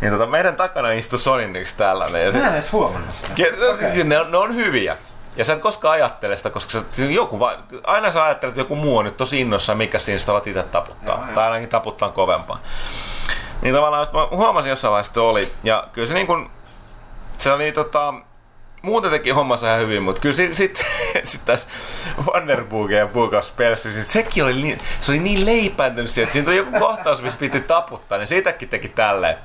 Niin tota, meidän takana istui Sonin yksi tällainen. Ja se, Mä en edes huomannut sitä. Ja, okay. ne, on, ne on hyviä. Ja sä et koskaan ajattele sitä, koska sä, siinä joku va, aina sä ajattelet, että joku muu on nyt tosi innossa, mikä siinä sitä alat itse taputtaa. Joo, tai ainakin taputtaa kovempaa. Niin tavallaan sit mä huomasin jossain vaiheessa, että oli. Ja kyllä se niin kuin, se oli tota, muuten teki hommansa ihan hyvin, mutta kyllä sitten sit, sit tässä Wonderboogia ja Book of Spells, siis sekin oli niin, se oli niin leipääntynyt siihen, että siinä tuli joku kohtaus, missä piti taputtaa, niin siitäkin teki tälleen.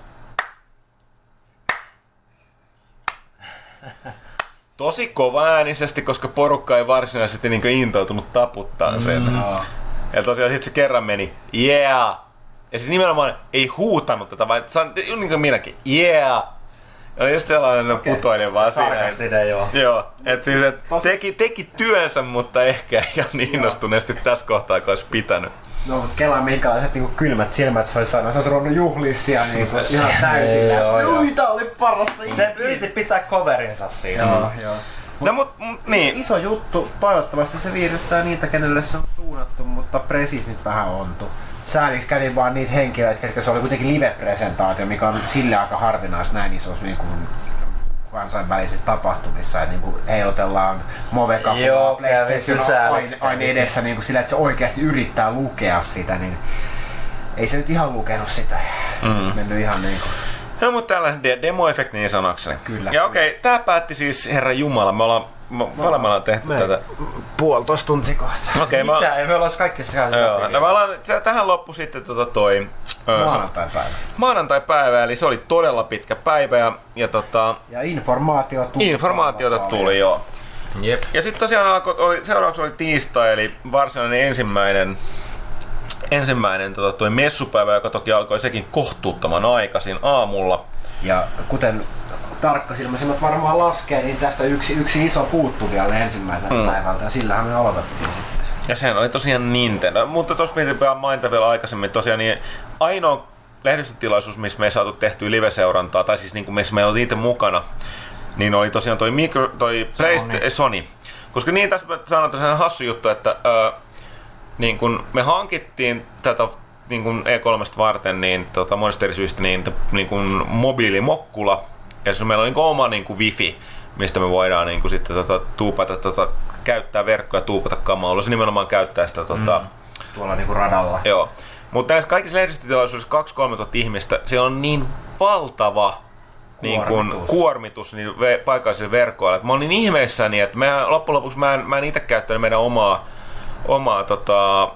Tosi kova äänisesti, koska porukka ei varsinaisesti niin intoutunut taputtaa sen. Mm. Ja tosiaan sitten se kerran meni, yeah! Ja siis nimenomaan ei huutanut tätä, vaan niin kuin minäkin, yeah! Ja just sellainen okay. putoinen vaan siinä. Sarkastinen joo. Joo, että siis et Tos- teki, teki työnsä, mutta ehkä ei ihan niin innostuneesti tässä kohtaa, kun olisi pitänyt. No mut kelaa minkälaiset niinku kylmät silmät se olisi saanut. Se olisi ruvennut juhlia siellä niinku ihan täysillä. Joo, tää oli parasta Se yritti pitää coverinsa siis. Joo, joo. No mut, mm, Niin. niin. Iso juttu. Toivottavasti se viihdyttää niitä, kenelle se on suunnattu, mutta presis nyt vähän ontu. Sääliksi kävi vaan niitä henkilöitä, ketkä se oli kuitenkin live-presentaatio, mikä on sille aika harvinaista näin isossa niin kuin kansainvälisissä tapahtumissa, että niin heilutellaan Move-kapulaa PlayStation edessä niin kuin sillä, että se oikeasti yrittää lukea sitä, niin ei se nyt ihan lukenut sitä. Mm. Mennyt ihan niin kuin... No, mutta de- demo-efekti niin sanakseni. Kyllä. Ja okei, okay, tää päätti siis Herra Jumala. Me ollaan, me, me ollaan tehty Me- tätä. Puolitoista tuntia kohta. Okei, mä, Mitä? Ei me ollaan kaikki sekaisin. Joo, no mä tähän loppu sitten tota toi Maanantai-päivä. maanantai-päivä, eli se oli todella pitkä päivä ja, ja tota, Ja informaatio tuli. informaatiota tuli jo. Jep. Ja sitten tosiaan alkoi, oli, seuraavaksi oli tiistai, eli varsinainen ensimmäinen ensimmäinen tota, toi messupäivä, joka toki alkoi sekin kohtuuttoman aikaisin aamulla. Ja kuten tarkkasilmäisimmät varmaan laskee, niin tästä yksi, yksi iso puuttu vielä ensimmäiseltä mm. päivältä ja sillähän me aloitettiin sitten. Ja sehän oli tosiaan Nintendo. Mutta tuossa piti vielä mainita vielä aikaisemmin, tosiaan niin ainoa lehdistötilaisuus, missä me ei saatu tehtyä live-seurantaa, tai siis niin kuin missä meillä oli itse mukana, niin oli tosiaan toi, micro, toi Sony. Sony. Sony. Koska niin tästä mä sanon tosiaan hassu juttu, että ö, niin kun me hankittiin tätä niin kun E3 varten niin tota, monesta eri syystä niin, niin kun mobiilimokkula, ja se meillä on niin oma niin kun wifi, mistä me voidaan niin kun sitten tota, tuupata, tota, käyttää verkkoja, tuupata kamaa, se nimenomaan käyttää sitä tota, mm. Tuolla niinku radalla. Joo. Mutta näissä kaikissa lehdistötilaisuuksissa 2-3 tuhatta ihmistä, siellä on niin valtava niin kun, Kuormitus. kuormitus niin ve- paikallisilla verkoilla. Et mä olin ihmeissäni, että mä, loppujen lopuksi mä en, mä en itse käyttänyt meidän omaa, omaa tota,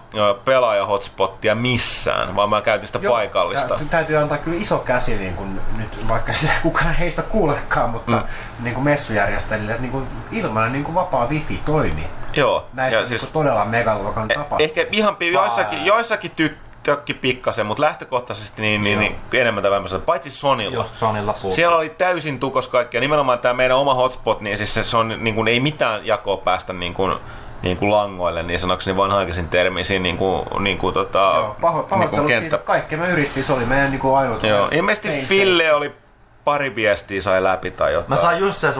pelaaja-hotspottia missään, vaan mä käytin sitä Joo, paikallista. tä- Täytyy antaa kyllä iso käsi, niin kun nyt, vaikka sitä kukaan heistä kuulekaan, mutta mm. niin kuin messujärjestäjille, että niin kuin ilmainen niin kuin vapaa wifi toimi. Joo. Näissä ja niin siis, todella megaluokan tapahtumissa. ehkä ihan joissakin, joissakin tyk, tökki pikkasen, mutta lähtökohtaisesti niin, niin, niin enemmän tai vähemmän, paitsi Sonylla. Just Sonilla. Siellä oli täysin tukos kaikki ja nimenomaan tämä meidän oma hotspot, niin siis se, se on niin kuin, ei mitään jakoa päästä niin kuin, niin kuin langoille, niin sanokseni vanha-aikaisin termi siinä niin kuin, niin kuin, tota, Joo, paho, niin kuin siitä. Kaikki me yrittiin, se oli meidän niin kuin ainut. Joo, ilmeisesti Ville oli pari viestiä sai läpi tai jotain. Mä sain just sen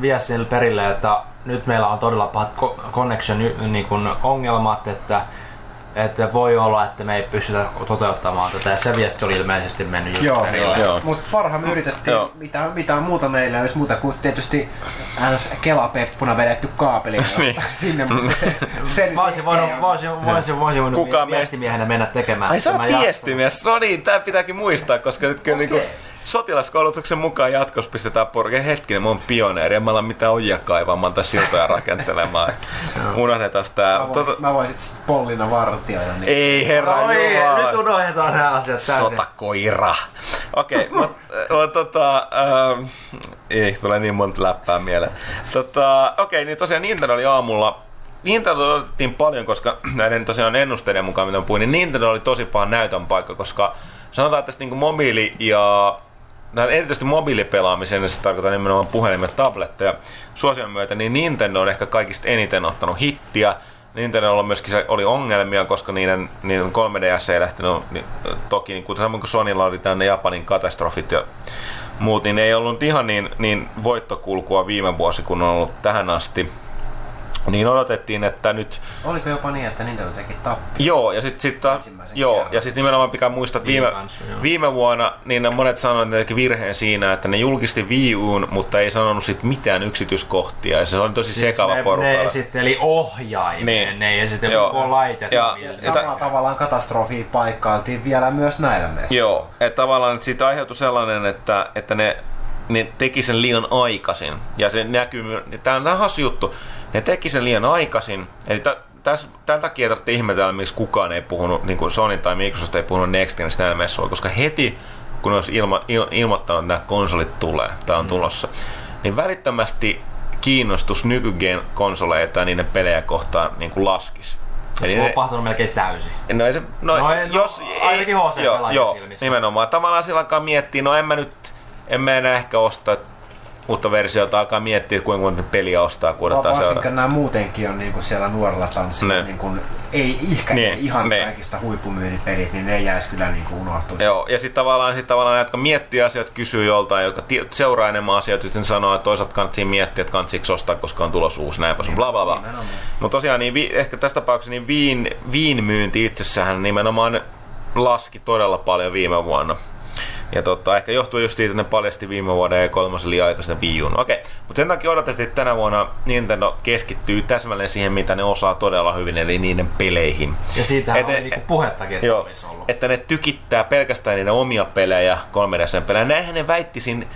viestin perille, että nyt meillä on todella pahat co- connection niin kuin ongelmat, että, että voi olla, että me ei pystytä toteuttamaan tätä. Ja se viesti oli ilmeisesti mennyt just Joo, perille. Joo. mutta parhaamme yritettiin, Joo. mitään, mitään muuta meillä ei olisi muuta kuin tietysti ns. Kelapeppuna vedetty kaapeli Niin. sinne, mutta se, sen Mä olisin voinut, olisin, mä olisin voinut Kuka viestimiehenä mennä tekemään. Ai sä oot viestimies. No niin, tää pitääkin muistaa, koska nyt kyllä niinku sotilaskoulutuksen mukaan jatkossa pistetään porke hetkinen, mä oon pioneeri, en mä ala mitään ojia kaivamaan tai siltoja rakentelemaan. Unohdetaan tää. Mä voin, Tota, mä voin sit pollina vartioida. Niin. ei herra Oi, Jumala. nyt unohdetaan nämä asiat täysin. Sotakoira. Okei, okay, mutta tota, ähm, ei, tulee niin monta läppää mieleen. Tota, okei, okay, niin tosiaan Nintendo oli aamulla Nintendo odotettiin paljon, koska näiden tosiaan ennusteiden mukaan, mitä puhuin, niin Nintendo oli tosi paha näytön paikka, koska sanotaan, että tästä niin mobiili ja Näin erityisesti mobiilipelaamisen, se tarkoittaa nimenomaan puhelimet, tabletteja, suosion myötä, niin Nintendo on ehkä kaikista eniten ottanut hittiä. Nintendo on myöskin oli ongelmia, koska niiden, niiden 3DS ei lähtenyt, niin, toki niin, kuten samoin kuin Sonylla oli tänne Japanin katastrofit ja muut, niin ei ollut ihan niin, niin voittokulkua viime vuosi kuin on ollut tähän asti. Niin odotettiin, että nyt Oliko jopa niin, että Nintendo teki tappi? Joo, ja sitten sit, Ensimmäisen joo, kerran. ja siis nimenomaan pitää muistaa, että viime, Viime kanssa, viime vuonna niin monet sanoivat, että ne teki virheen siinä, että ne julkisti Wii Uun, mutta ei sanonut sit mitään yksityiskohtia, ja se oli tosi siis sekava ne, porukka. ne esitteli ohjaimen, Niin. ne ei esitellyt Joo. koko laitetta. Ja- ja- Samalla tavallaan katastrofia paikkailtiin vielä myös näillä messuilla. Joo, että tavallaan että siitä aiheutui sellainen, että, että ne, ne teki sen liian aikaisin. Ja se näkyy, tämä on vähän hassu juttu, ne teki sen liian aikaisin. Eli tä, täs, tämän takia tarvitsee ihmetellä, miksi kukaan ei puhunut, niin kuin Sony tai Microsoft ei puhunut Nextinistä näillä messuilla, koska heti kun ne olisi ilma, il, ilmoittanut, että nämä konsolit tulee, tai on tulossa, niin välittömästi kiinnostus nykygen konsoleita ja niiden pelejä kohtaan niin kuin laskisi. Se on lopahtanut melkein täysin. No ei se, no, No ei, no, jos, ainakin HC joo, joo, silmissä. nimenomaan. Tavallaan sillä alkaa miettiä, no en mä nyt, en mä enää ehkä ostaa uutta versiota, alkaa miettiä, kuinka monta peliä ostaa, kun odottaa Varsinkin seuraava. nämä muutenkin on niinku siellä nuorella tanssilla, Ne. niinku, ei ehkä ne, ihan ne. kaikista huippumyynnin pelit, niin ne jäisi kyllä niinku unohtumaan. Joo, ja sitten tavallaan, sit tavallaan ne, jotka miettii asioita, kysyy joltain, joka ti- seuraa enemmän asioita, sitten sanoo, että toisaalta kannattaa miettiä, että kannatsiko ostaa, koska on tulossa uusi, näinpä sun, bla bla bla. Mutta tosiaan, niin vi- ehkä tässä tapauksessa niin viin, viin myynti itsessään nimenomaan laski todella paljon viime vuonna. Ja tota, ehkä johtuu just siitä, että ne paljasti viime vuoden E3 liian aikaisen Wii. Okei, mutta sen takia odotettiin, että tänä vuonna Nintendo keskittyy täsmälleen siihen, mitä ne osaa todella hyvin, eli niiden peleihin. Ja siitä et- niinku puhettakin, että Joo, olisi ollut. että ne tykittää pelkästään niiden omia pelejä, 3 pelejä. Näinhän ne väitti siinä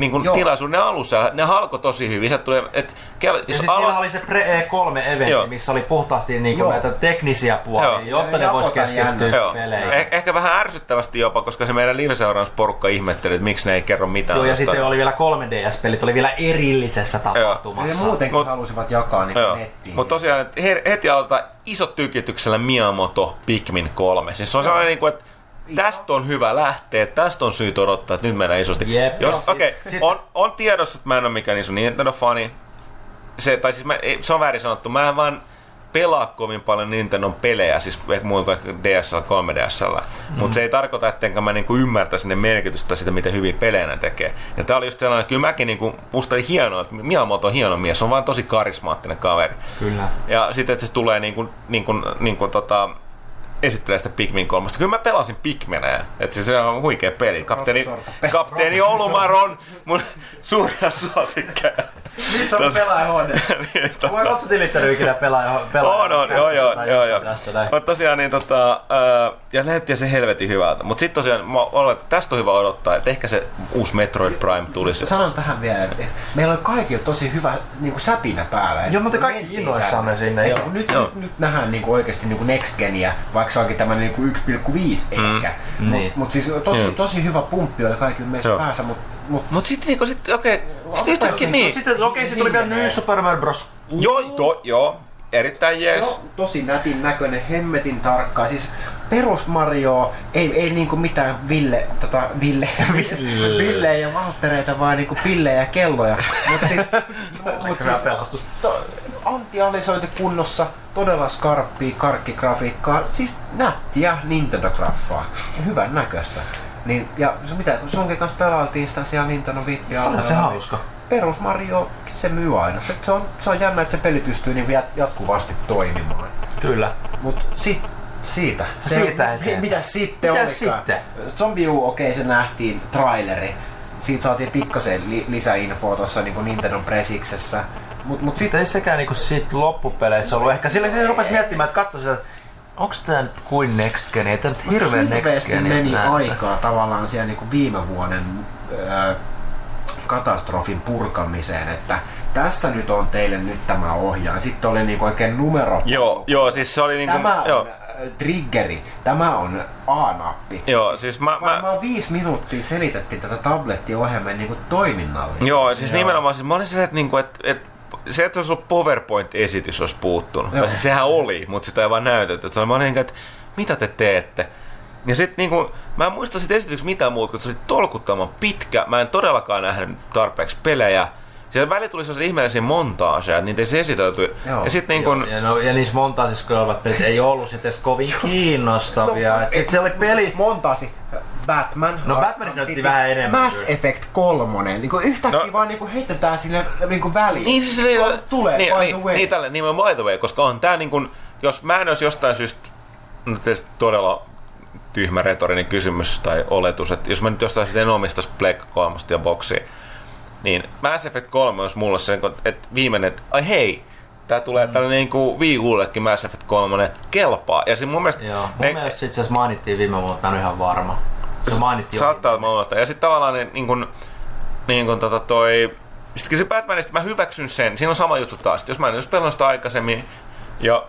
niin kuin Joo. tilaisuuden alussa. Ne halko tosi hyvin. Tulee, et, kel, Ja siis niillä oli se Pre-E3-eventti, Joo. missä oli puhtaasti niinku Joo. näitä teknisiä puolia, Joo. jotta Ja ne ne vois jakotaan keskittyä. Joo. peleihin. Eh- ehkä vähän ärsyttävästi jopa, koska se meidän live-seurausporukka ihmetteli, että miksi ne ei kerro mitään. Joo, ja sitten oli vielä 3DS-pelit, oli vielä erillisessä Ja tapahtumassa. ne muutenkin Mut- halusivat jakaa niin Joo. nettiin. Mutta tosiaan, heti aloitetaan isot tykityksellä Miyamoto Pikmin 3. Siis se on sellainen, niin kuin, että tästä on hyvä lähteä, tästä on syytä odottaa, että nyt mennään isosti. Jep. Jos, Joo, okei, sit- on, on tiedossa, että mä en ole mikään iso Nintendo-fani. Se, tai siis mä, se on väärin sanottu, mä en vaan pelaa kovin paljon Nintendon pelejä, siis muun kuin DSL, 3DSL. Mm. Mutta se ei tarkoita, ettenkö mä niinku ymmärtäisin ne merkitystä sitä, miten hyviä pelejä ne tekee. Ja tää oli just sellainen, että kyllä mäkin niinku, musta oli hienoa, että Miyamoto on hieno mies, se on vaan tosi karismaattinen kaveri. Kyllä. Ja sitten, että se tulee niin kuin, niin kuin, niin kuin tota, esittelee sitä Pikmin kolmasta. Kyllä mä pelasin Pikmenejä. Että siis se on huikea peli. Kapteeni, kapteeni Olumar on mun suuria suosikkeja. Missä on pelaajahuone? niin, tota, Vai ootko tilittänyt ikinä pelaaja? pelaaja on, on, joo, joo, joo, joo. Mutta tosiaan niin tota, ää, ja näytti se helvetin hyvältä. Mutta sitten tosiaan, mä olen, että tästä on hyvä odottaa, että ehkä se uusi Metroid Prime tulisi. Sanon tähän vielä, että meillä on kaikilla tosi hyvä niin kuin säpinä päällä. Joo, mutta kaikki tänne. sinne, joo. kun Nyt, Joo. nyt, nyt nähdään niin kuin oikeasti niin kuin Next Genia, vaikka se onkin tämmöinen niin kuin 1,5 ehkä. Niin. Mutta mut siis tosi, tosi hyvä pumppi oli kaikilla meistä päässä, mutta mut, sitten niinku, sit, okei, okay, sitten niin, niin. Sitten, okei, sitten tuli vielä Viimeinen. New Super Mario Bros. Joo, to, joo, erittäin jees. Joo, tosi nätin näköinen, hemmetin tarkkaa. Siis perus Mario, ei, ei niinku mitään Ville, tota, Ville, Ville ja Valttereita, vaan niinku pillejä ja kelloja. Mutta siis, mut siis pelastus. to, antialisointi kunnossa, todella skarppia karkkigrafiikkaa, siis nättiä Nintendo-graffaa. Hyvän näköistä. Niin, ja se mitä, kun sunkin kanssa pelailtiin sitä siellä Nintendo Vippiä Onhan se hauska. Perus Mario, se myy aina. Se, se, on, se on jännä, että se peli pystyy niin jatkuvasti toimimaan. Kyllä. Mut sit, siitä. Siitä mi- eteenpäin. Mitä sitten Mitä sitten? Zombie U, okei se nähtiin, traileri. Siitä saatiin pikkasen li- lisäinfoa tuossa niin Nintendo Presiksessä. Mut, mut Sitten sitten ei sekään niinku sit loppupeleissä ollut. Ehkä sillä se rupesi miettimään, että katso sitä, onks tää nyt kuin Next Gen? Ei tää nyt hirveen Next Gen. meni aikaa tavallaan siellä niin viime vuoden ö, katastrofin purkamiseen, että tässä nyt on teille nyt tämä ohjaan. Sitten oli niin oikein numero. Joo, joo, siis se oli niinku, Tämä on joo, triggeri, tämä on A-nappi. joo, siis mä, mä, Varmaan viisi minuuttia selitettiin tätä tablettiohjelman niin toiminnallista. joo, siis nimenomaan, siis mä olin silleen, että niinku, et, et, se, että se olisi ollut PowerPoint-esitys, olisi puuttunut. Joo. Tai siis sehän oli, mutta sitä ei vaan näytetty. Et Se oli vaan niin, että mitä te teette? Ja sitten niinku, mä en muista siitä esityksestä mitään muuta, kun se oli tolkuttoman pitkä. Mä en todellakaan nähnyt tarpeeksi pelejä. Siellä välillä tuli sellaisia ihmeellisiä montaaseja, että niitä ei se esitelty. Joo. Ja sitten niin Ja, no, ja niissä montaisissa olevat pelit ei ollut sitten edes kovin kiinnostavia. Et, et se oli peli, Montasi Batman. No, Arkham Batmanissa näytti City, vähän enemmän Mass kyllä. Effect 3. Niin kuin yhtäkkiä No. vaan niin kuin heitetään sinne niin kuin väliin. Niin siis Tuo tulee, niin, by niin, the way. Niin, tälle, niin by the way, koska on tää niin kuin, jos mä en olisi jostain syystä, no tietysti todella tyhmä retorinen kysymys tai oletus, että jos mä nyt jostain syystä en omistais Black 3 ja boksia, niin Mass Effect 3 olisi mulle se, että viimeinen, että ai hei, tää tulee mm. tällainen niin kuin Wii Ullekin Mass Effect 3 kelpaa. Ja siis mun mielestä joo, mun ne- mielestä se itse asiassa mainittiin viime vuonna, en ole ihan varma. Se mainittiin Saattaa olla mahdollista. Ja sitten tavallaan ne, niin kun, niin kun tota toi... Sitten se Batmanista mä hyväksyn sen. Siinä on sama juttu taas. Jos mä en olisi pelannut sitä aikaisemmin ja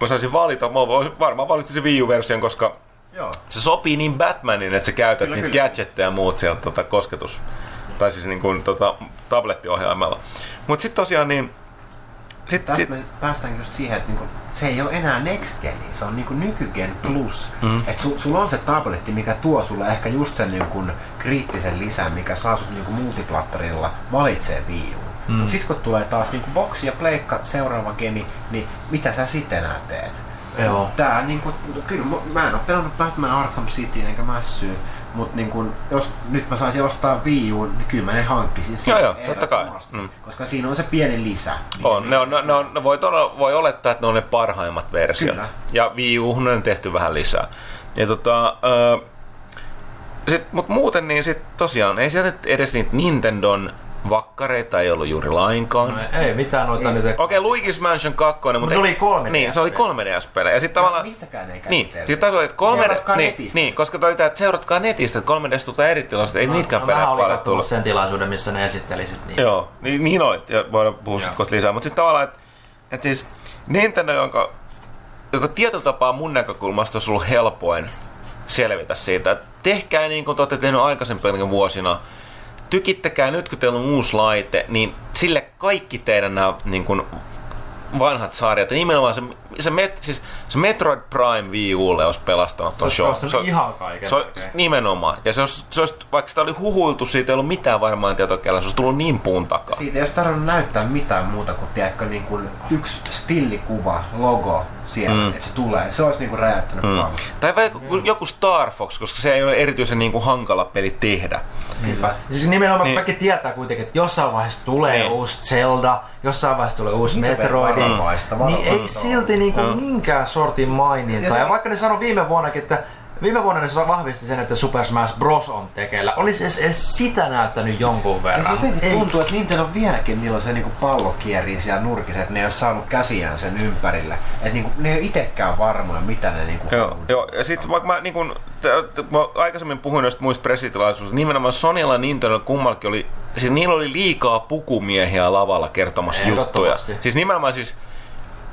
mä saisin valita, mä varmaan valitsisin Wii U-version, koska Joo. se sopii niin Batmanin, että sä käytät Kyllä, niitä kyllä. gadgetteja ja muut sieltä tota, kosketus tai siis niin kuin, tota, tablettiohjaimella. Mutta sitten tosiaan niin... Sit, Tästä sit, me päästään just siihen, että niinku, se ei ole enää Next Gen, se on niinku nykygen plus. Mm. Et su, sulla on se tabletti, mikä tuo sulle ehkä just sen niinku kriittisen lisän, mikä saa sut niinku multiplattorilla valitsee U. Mm. Mut sit kun tulee taas niinku boksi ja pleikka seuraava geni, niin mitä sä sitten enää teet? Joo. Tää niinku, kyllä mä- en oo pelannut Batman Arkham City enkä mässyy, Mut niin kun, jos nyt mä saisin ostaa Wii U, niin kyllä mä ne hankkisin sen Joo, joo, totta kai. Mm. Koska siinä on se pieni lisä. On, ne on, ne, ne on, ne voi, todella, voi olettaa, että ne on ne parhaimmat versiot. Kyllä. Ja Wii U on tehty vähän lisää. Ja tota, ö, sit, mut muuten niin sit tosiaan ei siellä edes niitä Nintendon vakkareita ei ollut juuri lainkaan. No, ei mitään noita nyt. Okei, okay, Luigi's Mansion 2, mutta... Mut oli 3DS Niin, se oli 3DS-pelejä. Ja sit tavallaan... Niistäkään ei Niin, siis taas oli, että 3 Seuratkaa niin, netistä. niin, koska toi tää, että seuratkaa netistä, että 3DS tulee eri tilassa, ei no, pelejä vähän oli paljon tullut. sen tilaisuuden, missä ne esitteli sit niin. Joo, niin, niin oli. Ja voidaan puhua sitten kohta lisää. Mutta sitten tavallaan, että et siis Nintendo, jonka, joka tietyllä tapaa mun näkökulmasta olisi ollut helpoin selvitä siitä, että tehkää niin kuin te olette tehnyt aikaisempina vuosina, tykittäkää nyt kun teillä on uusi laite, niin sille kaikki teidän nämä niin kuin, vanhat sarjat, ja nimenomaan se, se, met, siis, se Metroid Prime Wii Ulle olisi pelastanut Se olisi show. pelastanut ihan kaiken Se, nimenomaan. Ja se olisi, se olisi, vaikka sitä oli huhuiltu, siitä ei ollut mitään varmaan tietokielellä, se olisi tullut niin puun takaa. Siitä ei olisi tarvinnut näyttää mitään muuta kuin, tiedätkö, niin kuin yksi stillikuva, logo siellä, mm. että se tulee. Se olisi niin kuin räjäyttänyt mm. Tai vaikka joku Star Fox, koska se ei ole erityisen niin kuin hankala peli tehdä. Niinpä. Siis nimenomaan Niin. niin. kaikki tietää kuitenkin, että jossain vaiheessa tulee Niin. niin. uusi Zelda, jossain vaiheessa tulee uusi Hirveän Metroid. Niin ei silti niinku minkään sortin maininta. Ja, Ja- vaikka ne sanoi viime vuonnakin, että Viime vuonna ne vahvisti sen, että Super Smash Bros. on tekeillä. Olisi edes, edes sitä näyttänyt jonkun Ja verran. se jotenkin Ei. tuntuu, että Nintendo vieläkin niillä on se niinku pallo kierii siellä nurkissa, että ne ei ole saanut käsiään sen ympärille. Että niinku, ne ei ole itsekään varmoja, mitä ne niinku Joo, haluaa. joo. ja sitten vaikka mä, niin kun, t- t- mä aikaisemmin puhuin noista muista pressitilaisuuksista, nimenomaan Sonylla ja Nintendo kummallakin oli, siis niillä oli liikaa pukumiehiä lavalla kertomassa juttuja. Siis nimenomaan siis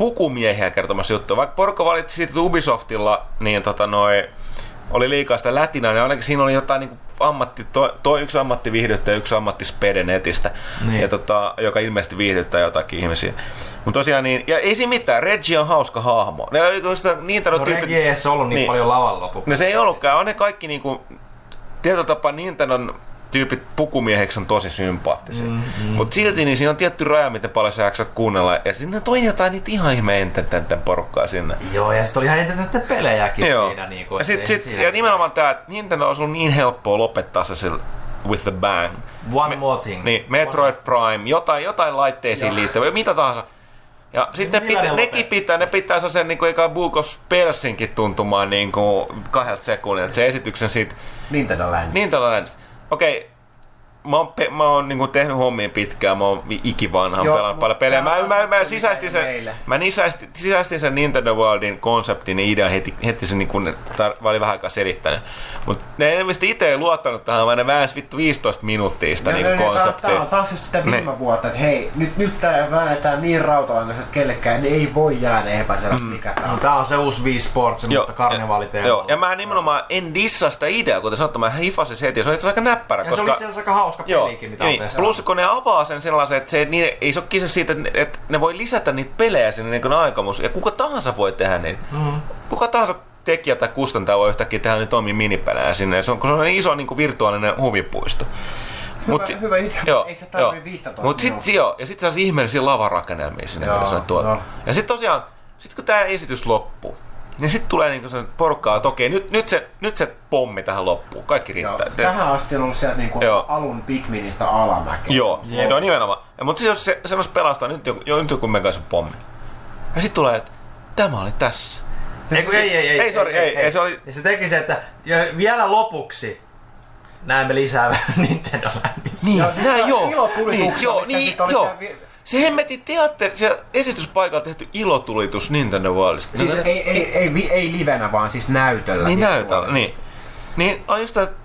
pukumiehiä kertomassa juttuja. Vaikka porukka valitti siitä, että Ubisoftilla niin tota noi, oli liikaa sitä lätinää, niin ainakin siinä oli jotain niin ammatti, toi, toi yksi ammattiviihdyttäjä ja yksi ammattispede netistä, Niin. ja tota, joka ilmeisesti viihdyttää jotakin ihmisiä. Mutta tosiaan niin, ja ei siinä mitään, Reggie on hauska hahmo. Ne, sitä, niitä No tyypit, Regi ei ollut niin, Niin. niin. paljon lavalla lopuksi. No se ei ollutkaan. On ne kaikki niinku... Tietyllä tapaa Nintendon tyypit pukumieheksi on tosi sympaattisia. Mm, mm. Mutta silti niin siinä on tietty raja, miten paljon sä jaksat kuunnella. Ja sinne toi jotain niitä ihan ihme ententen porukkaa sinne. Joo, ja sitten oli ihan niitä pelejäkin Joo. siinä. Niin kuin, ja, sit, sit, ja nimenomaan tää, että Nintendo on ollut niin helppoa lopettaa se sillä with the bang. One more thing. Niin, Metroid Prime, jotain, jotain laitteisiin liittyvää, mitä tahansa. Ja sitten millä pitä, ne nekin pitää, ne pitää sen niin kuin Book of Spellsinkin tuntumaan niin kuin kahdelta sekunnilta. Se esityksen siitä Nintendo Land. niin tällainen. Okei, mä oon, pe- mä oon niinku tehnyt hommia pitkään, mä oon ikivanhan Joo, pelannut paljon pelejä. Mä, mä, on mä, sisäistin sen, meille. mä sisäistin, sisäistin sen Nintendo Worldin konseptin ja idean heti, heti sen niinku, ne tar- mä olin vähän aikaa selittänyt. Mut ne ilmeisesti itse ei luottanut tähän, vaan ne väänsi vittu 15 minuuttia sitä Ja niinku ne- ne- konseptia. Tää on taas just sitä viime Ne. vuotta, että hei, nyt, nyt tää väännetään niin rautalangasta, että kellekään ei voi jäädä epäselväksi, mm. mikä tää on. No, tää on se uusi Wii Sports, mutta karnevaaliteemalla. Joo, ja mä nimenomaan en dissaa sitä ideaa, kuten sanottu, mä hifasin se heti, ja se oli itse asiassa aika näppärä, ja koska... se oli itse asiassa aika hauska Joo, pelikin, mitä on niin, tehty. plus kun ne avaa sen sellaisen, että se ei, niin, ei se ole kyse siitä, että, ne voi lisätä niitä pelejä sinne niin aikomus, ja kuka tahansa voi tehdä niitä. Mm-hmm. Kuka tahansa tekijä tai kustantaja voi yhtäkkiä tehdä niitä omia minipelejä sinne, se on, kun se on niin iso niin kuin virtuaalinen huvipuisto. Hyvä- hyvä idea, ei se tarvii 15 Mut sit, joo, ja sitten sellaisia ihmeellisiä lavarakennelmia sinne, Joo, mitä tuot. joo. Ja sitten tosiaan, sit kun tämä esitys loppuu, niin sitten tulee niinku se porukkaa, että okei, nyt, nyt, se, nyt se pommi tähän loppuu. Kaikki Joo, riittää. tähän asti on ollut sieltä niinku Joo. alun Pikministä alamäkeä. Joo, Jep. joo nimenomaan. Mutta siis jos se, se olisi pelastaa nyt joku, jo, nyt joku megaisen pommi. Ja sitten tulee, että tämä oli tässä. Ei, kun ei, ei, ei, Ei, sorry, ei, ei, se oli- Ja se teki se, että vielä lopuksi näemme lisää Nintendo. Niin, Joo, näin joo. Niin, joo, niin, joo. Se hemmetin teatteri, se esityspaikalla tehty ilotulitus Nintendo Worldista. Siis No se- ei, ei, ei, vi- ei livenä, vaan siis näytöllä. Niin näytöllä, niin. Niin on just että...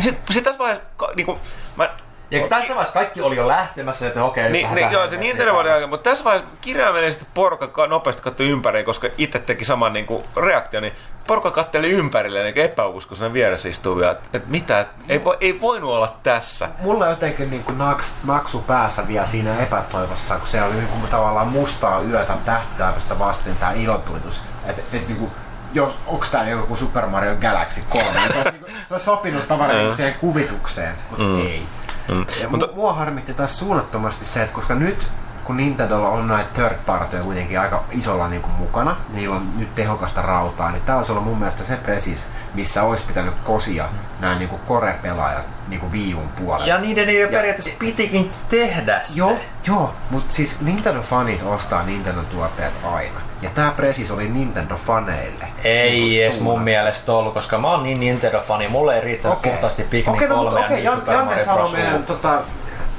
Sitten sit tässä vaiheessa, ka- niinku, mä, Ja kun tässä vaiheessa kaikki oli jo lähtemässä, että okei, nyt Niin, niin joo, se Nintendo Worldin aika, mutta tässä vaiheessa kirjaimellisesti porukka ka- nopeasti katsoi ympäri, koska itse teki saman niin kuin, reaktion, niin porukka katteli ympärille niin epäuskoisena vieressä istuvia, että et mitä, et ei, voi, ei voinut olla tässä. Mulla on jotenkin niinku naks, naksu päässä vielä siinä epätoivossa, kun se oli niinku tavallaan mustaa yötä tähtitaivaista vasten tää ilotulitus. Et, et niinku, jos, onks tää joku Super Mario Galaxy 3, niin se olisi, niinku, se olisi sopinut tavallaan niinku siihen kuvitukseen, mutta mm. ei. Ja Mutta- Mutta mua harmitti taas suunnattomasti se, että koska nyt kun Nintendolla on näitä third partyja kuitenkin aika isolla niin kuin mukana, niillä on nyt tehokasta rautaa, niin tämä olisi ollut mun mielestä se presis, missä olisi pitänyt kosia nämä niin kuin core-pelaajat niin kuin Wii Uun puolella. Ja niiden, niiden Ja- periaatteessa pitikin tehdä se. Joo, joo, mutta siis Nintendo-fanit ostaa Nintendo-tuotteet aina. Ja tämä presis oli Nintendo-faneille. Ei Niinku edes mun mielestä ollut, koska mä oon niin Nintendo-fani, mulle ei riittänyt Okei. puhtaasti Pikmin Okei, no, 3 mutta ja Jan- Super Janne Mario Bros. meidän tota,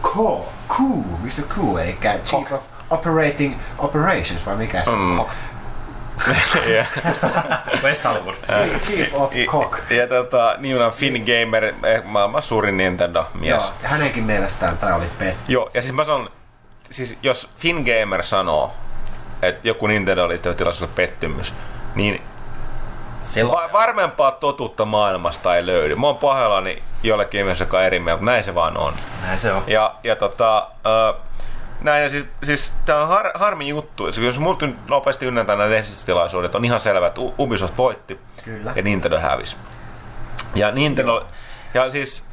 Q, Q, Mr. Q, eli Chief of Operating Operations, vai mikä se on? Mm. Cock. Yeah. West Hollywood. Chief- of Cock. Ja tota, niin on Finn Gamer, eh, maailman suurin Nintendo-mies. Joo, ja hänenkin mielestään tämä oli pet. Joo, ja siis mä sanon, siis jos Finn Gamer sanoo, että joku Nintendo liittyvä tilaisuus on pettymys, niin Silloin va- varmempaa totuutta maailmasta ei löydy. Mä oon pahoillani jollekin ihmiselle, joka on eri mieltä, mutta näin se vaan on. näin se on. Ja, ja tota, näin, ja siis, siis tää on har, harmi juttu. Siis jos multa nyt nopeasti ynnätään nämä lehdistötilaisuudet, on ihan selvä, että Ubisoft voitti Kyllä. ja Nintendo hävisi. Ja Nintendo, ja siis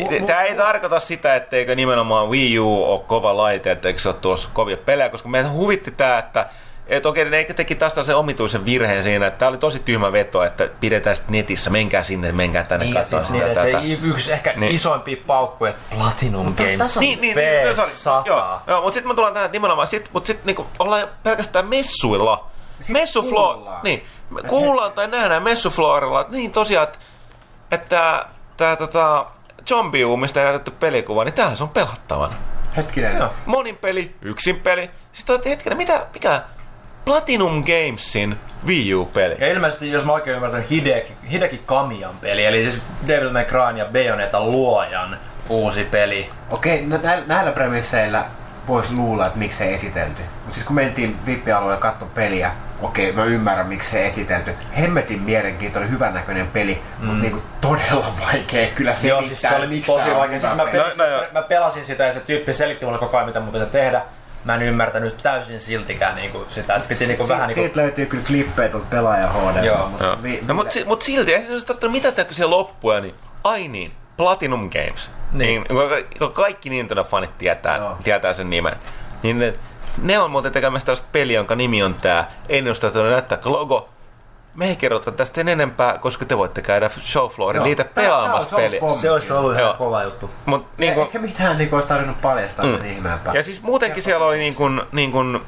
mu- Tämä ei tarkoita sitä, etteikö nimenomaan Wii U ole kova laite, etteikö se ole tulossa kovia pelejä, koska meidän huvitti tämä, että et okei, ne teki taas sen omituisen virheen siinä, että tämä oli tosi tyhmä veto, että pidetään sitten netissä, menkää sinne, menkää tänne Niin, ja katsomaan siis sitä niiden se yksi ehkä Niin. niin. isoimpia paukkuja, että Platinum Games tässä on- Niin, niin, niin, sorry. P100. Joo, joo mutta sitten me tullaan tähän nimenomaan, sit, mutta sitten niinku ollaan pelkästään messuilla. Sit Messufloor, kuullaan. niin, me kuullaan tai nähdään messufloorilla, että niin tosiaan, että, että tää tota, mistä ei näytetty pelikuva, niin täällä se on pelattavana. Hetkinen. Joo. Monin peli, yksin peli. Sitten olet hetkinen, mitä, mikä Platinum Gamesin Wii U-peli? Ja ilmeisesti, jos mä oikein ymmärrän, Hideki, Hideki Kamian peli, eli siis Devil May Cryn ja Bayonetta luojan uusi peli. Okei, nä- nä- näillä premisseillä voisi luulla, että miksi se esitelty. Mutta siis kun mentiin VIP-alueelle katsoa peliä, okei, mä ymmärrän miksi se esitelty. Hemmetin mielenkiintoinen, hyvännäköinen peli, mm. mutta niinku todella vaikea kyllä se Joo, siis se oli miksi tosi vaikea. Siis mä, pelasin, No, no mä pelasin sitä ja se tyyppi selitti mulle koko ajan, mitä mun pitää tehdä. Mä en ymmärtänyt täysin siltikään niinku sitä, että piti niinku Si- vähän niinku... Siitä löytyy kyllä klippejä tuolta pelaaja HDsta, Joo. mutta Joo. vi- No, mutta, si, mut silti, ei se olisi tarvitse mitään tehdä, kun se loppuja, niin ai niin, Platinum Games. Niin. Niin. niin kun kaikki Nintendo-fanit tietää, Joo. tietää sen nimen. Niin ne, ne on muuten tekemässä tällaista peliä, jonka nimi on tää. Tarvitse näyttää logo. Me ei kerrota tästä sen enempää, koska te voitte käydä showfloorin niitä pelaamassa peliä. Se olisi ollut ihan kova juttu. Mut, Niin kun, Eikä mitään niin olisi tarvinnut paljastaa sen ihmeempää. ja siis muutenkin siellä oli niin kuin, niin kuin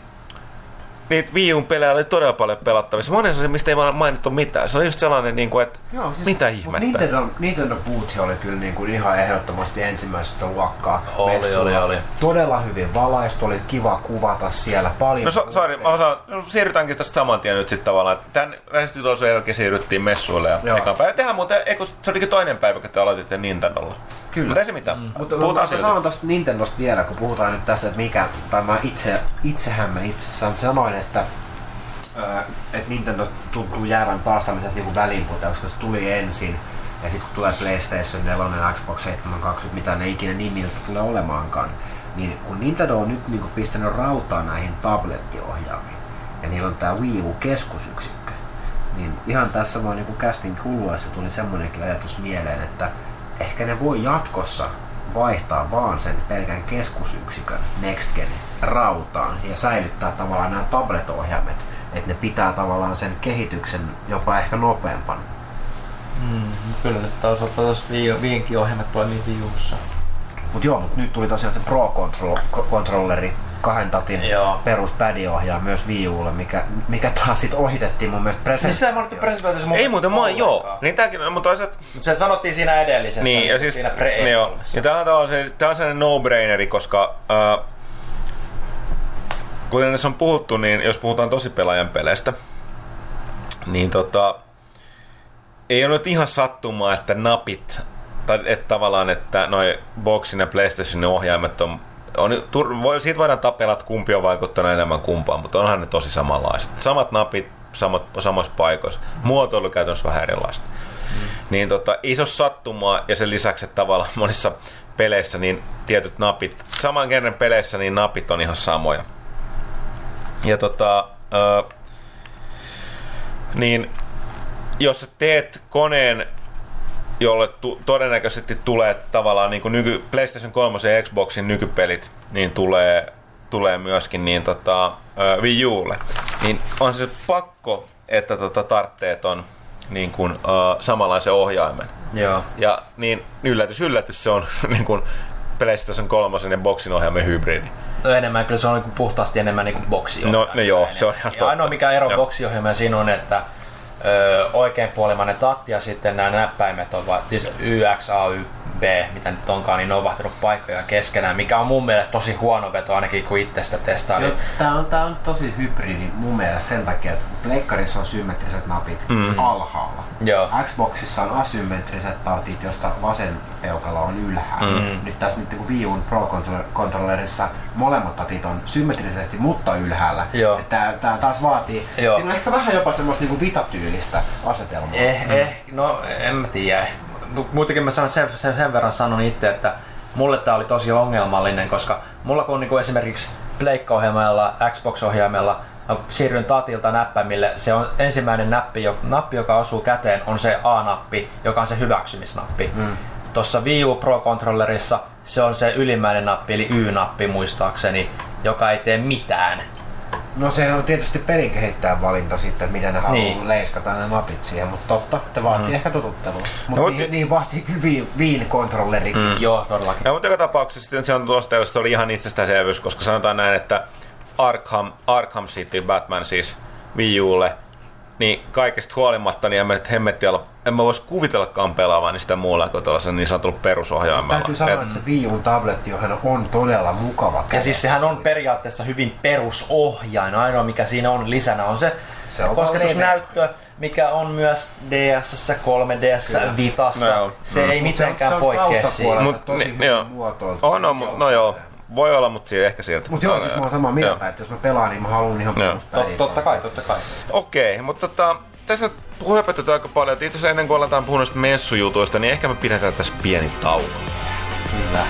niitä Wii pelejä oli todella paljon pelattavissa. Monessa se, mistä ei vaan mainittu mitään. Se oli just sellainen, niin kuin, että Joo, siis, mitä ihmettä. Nintendo, Nintendo Booth oli kyllä niin kuin ihan ehdottomasti ensimmäisestä luokkaa. Oli, messuilla. oli, oli. Todella hyvin valaistu, oli kiva kuvata siellä paljon. No so, sorry, mä osaan, no, siirrytäänkin tästä saman tien nyt sitten tavallaan. Tämän lähestytuloksen jälkeen siirryttiin messuille ja Joo. ekan päivä. Tehän muuten, se olikin toinen päivä, kun te aloititte Nintendolla. Kyllä. Mutta ei se mitään. Mm. Mutta Puhutaan mä sanon tuosta Nintendosta vielä, kun puhutaan nyt tästä, että mikä, tai mä itse, itsehän mä itsessään sanoin, että ää, että Nintendo tuntuu jäävän taas tämmöisessä niin välinputeessa, koska se tuli ensin, ja sitten kun tulee PlayStation 4, Xbox 720, mitä ne ikinä nimiltä tulee olemaankaan, niin kun Nintendo on nyt niin pistänyt rautaa näihin tablettiohjaamiin, ja niillä on tää Wii U-keskusyksikkö, niin ihan tässä vaan niin castin kuluessa tuli semmoinenkin ajatus mieleen, että ehkä ne voi jatkossa vaihtaa vaan sen pelkän keskusyksikön Next Gen rautaan ja säilyttää tavallaan nämä tablet-ohjaimet, että ne pitää tavallaan sen kehityksen jopa ehkä nopeampana. Kyllä, että olisi ottaa tuossa viinkin ohjelmat toimii viussa. Mutta joo, mut nyt tuli tosiaan se Pro Control- ko- Controlleri kahden tatin Joo. perus ohjaa myös Wii Ulle, mikä, mikä taas sit ohitettiin mun mielestä Siis sitä ei presentaatiossa. presentaatiossa mun Ei muuten, moi, joo. Niin tääkin, on, mutta toisaalta Mut se sanottiin siinä edellisessä, Niin, ja siis, siinä niin joo. pre Ja tämä on, tavallaan se, tää on sellainen no-braineri, koska äh, kuten tässä on puhuttu, niin jos puhutaan tosi pelaajan peleistä, niin tota, ei ole nyt ihan sattumaa, että napit, tai että tavallaan, että noi Boxin ja PlayStationin ohjaimet on, on tur- voi, siitä voidaan tapella, että kumpi on vaikuttanut enemmän kumpaan, mutta onhan ne tosi samanlaiset. Samat napit, samat, samoissa paikoissa. Muotoilu käytännössä vähän erilaista. Niin tota, iso sattumaa ja sen lisäksi, että tavallaan monissa peleissä niin tietyt napit, saman kerran peleissä niin napit on ihan samoja. Ja tota, ö, niin jos sä teet koneen, jolle tu- todennäköisesti tulee tavallaan niin kuin nyky, PlayStation 3 ja Xboxin nykypelit, niin tulee tulee myöskin niin tota, Wii Ulle, niin on se pakko, että tota, tartteet on niin kuin, ö, samanlaisen ohjaimen. Joo. Ja niin yllätys, yllätys se on niin kuin PlayStation 3 ja boxin ohjaimen hybridi. No enemmän, kyllä se on niinku puhtaasti enemmän niinku boksiohjelma. No, no joo, se on ihan Ja totta. ainoa mikä ero Joo. boksiohjelma siinä on, että ö, oikeinpuolimainen tatti ja sitten nämä näppäimet on va- siis Y, X, A, Y, B, mitä nyt onkaan, niin ne on vaihtanut paikkoja keskenään, mikä on mun mielestä tosi huono veto ainakin kun itse sitä testailin. Tää on, tää on tosi hybridi mun mielestä sen takia, että Pleikkarissa on symmetriset napit mm. alhaalla. Joo. Xboxissa on asymmetriset napit, josta vasen peukalo on ylhäällä. Mm. Nyt tässä nyt niin Wii U'n Pro-kontrollerissa molemmat tatit on symmetrisesti, mutta ylhäällä. Joo. Tää, tää taas vaatii, Joo. siinä on ehkä vähän jopa semmoista niin vitatyylistä asetelmaa. Eh, eh, no en mä tiedä. Muutenkin mä sanon sen, sen, sen verran sanon itse, että mulle tää oli tosi ongelmallinen, koska mulla kun on niinku esimerkiksi Pleikka-ohjelmalla, Xbox-ohjaimella, mä siirryn tatilta näppäimille, se on ensimmäinen nappi, jo, nappi, joka osuu käteen, on se A-nappi, joka on se hyväksymisnappi. Mm. Tuossa Wii U Pro-kontrollerissa se on se ylimmäinen nappi, eli Y-nappi muistaakseni, joka ei tee mitään. No se on tietysti pelikehittäjän valinta sitten, että miten ne haluaa Niin. leiskata ne napit siihen, mutta totta, se vaatii mm. ehkä totuttelua. Mutta No, niin, niin, vaatii kyllä Wiin kontrollerikin. Mm. Joo, todellakin. Ja mutta joka tapauksessa sitten se on tuosta se oli ihan itsestäänselvyys, koska sanotaan näin, että Arkham, Arkham City Batman siis Wii Ulle, niin kaikesta huolimatta, niin en mä nyt hemmetti olla, en mä vois kuvitellakaan pelaavani sitä muulla kuin tuollaisen niin sanotulla perusohjaimella. Täytyy sanoa, Et- että se Wii U tablettiohjelma on todella mukava Ja siis sehän on periaatteessa hyvin perusohjain. Ainoa mikä siinä on lisänä on se, Se on kosketusnäyttö, mikä on myös DS, 3DS, Vitassa. No joo. se ei se on- mitenkään se on poikkea siitä. Mut- tosi ni- hyvin joo. muotoiltu. On, on, mut- no joo, voi olla, mutta siinä ehkä sieltä. Mutta joo, siis mä oon samaa mieltä, että jos mä pelaan, niin mä haluan ihan Joo. peruspädiä. totta kai, totta kai. Okei, mutta tota, tässä puhepetetään aika paljon. että Itse asiassa ennen kuin aletaan puhua noista messujutuista, niin ehkä me pidetään tässä pieni tauko. Kyllä.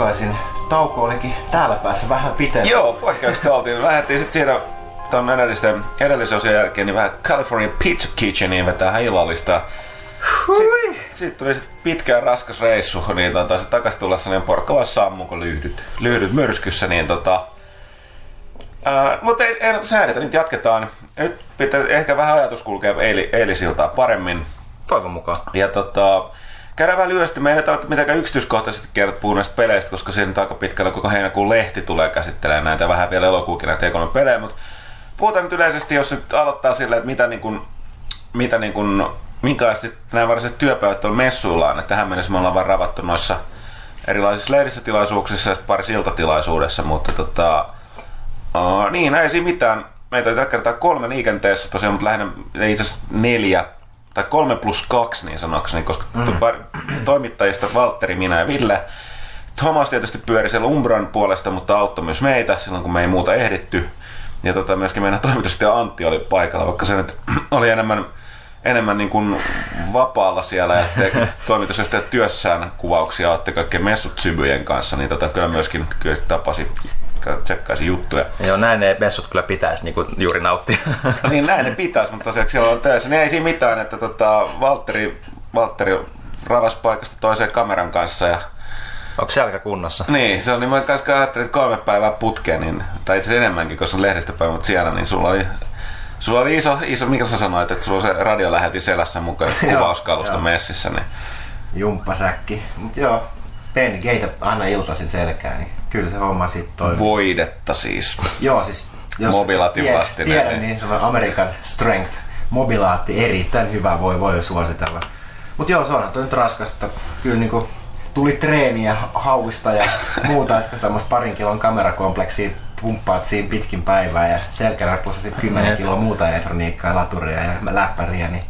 Takaisin. Tauko olikin täällä päässä vähän pitempi. Joo, poikkeuksesta oltiin. Lähdettiin sitten siinä ton edellisten, edellisen osion jälkeen niin vähän California Pizza Kitcheniin vetää illallista. Sitten sit tuli sit pitkä ja raskas reissu, niin tota, sit takas tullessa niin porkka vaan sammu, kun lyhdyt, lyhdyt myrskyssä, niin tota, ää, mutta ei, ei häiritä, nyt jatketaan. Nyt pitää ehkä vähän ajatus kulkea eili, eilisiltaa paremmin. Toivon mukaan. Ja tota, käydään vähän lyhyesti. Me ei tarvitse mitenkään yksityiskohtaisesti puhua näistä peleistä, koska siinä aika pitkällä koko heinäkuun lehti tulee käsittelemään näitä vähän vielä elokuukin näitä E3-pelejä, mutta puhutaan nyt yleisesti, jos nyt aloittaa silleen, että mitä niin kuin, mitä niin kuin, minkälaisesti nämä varsinaiset työpäivät on messuillaan, että tähän mennessä me ollaan vaan ravattu noissa erilaisissa lehdistötilaisuuksissa ja sitten parissa iltatilaisuudessa, mutta tota, uh, niin, ei siinä mitään. Meitä oli tällä kertaa kolme liikenteessä tosiaan, mutta lähinnä itse asiassa neljä tai kolme plus kaksi niin sanokseni, koska mm. toimittajista Valtteri, minä ja Ville. Thomas tietysti pyöri siellä Umbran puolesta, mutta auttoi myös meitä silloin, kun me ei muuta ehditty. Ja tota, myöskin meidän toimitusjohtaja Antti oli paikalla, vaikka se nyt oli enemmän, enemmän niin kuin vapaalla siellä ja teki toimitusjohtaja työssään kuvauksia, otti kaikkien messut Sybyjen kanssa, niin tota, kyllä myöskin kyllä tapasi, tsekkaisi juttuja. Joo, näin ne messut kyllä pitäisi niinku juuri nauttia. niin näin ne pitäisi, mutta tosiaan siellä on töissä. Niin ei siinä mitään, että tota, Valtteri, Valtteri ravasi paikasta toiseen kameran kanssa ja Onko selkä kunnossa? niin, se on niin mä kanssa ajattelin, että kolme päivää putkeen, niin, tai itse enemmänkin, koska on lehdistöpäivä, mutta siellä, niin sulla oli, sulla oli iso, iso, mikä sä sanoit, että sulla on se radio lähetti selässä mukaan kuvauskalusta joo. messissä, niin Jumppasäkki. Mut joo, penkeitä aina iltaisin selkään, niin kyllä se homma sitten toimii. voidetta siis. Joo, siis jos Mobilaatin tie- vastine, Tiedän, niin. niin se on American Strength. Mobilaatti erittäin hyvä, voi, voi suositella. Mut joo, se on nyt raskasta. Kyllä niinku tuli treeniä hauista ja muuta, että tämmöistä parin kilon kamerakompleksia pumppaat siinä pitkin päivää ja selkäreppussa sitten 10 kiloa muuta elektroniikkaa, laturia ja läppäriä, niin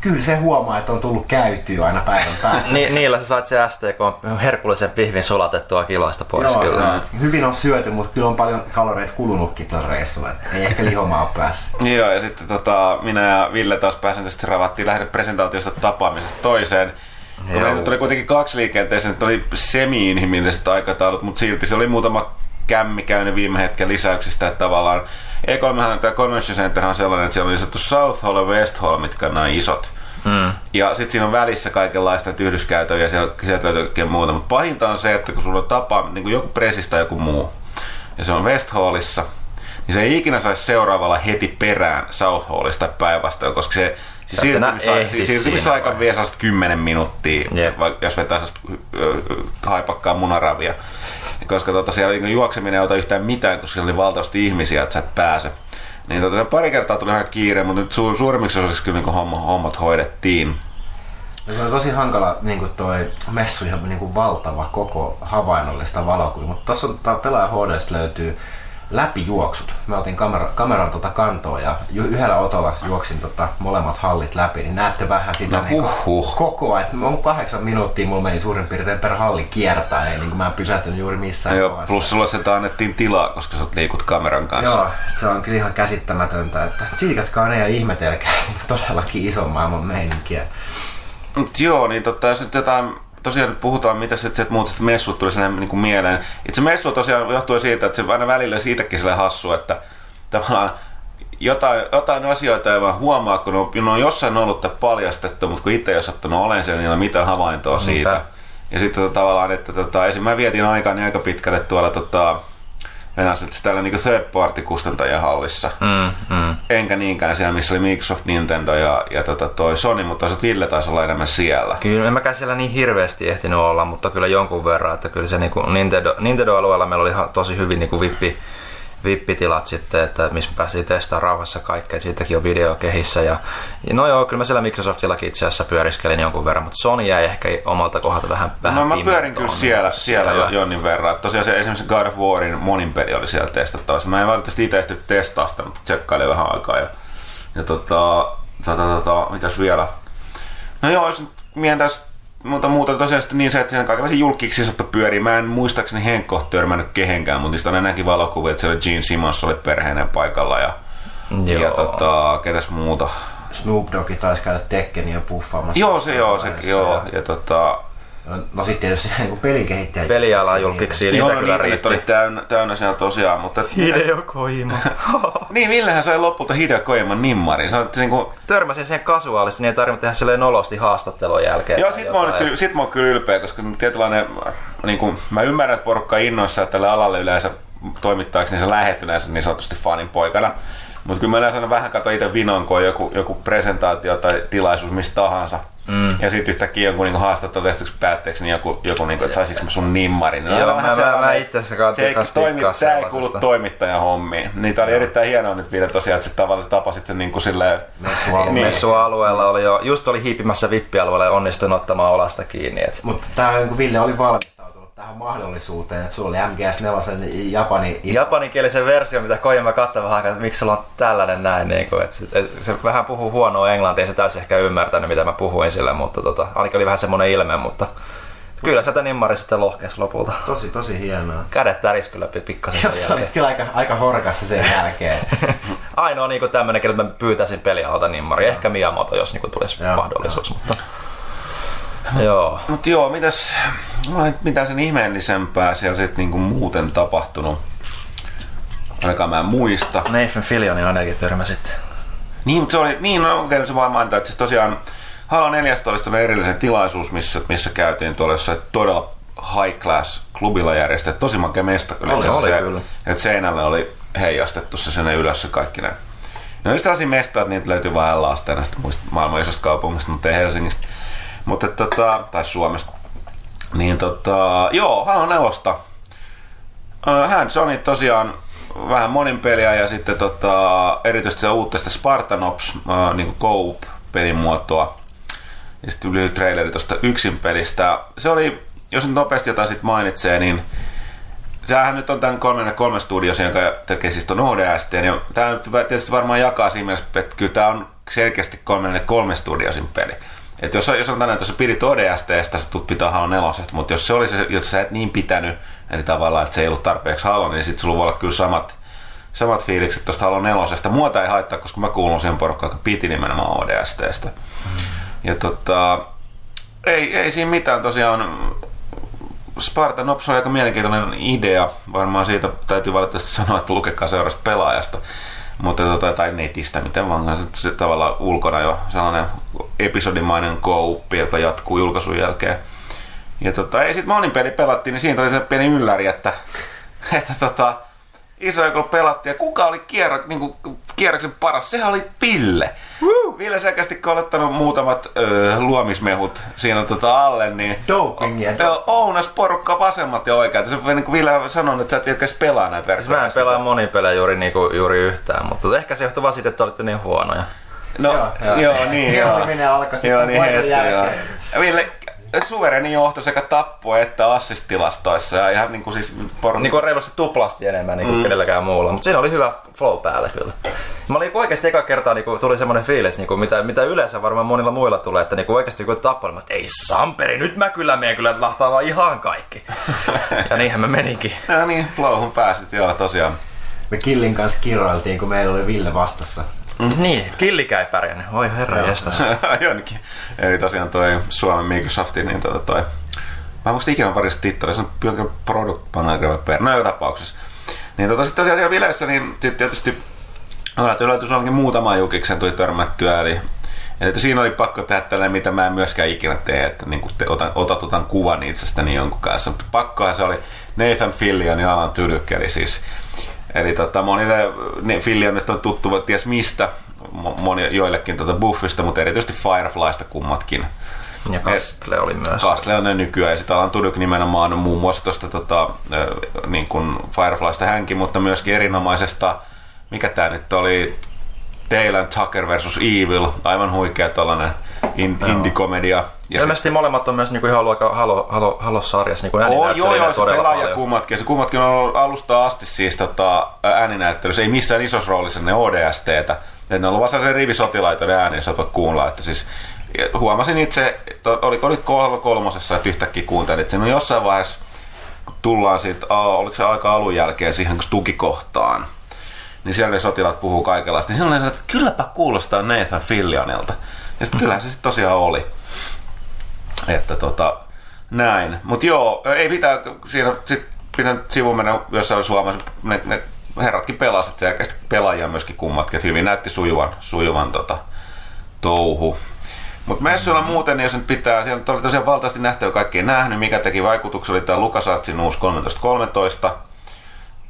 kyllä se huomaa, että on tullut käytyä aina päivän päälle. Ni, niillä sä sait se STK herkullisen pihvin sulatettua kiloista pois Joo, kyllä. joo. Hyvin on syöty, mutta kyllä on paljon kaloreita kulunutkin tuolla reissulla. Ei ehkä lihomaa ole päässyt. Joo, ja sitten tota, minä ja Ville taas pääsääntöisesti ravattiin lähde presentaatiosta tapaamisesta toiseen. Kun meitä tuli kuitenkin kaksi liikenteeseen, että oli semi-inhimilliset aikataulut, mutta silti se oli muutama kämmi käynyt viime hetken lisäyksistä, että tavallaan E3, tämä Convention Center on sellainen, että siellä oli lisätty South Hall ja West Hall, mitkä on nämä isot. Mm. Ja sitten siinä on välissä kaikenlaista tyhdyskäytöä ja siellä, sieltä löytyy kaikkea muuta. Mutta pahinta on se, että kun sulla on tapa, niin kuin joku presistä tai joku muu, ja se on West Hallissa, niin se ei ikinä saisi seuraavalla heti perään South Hallista päinvastoin, koska se enää siirtymisaika, siinä siirtymisaika vie sellaista 10 minuuttia, Jep. vai- jos vetää sellaista haipakkaa munaravia. Koska tota, siellä niin juokseminen ei ota yhtään mitään, koska siellä oli valtavasti ihmisiä, että sä et pääse. Niin tota, se pari kertaa tuli ihan kiire, mutta nyt su- suurimmiksi osiksi kyllä niin homma, hommat hoidettiin. Ja se on tosi hankala niin kuin toi messu ihan niin kuin valtava koko havainnollista valokuvia, mutta tuossa on tää pelaaja HDstä löytyy läpijuoksut. Mä otin kamera, kameran tota kantoa ja yhdellä otolla juoksin tota molemmat hallit läpi, niin näette vähän sitä No niin huhhuh. koko ajan. On kahdeksan minuuttia, mulla meni suurin piirtein per halli kiertää, ei niin mä en pysähtynyt juuri missään Joo, kohdassa. plus sulla sitä annettiin tilaa, koska sä liikut kameran kanssa. Joo, se on kyllä ihan käsittämätöntä, että tsiikatkaa ne ja ihmetelkää todellakin ison maailman meininkiä. Mut joo, niin tota, jos nyt jotain, tosiaan puhutaan, mitä sitten sit muut messut tuli sinne niin kuin mieleen. Itse messu tosiaan johtuu siitä, että se aina välillä siitäkin sille hassu, että tavallaan jotain, jotain asioita ei vaan huomaa, kun on, ne on jossain ollut paljastettu, mutta kun itse ei ole sattunut olen siellä, niin ei ole mitään havaintoa siitä. Niinpä. Ja sitten tota, tavallaan, että tota, esim. mä vietin aikaa niin aika pitkälle tuolla tota, enää nyt täällä niin third party kustantajien hallissa. Mm, mm. Enkä niinkään siellä, missä oli Microsoft, Nintendo ja, ja tota toi Sony, mutta toisaalta Ville taisi olla enemmän siellä. Kyllä en mäkään siellä niin hirveästi ehtinyt olla, mutta kyllä jonkun verran, että kyllä se niinku Nintendo, Nintendo-alueella meillä oli tosi hyvin niinku vippi, vippitilat sitten, että missä me päästiin testaamaan rauhassa kaikkea, siitäkin on video kehissä. Ja, ja no joo, kyllä mä siellä Microsoftillakin itse asiassa pyöriskelin jonkun verran, mutta Sony jäi ehkä omalta kohdalta vähän, vähän No, mä pyörin kyllä siellä, siellä jo, Siellä. jonnin verran. Tosiaan se esimerkiksi God of Warin monin peli oli siellä testattavassa. Mä en valitettavasti itse ehtinyt testaa sitä, mutta tsekkailin vähän aikaa. Ja, ja tota, tota, tota, mitäs vielä? No joo, jos nyt mientäis muuta tosiaan sitten niin se, että siinä kaikenlaisia julkiksi saattaa pyörii. Mä en muistaakseni Henkko törmännyt kehenkään, mutta niistä on enääkin valokuvia, että siellä Gene Simmons oli perheenä paikalla ja, Joo. ja tota, ketäs muuta. Snoop Dogg taisi käydä Tekkeniä puffaamassa. Joo, se joo, sekin joo. Ja- Ja tota, No sitten tietysti niin pelikehittäjä. Peliala julkiksi, niitä joo, no kyllä niitä nyt oli riitti. täynnä, täynnä siellä tosiaan, mutta... Hideo Kojima. Niin, Villehän sai lopulta Hideo Kojiman nimmarin. Se on, että niinku, Törmäsin siihen kasuaalisesti, niin ei tarvinnut tehdä silleen nolosti haastattelun jälkeen. joo, sit mä, oon nyt, sit mä oon kyllä ylpeä, koska tietynlainen, niin kuin, mä ymmärrän, että porukka innoissa, että tälle alalle yleensä toimittajaksi, niin se lähet yleensä niin sanotusti fanin poikana. Mutta kyllä mä yleensä vähän katson itse vinon, kun on joku, joku presentaatio tai tilaisuus mistä tahansa. Mm. Ja sitten yhtäkkiä jonkun niin haastattelutestuksen päätteeksi niin joku, joku niin kuin, että saisinko mä sun nimmarin. Niin Joo, mä- mä- mä itse asiassa se ei, kanssa toimi, tää ei kuulu toimittajan hommiin. Niin tää oli erittäin hienoa nyt vielä tosiaan, että sä tavallaan tapasit sen niin kuin silleen... Messualueella. Niin. Messualueella oli jo, just oli hiipimässä vippialueella ja onnistui ottamaan olasta kiinni. Et. Mutta tää on, kun Ville oli valmistautunut tähän mahdollisuuteen, että sulla oli MGS4 Japani Japaninkielisen versio, mitä Kojima katsoi vähän aikaa, että miksi sulla on tällainen näin. Niin kuin, että se, se, vähän puhuu huonoa englantia, ei se täysin ehkä ymmärtänyt, mitä mä puhuin sillä, mutta tota, ainakin oli vähän semmoinen ilme, mutta kyllä sieltä nimmari sitten lohkesi lopulta. Tosi, tosi hienoa. Kädet täris kyllä pi- pikkasen Joo, sä olit kyllä aika, aika horkassa sen jälkeen. Ainoa niin tämmöinen, että mä pyytäisin pelialalta nimmari. Ehkä Miyamoto, jos niin tulisi Joo, mahdollisuus. Mutta... Joo. Mut joo, mitäs, mitään sen ihmeellisempää siellä sit niinku muuten tapahtunut. Ainakaan mä en muista. Nathan Fillioni ainakin törmäsit. Niin, mutta se oli, niin no, okei, se vaan mainita, että siis tosiaan Halo 14 oli erillisen tilaisuus, missä, missä käytiin tuolla jossain todella high class klubilla järjestetty. Tosi makea mesta kyllä. Oli, asiassa oli se, kyllä. Että seinälle oli heijastettu se sinne ylös se kaikki ne. Ne oli tällaisia mestoja, että niitä löytyy vain muista maailman isosta kaupungista, mutta ei Helsingistä. Mutta tota, tai Suomesta. Niin tota, joo, Halo 4. Hän Sony tosiaan vähän monin peliä ja sitten tota, erityisesti se uutta sitä Spartanops niin Coop pelimuotoa. Ja sitten lyhyt traileri tuosta yksin pelistä. Se oli, jos nyt nopeasti jotain sit mainitsee, niin Sehän nyt on tämän 3 studios, jonka tekee siis ton ODST, ja tämä nyt tietysti varmaan jakaa siinä mielessä, että kyllä tämä on selkeästi 343 studiosin peli. Et jos, jos sanotaan, että jos sä pidit ODSTstä, sä tulet pitää Halo 4, mutta jos se oli se, jos sä et niin pitänyt, eli tavallaan, että se ei ollut tarpeeksi Halo, niin sitten sulla voi olla kyllä samat, samat fiilikset tuosta Halo 4. Muuta ei haittaa, koska mä kuulun siihen porukkaan, joka piti nimenomaan ODSTstä. Mm. Ja tota, ei, ei siinä mitään tosiaan. Spartan Ops on aika mielenkiintoinen idea. Varmaan siitä täytyy valitettavasti sanoa, että lukekaa seurasta pelaajasta. Mutta tota, tai netistä, miten vaan se, se tavallaan ulkona jo sellainen episodimainen kouppi, joka jatkuu julkaisun jälkeen. Ja tota, ei sit monin peli pelattiin, niin siinä tuli se pieni ylläri, että, että tota, iso kun pelattiin. Ja kuka oli kierro, niin kuin, kierroksen paras? Sehän oli Pille. Woo! Ville selkeästi kun ottanut muutamat öö, luomismehut siinä tota alle, niin Dopingia. O, ounas porukka vasemmat ja oikeat. Se niin kuin Ville sanonut, että sä et vielä pelaa näitä verkkoja. Mä en pelaa monipelejä juuri, niinku, juuri yhtään, mutta ehkä se johtuu vaan siitä, että olitte niin huonoja. No, joo, joo, joo niin joo. Hienominen alkoi sitten Joo, niin vuoden heti, joo. jälkeen. Ville, suvereni johto sekä tappu että assistilastoissa ja ihan niinku siis porukka. Niin kuin reilusti tuplasti enemmän niin kuin mm. kenelläkään muulla, mutta siinä oli hyvä flow päällä kyllä. Mä olin oikeasti eka kertaa niin kuin, tuli semmoinen fiilis, niin kuin, mitä, mitä yleensä varmaan monilla muilla tulee, että niin kuin oikeasti kun tappaa, niin mä, ei Samperi, nyt mä kyllä menen kyllä lahtaa vaan ihan kaikki. ja niinhän mä meninkin. Ja niin, flowhun pääsit, joo tosiaan. Me Killin kanssa kiroiltiin, kun meillä oli Ville vastassa. Niin, killikä ei pärjännyt. Oi herra jestas. Jonnekin. Eli tosiaan toi Suomen Microsoftin, niin tota toi... Mä en muista ikinä parista tittari, se on jonkin product manager per. No joka tapauksessa. Niin tota sitten tosiaan siellä Vilessä, niin sitten tietysti yllätys onkin muutama jukiksen tuli törmättyä, eli Eli että siinä oli pakko tehdä tällainen, mitä mä en myöskään ikinä tee, että niin te otan, otat otan kuvan itsestäni jonkun kanssa. Mutta pakkohan se oli Nathan Fillion ja Alan Tudyk, eli siis Eli tota, monille niin Fillion nyt on tuttu, ties mistä, moni, joillekin tuota Buffista, mutta erityisesti Fireflysta kummatkin. Ja Kastle oli myös. Kastle on ne nykyään ja sitten Alan Tudyk nimenomaan muun muassa tuosta tota, niin kuin Fireflysta hänkin, mutta myöskin erinomaisesta, mikä tämä nyt oli, Dale and Tucker versus Evil, aivan huikea tällainen in, indie-komedia. Ja Ilmeisesti sit... molemmat on myös niinku ihan ollut aika halo, halo, halo-sarjassa niinku oh, joo, joo, se pelaaja kummatkin. Se kummatkin on ollut alusta asti siis tota, ääninäyttelyssä. Ei missään isossa roolissa ne ODSTtä. Että ne on ollut vaan rivisotilaita ne ääni, jos kuunnella. Että siis, huomasin itse, että oliko nyt kolme kolmosessa, että yhtäkkiä kuuntelin, että siinä on jossain vaiheessa, kun tullaan siitä, oliko se aika alun jälkeen siihen tukikohtaan, niin siellä ne sotilaat puhuu kaikenlaista. Niin siinä oli että kylläpä kuulostaa Nathan Fillionilta. Ja sitten kyllähän se sitten tosiaan oli. Että tota, näin. Mutta joo, ei mitään, siinä sitten pitää sivuun mennä jossain Suomessa, ne, ne herratkin pelasivat selkeästi pelaajia myöskin kummatkin, että hyvin näytti sujuvan, sujuvan tota, touhu. Mutta messuilla muuten, jos nyt pitää, siellä oli tosiaan valtavasti nähtävä kaikki nähnyt, mikä teki vaikutuksen, oli tämä LucasArtsin uusi 1313.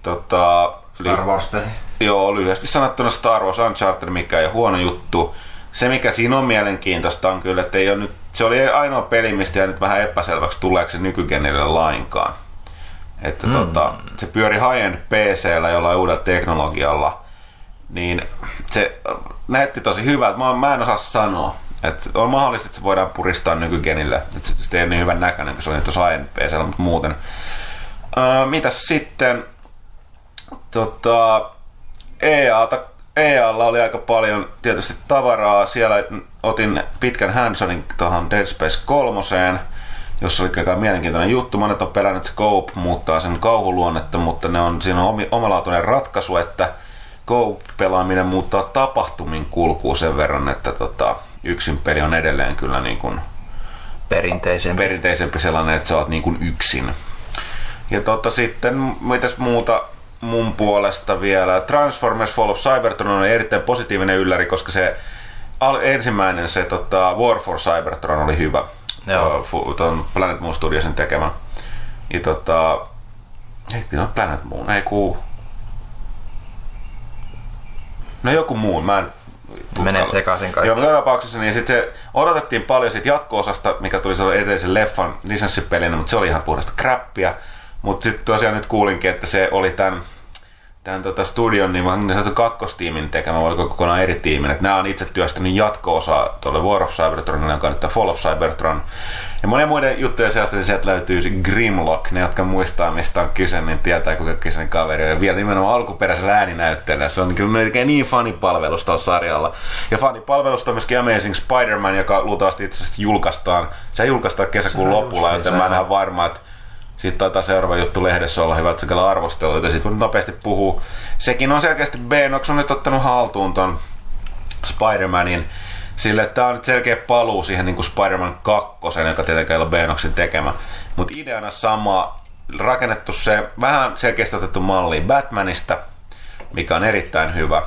Tota, Star Wars-peli. Joo, lyhyesti sanottuna Star Wars Uncharted, mikä ei ole huono juttu se mikä siinä on mielenkiintoista on kyllä, että ei ole nyt, se oli ainoa peli, mistä jää nyt vähän epäselväksi tuleeko se nykygenille lainkaan. Että mm. tota, se pyöri high-end PC-llä jollain uudella teknologialla, niin se näytti tosi hyvältä. Mä, mä en osaa sanoa. Et on mahdollista, että se voidaan puristaa nykygenille. Että se ei niin hyvän näköinen, kun se oli tuossa high-end PC-llä, mutta muuten. Öö, mitäs sitten? Tota, EAta EAlla oli aika paljon tietysti tavaraa. Siellä otin pitkän Hansonin tuohon Dead Space 3, jossa oli aika mielenkiintoinen juttu. Monet on pelännyt, että Scope muuttaa sen kauhuluonnetta, mutta ne on, siinä on omalaatuinen ratkaisu, että Scope-pelaaminen muuttaa tapahtumin kulkuu sen verran, että tota, yksin peli on edelleen kyllä niin kuin perinteisempi. perinteisempi sellainen, että sä oot niin kuin yksin. Ja tota, sitten mitäs muuta mun puolesta vielä. Transformers Fall of Cybertron on erittäin positiivinen ylläri, koska se al- ensimmäinen se tota, War for Cybertron oli hyvä. Joo. Tuon Planet Moon Studiosin tekemä. Ja tota, heitti no Planet Moon, ei kuu. No joku muu, mä en Menee sekaisin kaikki. Joo, mutta tapauksessa niin sitten se odotettiin paljon siitä jatko-osasta, mikä tuli edellisen leffan lisenssipelinä, mutta se oli ihan puhdasta crappia. Mutta sitten tosiaan nyt kuulinkin, että se oli tämän tämän tota studion, niin vaan niin kakkostiimin tekemä, vai oliko kokonaan eri tiimin. Että nämä on itse työstänyt jatko-osa tuolle War of Cybertronille, joka on nyt Fall of Cybertron. Ja monen muiden juttujen seasta, niin sieltä löytyy se Grimlock. Ne, jotka muistaa, mistä on kyse, niin tietää, kuinka kyseinen kaveri on. Ja vielä nimenomaan alkuperäisellä ääninäytteellä. Se on kyllä niin fanipalvelus tällä sarjalla. Ja fanipalvelusta on myöskin Amazing Spider-Man, joka luultavasti itse asiassa julkaistaan. Se julkaistaan kesäkuun lopulla, joten mä en ihan varma, että sitten taitaa seuraava juttu lehdessä olla hyvät sekä arvosteluita, siitä voi nopeasti puhua. Sekin on selkeästi Benox on nyt ottanut haltuun ton Spider-Manin sille, että tämä on nyt selkeä paluu siihen niin kuin Spider-Man 2, joka tietenkään ei ole Benoxin tekemä. Mutta ideana sama, rakennettu se vähän selkeästi otettu malli Batmanista, mikä on erittäin hyvä.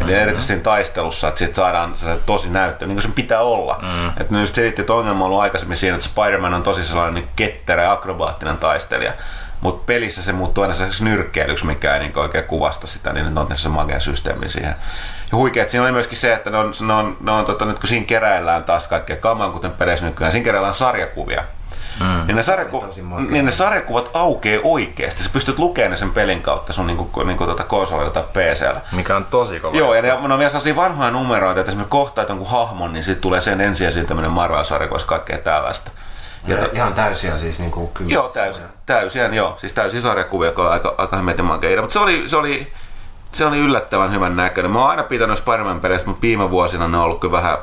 Eli mm-hmm. erityisesti taistelussa, että siitä saadaan se tosi näyttö, niin kuin sen pitää olla. Mm. Että ne just selitti, että ongelma on ollut aikaisemmin siinä, että Spider-Man on tosi sellainen ketterä ja akrobaattinen taistelija. Mutta pelissä se muuttuu aina sellaiseksi nyrkkeilyksi, mikä ei niin oikein kuvasta sitä, niin ne on tehnyt se magea systeemi siihen. Ja huikea, että siinä oli myöskin se, että ne on, ne on, ne on tota, nyt kun siinä keräillään taas kaikkea kamaa, kuten peleissä nykyään, siinä keräillään sarjakuvia. Mm. Niin, ne sarjaku- niin ne sarjakuvat aukeaa oikeasti. Sä pystyt lukemaan sen pelin kautta sun niinku, niinku tota konsolilta PCllä. Mikä on tosi kova. Joo, ja ne, ne on vielä sellaisia vanhoja numeroita, että esimerkiksi kohtaat jonkun hahmon, niin sitten tulee sen ensiesiintyminen Marvel-sarjakuissa kaikkea tällaista. Ja to, ihan täysiä siis niin kuin kyllä. Joo, täysiä, täysiä, joo. Siis täysiä sarjakuvia, jotka on aika, aika hemmetin makeita. Mutta se oli, se oli, se oli yllättävän hyvän näköinen. Mä oon aina pitänyt Spider-Man-peleistä, mutta viime vuosina ne on ollut kyllä vähän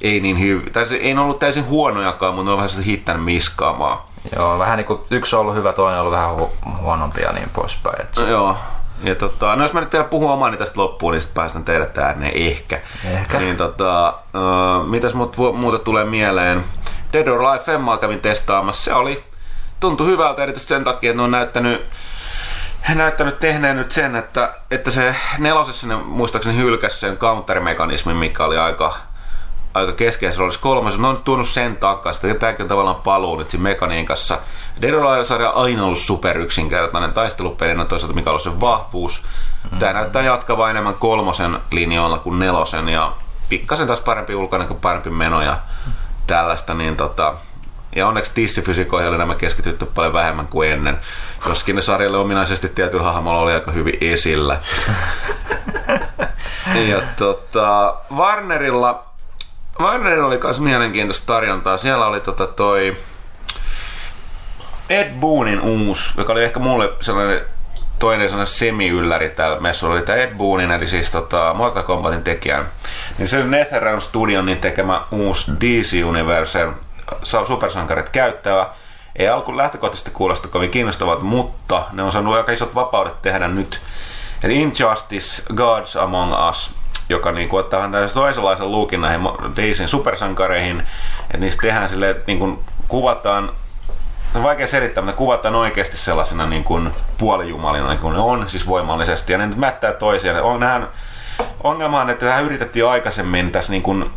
ei niin hyvin, tai se ei ollut täysin huonojakaan, mutta ne on vähän se hittänyt miskaamaan. Joo, vähän niin kuin yksi on ollut hyvä, toinen on ollut vähän hu- huonompi ja niin poispäin. Että... No, joo. Ja tota, no jos mä nyt vielä puhun omani tästä loppuun, niin sitten päästän teidät ääneen ehkä. Ehkä. Niin tota, uh, mitäs mut, muuta tulee mieleen? Dead or Alive Femmaa kävin testaamassa. Se oli, tuntui hyvältä erityisesti sen takia, että ne on näyttänyt he näyttänyt tehneen nyt sen, että, että se nelosessa ne muistaakseni hylkäsi sen counter-mekanismin, mikä oli aika, aika keskeisessä roolissa. Kolmas on tuonut sen takaa, että tämäkin on tavallaan paluu nyt siinä mekaniikassa. Dead on aina ollut super yksinkertainen taistelupeli, toisaalta mikä on ollut sen vahvuus. Mm-hmm. Tämä näyttää jatkavaa enemmän kolmosen linjoilla kuin nelosen ja pikkasen taas parempi ulkona kuin parempi meno ja tällaista, niin tota, ja onneksi tissifysikoihin oli nämä keskitytty paljon vähemmän kuin ennen, joskin ne sarjalle ominaisesti tietyllä hahmolla oli aika hyvin esillä. ja tota, Warnerilla, Warnerilla oli myös mielenkiintoista tarjontaa. Siellä oli tota toi Ed Boonin uusi, joka oli ehkä mulle sellainen toinen sellainen semi-ylläri täällä messuilla oli tämä Ed Boonin, eli siis tota Mortal Kombatin tekijän. Niin se NetherRealm Studion niin tekemä uusi DC Universen supersankarit käyttävä. Ei alku lähtökohtaisesti kuulosta kovin kiinnostavat, mutta ne on saanut aika isot vapaudet tehdä nyt. Eli Injustice, Gods Among Us, joka niin kuin, ottaa toisenlaisen luukin näihin DCin supersankareihin, että niistä tehdään silleen, että niin kuin kuvataan on vaikea selittää, mutta kuvataan oikeasti sellaisena niin kuin puolijumalina, niin kuin ne on siis voimallisesti. Ja ne nyt mättää toisiaan. On, ongelma on, että tähän yritettiin aikaisemmin tässä niin kuin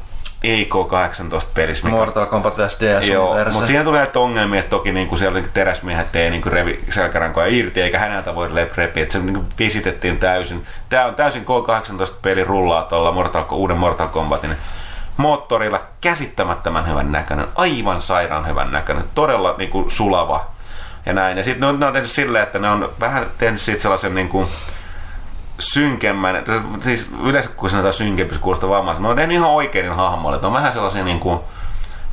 EK18-pelissä. Mikä... Mortal Kombat vs. DS Joo, mutta siinä tulee että ongelmia, että toki niin kuin siellä niin teräsmiehet ei niin kuin revi selkärankoja irti, eikä häneltä voi repiä, että se niin kuin pisitettiin täysin. Tämä on täysin K18-peli rullaa tuolla Mortal, uuden Mortal Kombatin moottorilla käsittämättömän hyvän näköinen, aivan sairaan hyvän näköinen, todella niin kuin sulava ja näin. Ja sitten ne, ne on tehnyt silleen, että ne on vähän tehnyt siitä sellaisen niin kuin, synkemmän, siis yleensä kun sanotaan synkempi, se kuulostaa vammaiselta. Ne on tehnyt ihan oikein hahmoille, ne on vähän sellaisia niin kuin,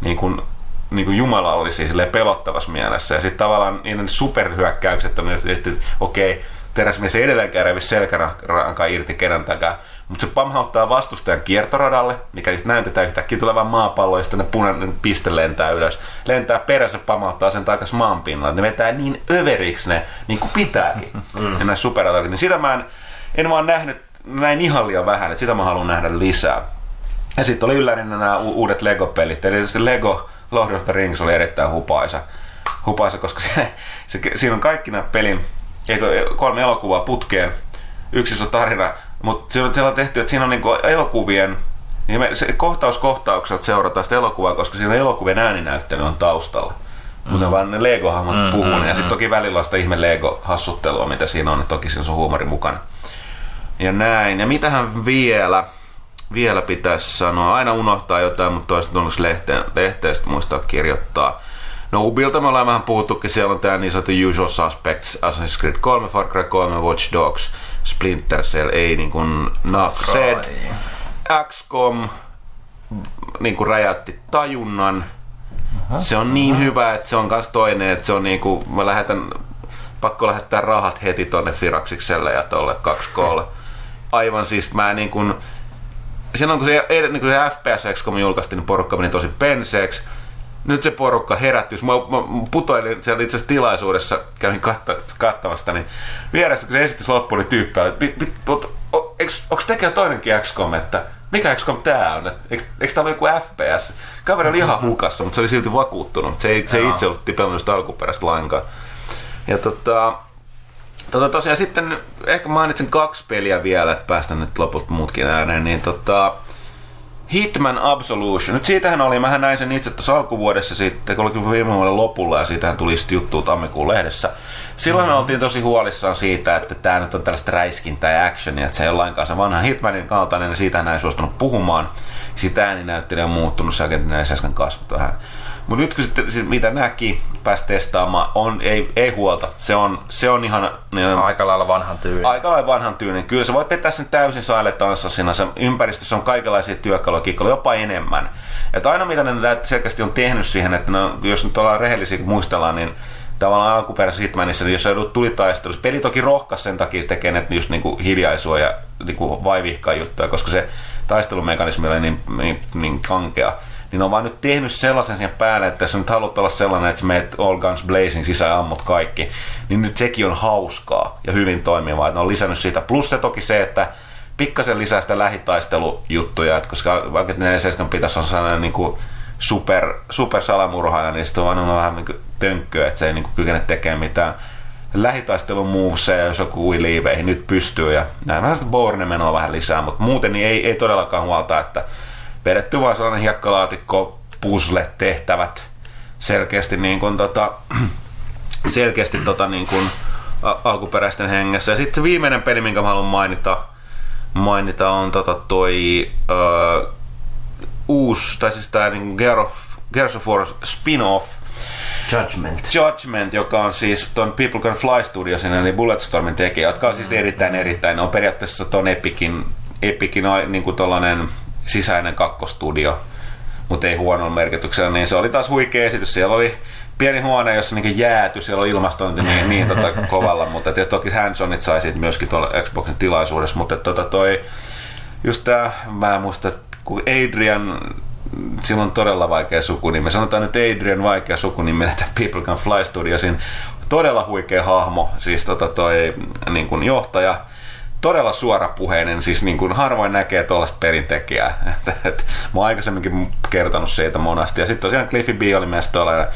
niin kuin, niin kuin jumalallisia pelottavassa mielessä. Ja sitten tavallaan niiden superhyökkäykset on että okei, okay, teräsmies ei edelleenkään revi selkärankaa irti keneltäkään, mutta se pamhauttaa vastustajan kiertoradalle, mikä just näytetään yhtäkkiä tulevan maapallo, ja sitten ne punainen piste lentää ylös. Lentää perässä, pamauttaa sen takaisin maan pinnalla. Ne vetää niin överiksi ne, niin kuin pitääkin. Mm. Ja näissä Niin sitä mä en, en vaan nähnyt näin ihan liian vähän, että sitä mä haluan nähdä lisää. Ja sitten oli yllärinä nämä u- uudet Lego-pelit. Eli tietysti Lego Lord of the Rings oli erittäin hupaisa, hupaisa koska se, se, siinä on kaikki nämä pelin kolme elokuvaa putkeen, yksi iso tarina, mutta siellä on tehty, että siinä on niinku elokuvien niin me, se kohtaus kohtaukselta seurataan sitä elokuvaa, koska siinä elokuvien ääninäyttely on taustalla. Mm. Mutta vaan ne Lego-hahmot mm, puhuu. Mm, ja sitten mm. toki välillä on sitä ihme Lego-hassuttelua, mitä siinä on. Toki siinä on huumori mukana. Ja näin. Ja mitähän vielä? Vielä pitäisi sanoa. Aina unohtaa jotain, mutta toista tunnuksi lehteen, lehteestä muistaa kirjoittaa. No Ubilta me ollaan vähän puhuttukin, siellä on tää niin sanottu Usual Suspects, Assassin's Creed 3, Far Cry 3, Watch Dogs, Splinter Cell, ei niin kuin Enough Said, XCOM niin kuin räjäytti tajunnan. Se on niin hyvä, että se on kans toinen, että se on niin kuin, mä lähetän, pakko lähettää rahat heti tonne Firaksikselle ja tolle 2 Aivan siis mä niin kuin, silloin kun se, niin kun se FPS XCOM julkaistiin, niin porukka meni tosi penseeksi. Nyt se porukka herättyisi. Mä, mä putoilin siellä itse asiassa tilaisuudessa, kävin kattamasta, niin vieressä kun se esitys loppui, niin tyyppi oli, onko tekijä toinenkin XCOM, että mikä XCOM tää on? Eikö, eikö tää ole joku FPS? Kaveri oli ihan hukassa, mutta se oli silti vakuuttunut. Se ei, se ei itse ollut sitä alkuperäistä lainkaan. Ja tota, tota, tosiaan sitten ehkä mainitsen kaksi peliä vielä, että päästään nyt loput muutkin ääneen. Niin tota, Hitman Absolution. Nyt siitähän oli, mähän näin sen itse tuossa alkuvuodessa sitten, kun oli viime vuoden lopulla ja siitähän tuli sitten juttu tammikuun lehdessä. Silloin mm-hmm. oltiin tosi huolissaan siitä, että tämä nyt on tällaista räiskintää ja actionia, että se ei ole lainkaan se vanha Hitmanin kaltainen ja siitä näin suostunut puhumaan. Sitä ääninäyttelijä on muuttunut, se agentinen äsken kasvot vähän mutta nyt kun sitten, sit, mitä näki, pääsi testaamaan, on, ei, ei huolta. Se on, se on ihan... Niin, aika lailla vanhan tyyli. Aika lailla vanhan tyyli. Kyllä sä voit vetää sen täysin sailetanssina. Se ympäristössä on kaikenlaisia työkaluja, kikkoja, jopa enemmän. Että aina mitä ne selkeästi on tehnyt siihen, että no, jos nyt ollaan rehellisiä muistellaan, niin tavallaan alkuperäisessä Hitmanissa, niin jos sä joudut tulitaistelussa, peli toki rohkas sen takia tekee just niinku hiljaisua ja niinku vaivihkaa juttuja, koska se taistelumekanismi oli niin, niin, niin kankea niin on vaan nyt tehnyt sellaisen siihen päälle, että jos nyt haluat olla sellainen, että meet All Guns Blazing sisään ammut kaikki, niin nyt sekin on hauskaa ja hyvin toimivaa, että ne on lisännyt siitä. Plus se toki se, että pikkasen lisää sitä lähitaistelujuttuja, että koska vaikka 47 pitäisi olla sellainen niin kuin super, super salamurhaaja, niin sitten on vaan vähän niin tönkköä, että se ei niin kuin kykene tekemään mitään lähitaistelun moveseja, jos joku liiveihin nyt pystyy ja näin vähän sitä menoa vähän lisää, mutta muuten niin ei, ei todellakaan huolta, että vedetty vaan sellainen hiekkalaatikko puzzle tehtävät selkeästi niin kuin tota, selkeästi tota niin kuin alkuperäisten hengessä. Ja sitten se viimeinen peli, minkä mä haluan mainita, mainita on tota toi uh, uusi, tai siis tää niin Gear of, Gears of War spin-off, Judgment. Judgment, joka on siis tuon People Can Fly Studiosin, eli Bulletstormin tekijä, jotka on siis erittäin erittäin, ne on periaatteessa tuon Epicin, Epicin niin kuin tollanen sisäinen kakkostudio, mutta ei huonolla merkityksellä, niin se oli taas huikea esitys. Siellä oli pieni huone, jossa niin jääty, siellä on ilmastointi niin, niin tota, kovalla, mutta et, toki hands-onit sai siitä myöskin tuolla Xboxin tilaisuudessa, mutta tota, toi, just tää, mä muistan, että kun Adrian sillä on todella vaikea sukunimi. Sanotaan nyt Adrian vaikea sukunimi, että People Can Fly Studiosin todella huikea hahmo, siis tota toi niin kuin johtaja todella suorapuheinen, siis niin kuin harvoin näkee tuollaista perintekijää. Et, et, mä oon aikaisemminkin kertonut siitä monasti. Ja sitten tosiaan Cliffy B oli mestolla ja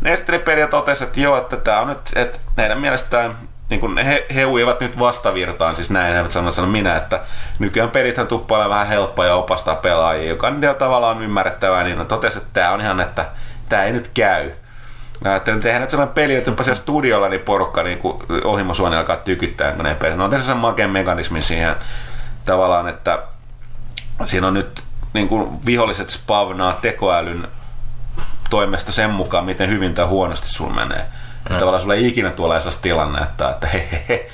ne esitteli peliä totesi, että joo, että tämä on nyt, että heidän mielestään niin kuin he, he uivat nyt vastavirtaan, siis näin he eivät sano, sano minä, että nykyään pelithän tuppailee vähän helppoa ja opastaa pelaajia, joka nyt tavallaan on ymmärrettävää, niin totesi, että tämä on ihan, että tämä ei nyt käy. Mä ajattelin, tehdään nyt sellainen peli, että siellä studiolla niin porukka niin ohimosuoni alkaa tykyttää, kun ne peli. No on tehnyt sen makeen mekanismin siihen tavallaan, että siinä on nyt niin kuin viholliset spavnaa tekoälyn toimesta sen mukaan, miten hyvin tai huonosti sun menee. Mm. Tavallaan sulla ei ikinä tule sellaista tilannetta, että he, he, he,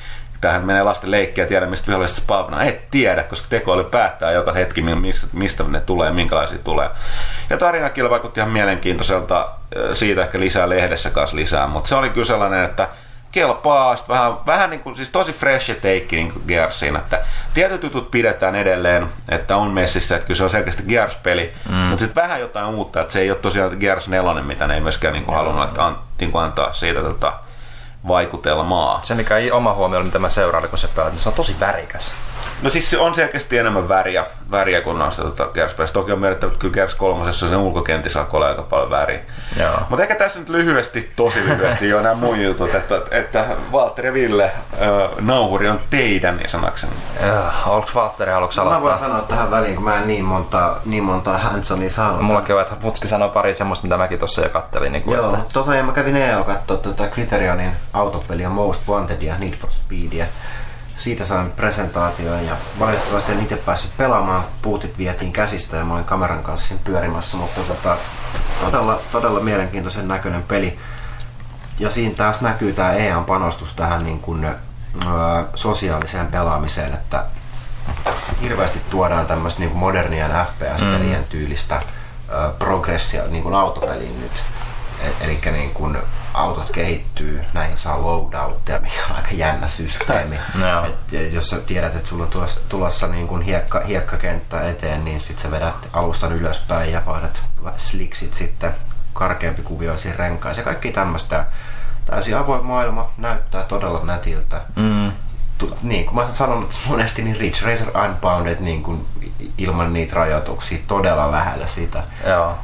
tähän menee lasten leikkiä, tiedä mistä viholliset spavnaa. Et tiedä, koska tekoäly päättää joka hetki, mistä, mistä ne tulee, minkälaisia tulee. Ja tarina kyllä vaikutti ihan mielenkiintoiselta, siitä ehkä lisää lehdessä kanssa lisää, mutta se oli kyllä sellainen, että kelpaa, vähän, vähän niin kuin, siis tosi fresh take niin kuin Gearsiin, että tietyt jutut pidetään edelleen, että on messissä, että kyllä se on selkeästi Gears-peli, mm. mutta sitten vähän jotain uutta, että se ei ole tosiaan Gears 4, mitä ne ei myöskään niin kuin halunnut että an, niin kuin antaa siitä tota, vaikutelmaa. Se mikä ei oma huomio, mitä mä seuraan, kun se pelaa, niin se on tosi värikäs. No siis se on selkeästi enemmän väriä, väriä kuin noista tota, Gears Toki on myönnettävä, että kyllä Gears 3 sen ulkokentissä on aika paljon väriä. Mutta ehkä tässä nyt lyhyesti, tosi lyhyesti jo nämä mun jutut, että, että Valtteri ja Ville, äh, nauhuri on teidän niin sanakseni. Onko Valtteri, haluatko aloittaa? Mä voin sanoa tähän väliin, kun mä en niin monta, niin monta Hansonia saanut. Mullakin on, että Putski sanoi pari semmoista, mitä mäkin tuossa jo kattelin. Niin kuin, Joo, että... tosiaan mä kävin EO katsoa tätä Criterionin autopeliä Most Wanted ja Need for Speedia. Siitä sain presentaation ja valitettavasti en itse päässyt pelaamaan. Puutit vietiin käsistä ja mä olin kameran kanssa siinä pyörimässä, mutta tota, todella, todella mielenkiintoisen näköinen peli. Ja siinä taas näkyy tämä EAN panostus tähän niin kuin, ö, sosiaaliseen pelaamiseen, että hirveästi tuodaan tämmöistä niin modernien FPS-pelien mm. tyylistä ö, progressia niin kuin autopeliin nyt. E- Eli niin kuin autot kehittyy, näihin saa loadouttia, mikä on aika jännä systeemi. Joo. Et jos sä tiedät, että sulla on tulossa, tulossa niin kuin hiekka, hiekkakenttä eteen, niin sit sä vedät alustan ylöspäin ja vaihdat slicksit sitten karkeampi kuvioisiin renkaisiin ja kaikki tämmöistä. Täysin avoin maailma, näyttää todella nätiltä. Mm. Tu- niin kuin mä oon sanonut monesti, niin Ridge Racer Unbounded niin kuin ilman niitä rajoituksia todella lähellä sitä. Joo.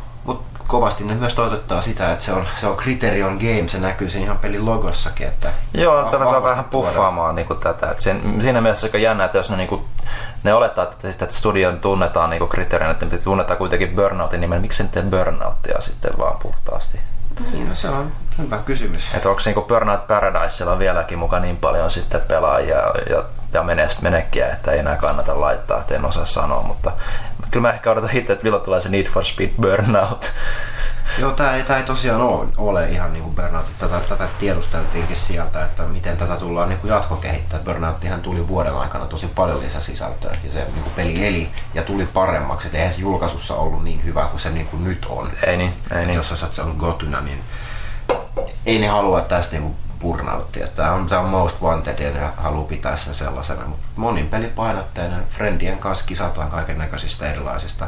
Kovasti ne myös toitottaa sitä, että se on, se on Criterion Game, se näkyy siinä ihan pelin logossakin. Että Joo, vahvasti vähän puffaamaan niin tätä. Et sen, siinä mielessä aika jännä, että jos ne, niin kuin, ne olettaa, että, että studion tunnetaan niin kriteerinä, että ne tunnetaan kuitenkin Burnoutin nimen, miksi ne tee Burnouttia sitten vaan puhtaasti? Niin, no se on hyvä kysymys. Että onko niinku Burnout Paradisella vieläkin mukaan niin paljon sitten pelaajia ja, ja menekkiä, että ei enää kannata laittaa, että en osaa sanoa, mutta kyllä mä ehkä odotan itse, että milloin tulee se Need for Speed Burnout. Joo, tämä ei, tää ei tosiaan ole, ole ihan niin kuin Burnout. Tätä, tätä tiedusteltiinkin sieltä, että miten tätä tullaan niin kuin jatkokehittää. Burnouttihan tuli vuoden aikana tosi paljon lisäsisältöä ja se niin kuin peli eli ja tuli paremmaksi. Et eihän se julkaisussa ollut niin hyvä kuin se niin kuin nyt on. Ei niin, ei Et niin. Jos olisit ollut Gotuna, niin ei ne halua tästä niinku burnouttia. Tämä on, tää on most wanted ja ne haluaa pitää sen sellaisena. Mutta monin pelipainotteinen, friendien kanssa kisataan kaiken näköisistä erilaisista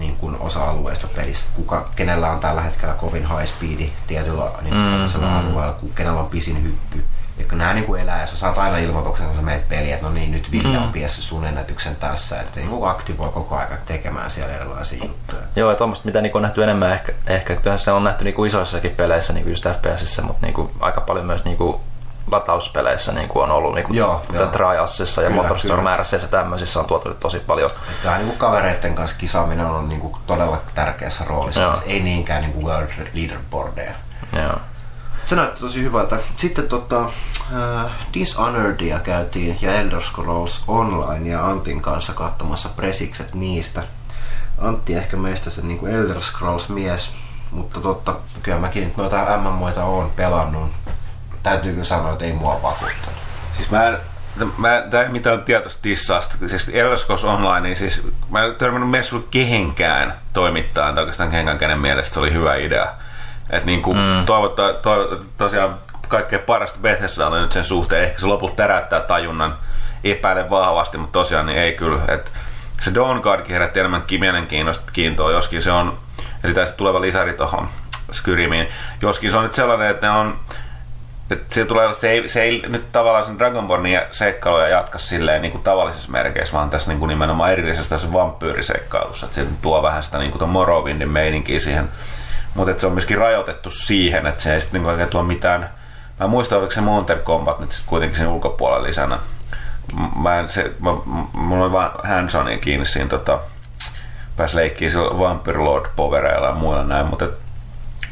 niin kuin osa-alueista pelistä. Kuka, kenellä on tällä hetkellä kovin high speedi tietyllä niin Mm, mm, mm. alueella, kenellä on pisin hyppy. Ja kun nämä niin kuin elää, ja sä saat aina ilmoituksen, kun sä meet peliin, että no niin, nyt Ville on Mm. piessyt sun ennätyksen tässä. Että niin aktivoi koko ajan tekemään siellä erilaisia juttuja. Joo, ja tuommoista mitä niinku on nähty enemmän ehkä, ehkä kyllähän se on nähty niinku isoissakin peleissä, niinku just FPSissä, mutta niinku aika paljon myös niinku latauspeleissä niinku on ollut niinku Joo, kuten joo. Trialsissa ja Motorstorm kyllä. RC ja tämmöisissä on tuotu nyt tosi paljon. Tämä niin kavereiden kanssa kisaaminen on niin kuin todella tärkeässä roolissa, Joo. ei niinkään niin kuin world leaderboardeja. Joo. Se näytti tosi hyvältä. Sitten tota, äh, Dishonoredia käytiin ja Elder Scrolls Online ja Antin kanssa katsomassa presikset niistä. Antti ehkä meistä se niin kuin Elder Scrolls mies, mutta totta, kyllä mäkin noita MMOita oon pelannut. Täytyy kyllä sanoa, että ei mua vakuuttanut. Siis mä en, mä, tää ei mitään tietoista dissasta. Siis Scrolls Online, niin siis mä en törmännyt messulle kehenkään toimittajan, tai oikeastaan kehenkään kenen mielestä se oli hyvä idea. Että niin kuin mm. toivottaa, toivottaa, tosiaan kaikkein parasta Bethesdalle nyt sen suhteen. Ehkä se lopulta täräyttää tajunnan epäilen vahvasti, mutta tosiaan niin ei kyllä. Et se Dawn Guardkin herätti enemmän ki- mielenkiintoista kiintoa, joskin se on, eli tässä tuleva lisäri tuohon Skyrimiin, joskin se on nyt sellainen, että ne on et se, tulee, se, ei, se ei nyt tavallaan sen Dragonbornin seikkailuja jatka silleen niin kuin tavallisissa merkeissä, vaan tässä niin kuin nimenomaan erillisessä tässä vampyyriseikkailussa. Et se tuo vähän sitä niin kuin Morrowindin meininkiä siihen. Mutta se on myöskin rajoitettu siihen, että se ei sitten niin tuo mitään... Mä en muista, oliko se Monster Combat nyt sit kuitenkin sen ulkopuolella lisänä. Mä en, se, mä, mulla oli vaan hands kiinni siinä tota, pääsi leikkiä sillä Vampire Lord Powereilla ja muilla näin, mutta et,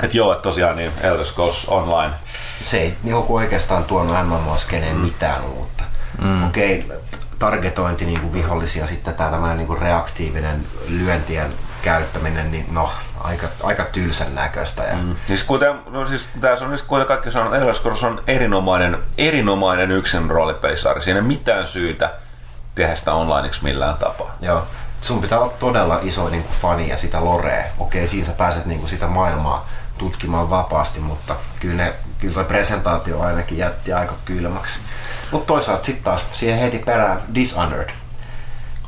et joo, että tosiaan niin Elder Scrolls Online se ei niin kuin oikeastaan tuonut MMO-skeneen mm. mitään uutta. Mm. Okei, okay, targetointi niin kuin vihollisia, sitten tämä tämmöinen niin kuin reaktiivinen lyöntien käyttäminen, niin no, aika, aika tylsän näköistä. Ja, mm. Siis kuten, no siis tässä on nyt kuten kaikki sanoo, Elder on erinomainen, erinomainen yksin roolipelisarja. Siinä ei ole mitään syytä tehdä sitä onlineiksi millään tapaa. Joo. Sun pitää olla todella iso niin kuin fani ja sitä lorea. Okei, siinä sä pääset niin kuin sitä maailmaa tutkimaan vapaasti, mutta kyllä, ne, kyllä toi presentaatio ainakin jätti aika kylmäksi. Mutta toisaalta sitten taas siihen heti perään Dishonored.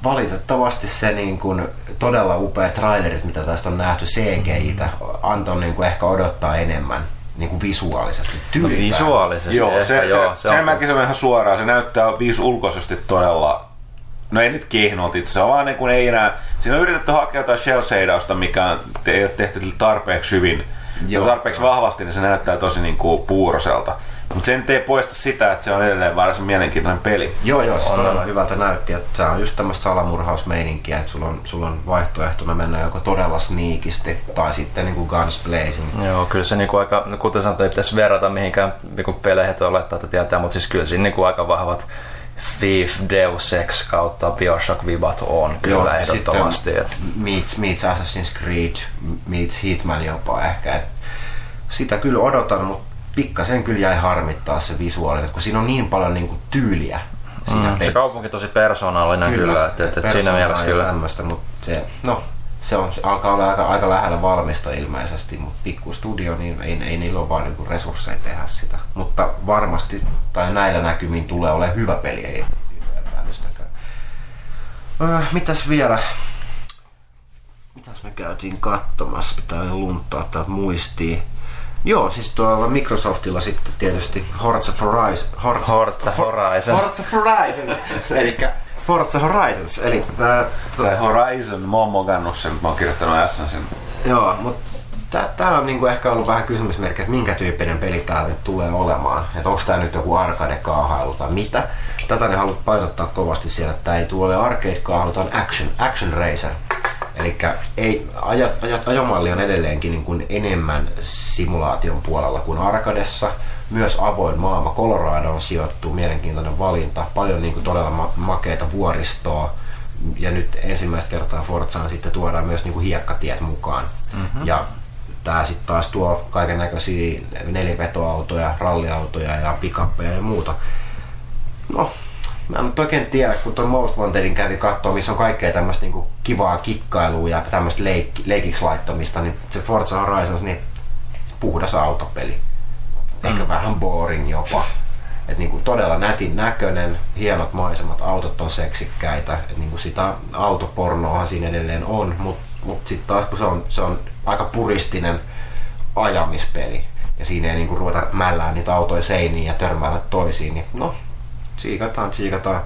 Valitettavasti se niin kuin, todella upea trailerit, mitä tästä on nähty CGI-tä, antoi niin kuin ehkä odottaa enemmän niin kuin visuaalisesti. No, visuaalisesti Joo, ehkä, se, se, joo, se, se on- mäkin sanon ihan suoraan. Se näyttää viisi ulkoisesti todella No ei nyt kehnolta itse asiassa, vaan niin kuin ei enää... Siinä on yritetty hakea jotain shell mikä on- ei ole tehty tarpeeksi hyvin. Joo. Joo, tarpeeksi vahvasti, niin se näyttää tosi niin kuin puuroselta. Mutta se nyt ei poista sitä, että se on edelleen varsin mielenkiintoinen peli. Joo, joo, se On, todella hyvältä näytti, että se on just tämmöistä salamurhausmeininkiä, että sulla on, sulla on vaihtoehtona mennä joko todella sneakisti tai sitten niin kuin guns blazing. Joo, kyllä se niinku aika, kuten sanottu, ei pitäisi verrata mihinkään niinku peleihin, että olettaa, että tietää, mutta siis kyllä siinä niinku aika vahvat Thief, Deus Ex kautta Bioshock Vibat on kyllä Joo, ehdottomasti. Meets, meets Assassin's Creed, meets Hitman jopa ehkä. Et sitä kyllä odotan, mutta pikkasen kyllä jäi harmittaa se visuaali, kun siinä on niin paljon niinku tyyliä siinä mm, se kaupunki tosi persoonallinen kyllä, kyllä että et, et siinä mielessä kyllä. Tämmöstä, mutta se, no, se, on, alkaa olla aika, aika lähellä valmista ilmeisesti, mutta pikku studio, niin ei, ei niillä ole vaan niinku resursseja tehdä sitä. Mutta varmasti, tai näillä näkymin tulee olemaan hyvä peli, ei. Öö, mitäs vielä? Mitäs me käytiin katsomassa? Pitää lunttaa täältä muistiin. Joo, siis tuolla Microsoftilla sitten tietysti Forza Horizon. Forza, Forza Horizon. Forza Horizon. eli Forza Horizons. Eli tää, Tai Horizon, mä oon mokannut sen, mä oon kirjoittanut sen. Joo, mutta tää on niinku ehkä ollut vähän kysymysmerkki, että minkä tyyppinen peli tää nyt tulee olemaan. Että onko tää nyt joku arcade-kaahailu tai mitä. Tätä ne haluat painottaa kovasti siellä, että tää ei tule arcade-kaahailu, tää on action, action racer. Eli ei, ajo, ajo, ajomalli on edelleenkin niin kuin enemmän simulaation puolella kuin Arkadessa. Myös avoin maailma. Colorado on sijoittu, mielenkiintoinen valinta. Paljon niin kuin todella ma- makeita vuoristoa. Ja nyt ensimmäistä kertaa Forzaan sitten tuodaan myös niin kuin hiekkatiet mukaan. Mm-hmm. Ja tää sitten taas tuo kaiken näköisiä nelivetoautoja, ralliautoja ja pikappeja ja muuta. No, Mä en nyt oikein tiedä, kun tuon Most Wantedin kävi katsoa, missä on kaikkea tämmöistä niinku kivaa kikkailua ja tämmöistä leik- leikiksi laittamista, niin se Forza Horizon niin puhdas autopeli. Ehkä mm. vähän boring jopa. Et niinku todella nätin näköinen, hienot maisemat, autot on seksikkäitä. Et niinku sitä autopornoahan siinä edelleen on, mutta mut sitten taas kun se on, se on aika puristinen ajamispeli ja siinä ei niinku ruveta mällään niitä autoja seiniin ja törmäillä toisiin, niin no siikataan, siikataan.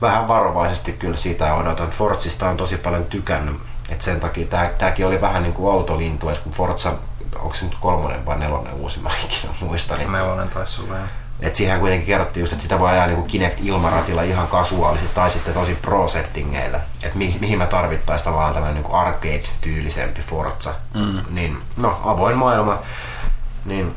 Vähän varovaisesti kyllä sitä odotan. Forzista on tosi paljon tykännyt. Et sen takia tää, tääkin oli vähän niin kuin autolintu, että kun Forza, onko se nyt kolmonen vai nelonen uusi, mä ikinä muista. Niin, Nelonen taisi olla. et siihen kuitenkin kerrottiin just, että sitä voi ajaa niin Kinect ilmaratilla ihan kasuaalisesti tai sitten tosi pro-settingeillä. Että mi- mihin me tarvittaisiin tavallaan tämmöinen niin arcade-tyylisempi Forza. Mm. Niin, no, avoin maailma. Niin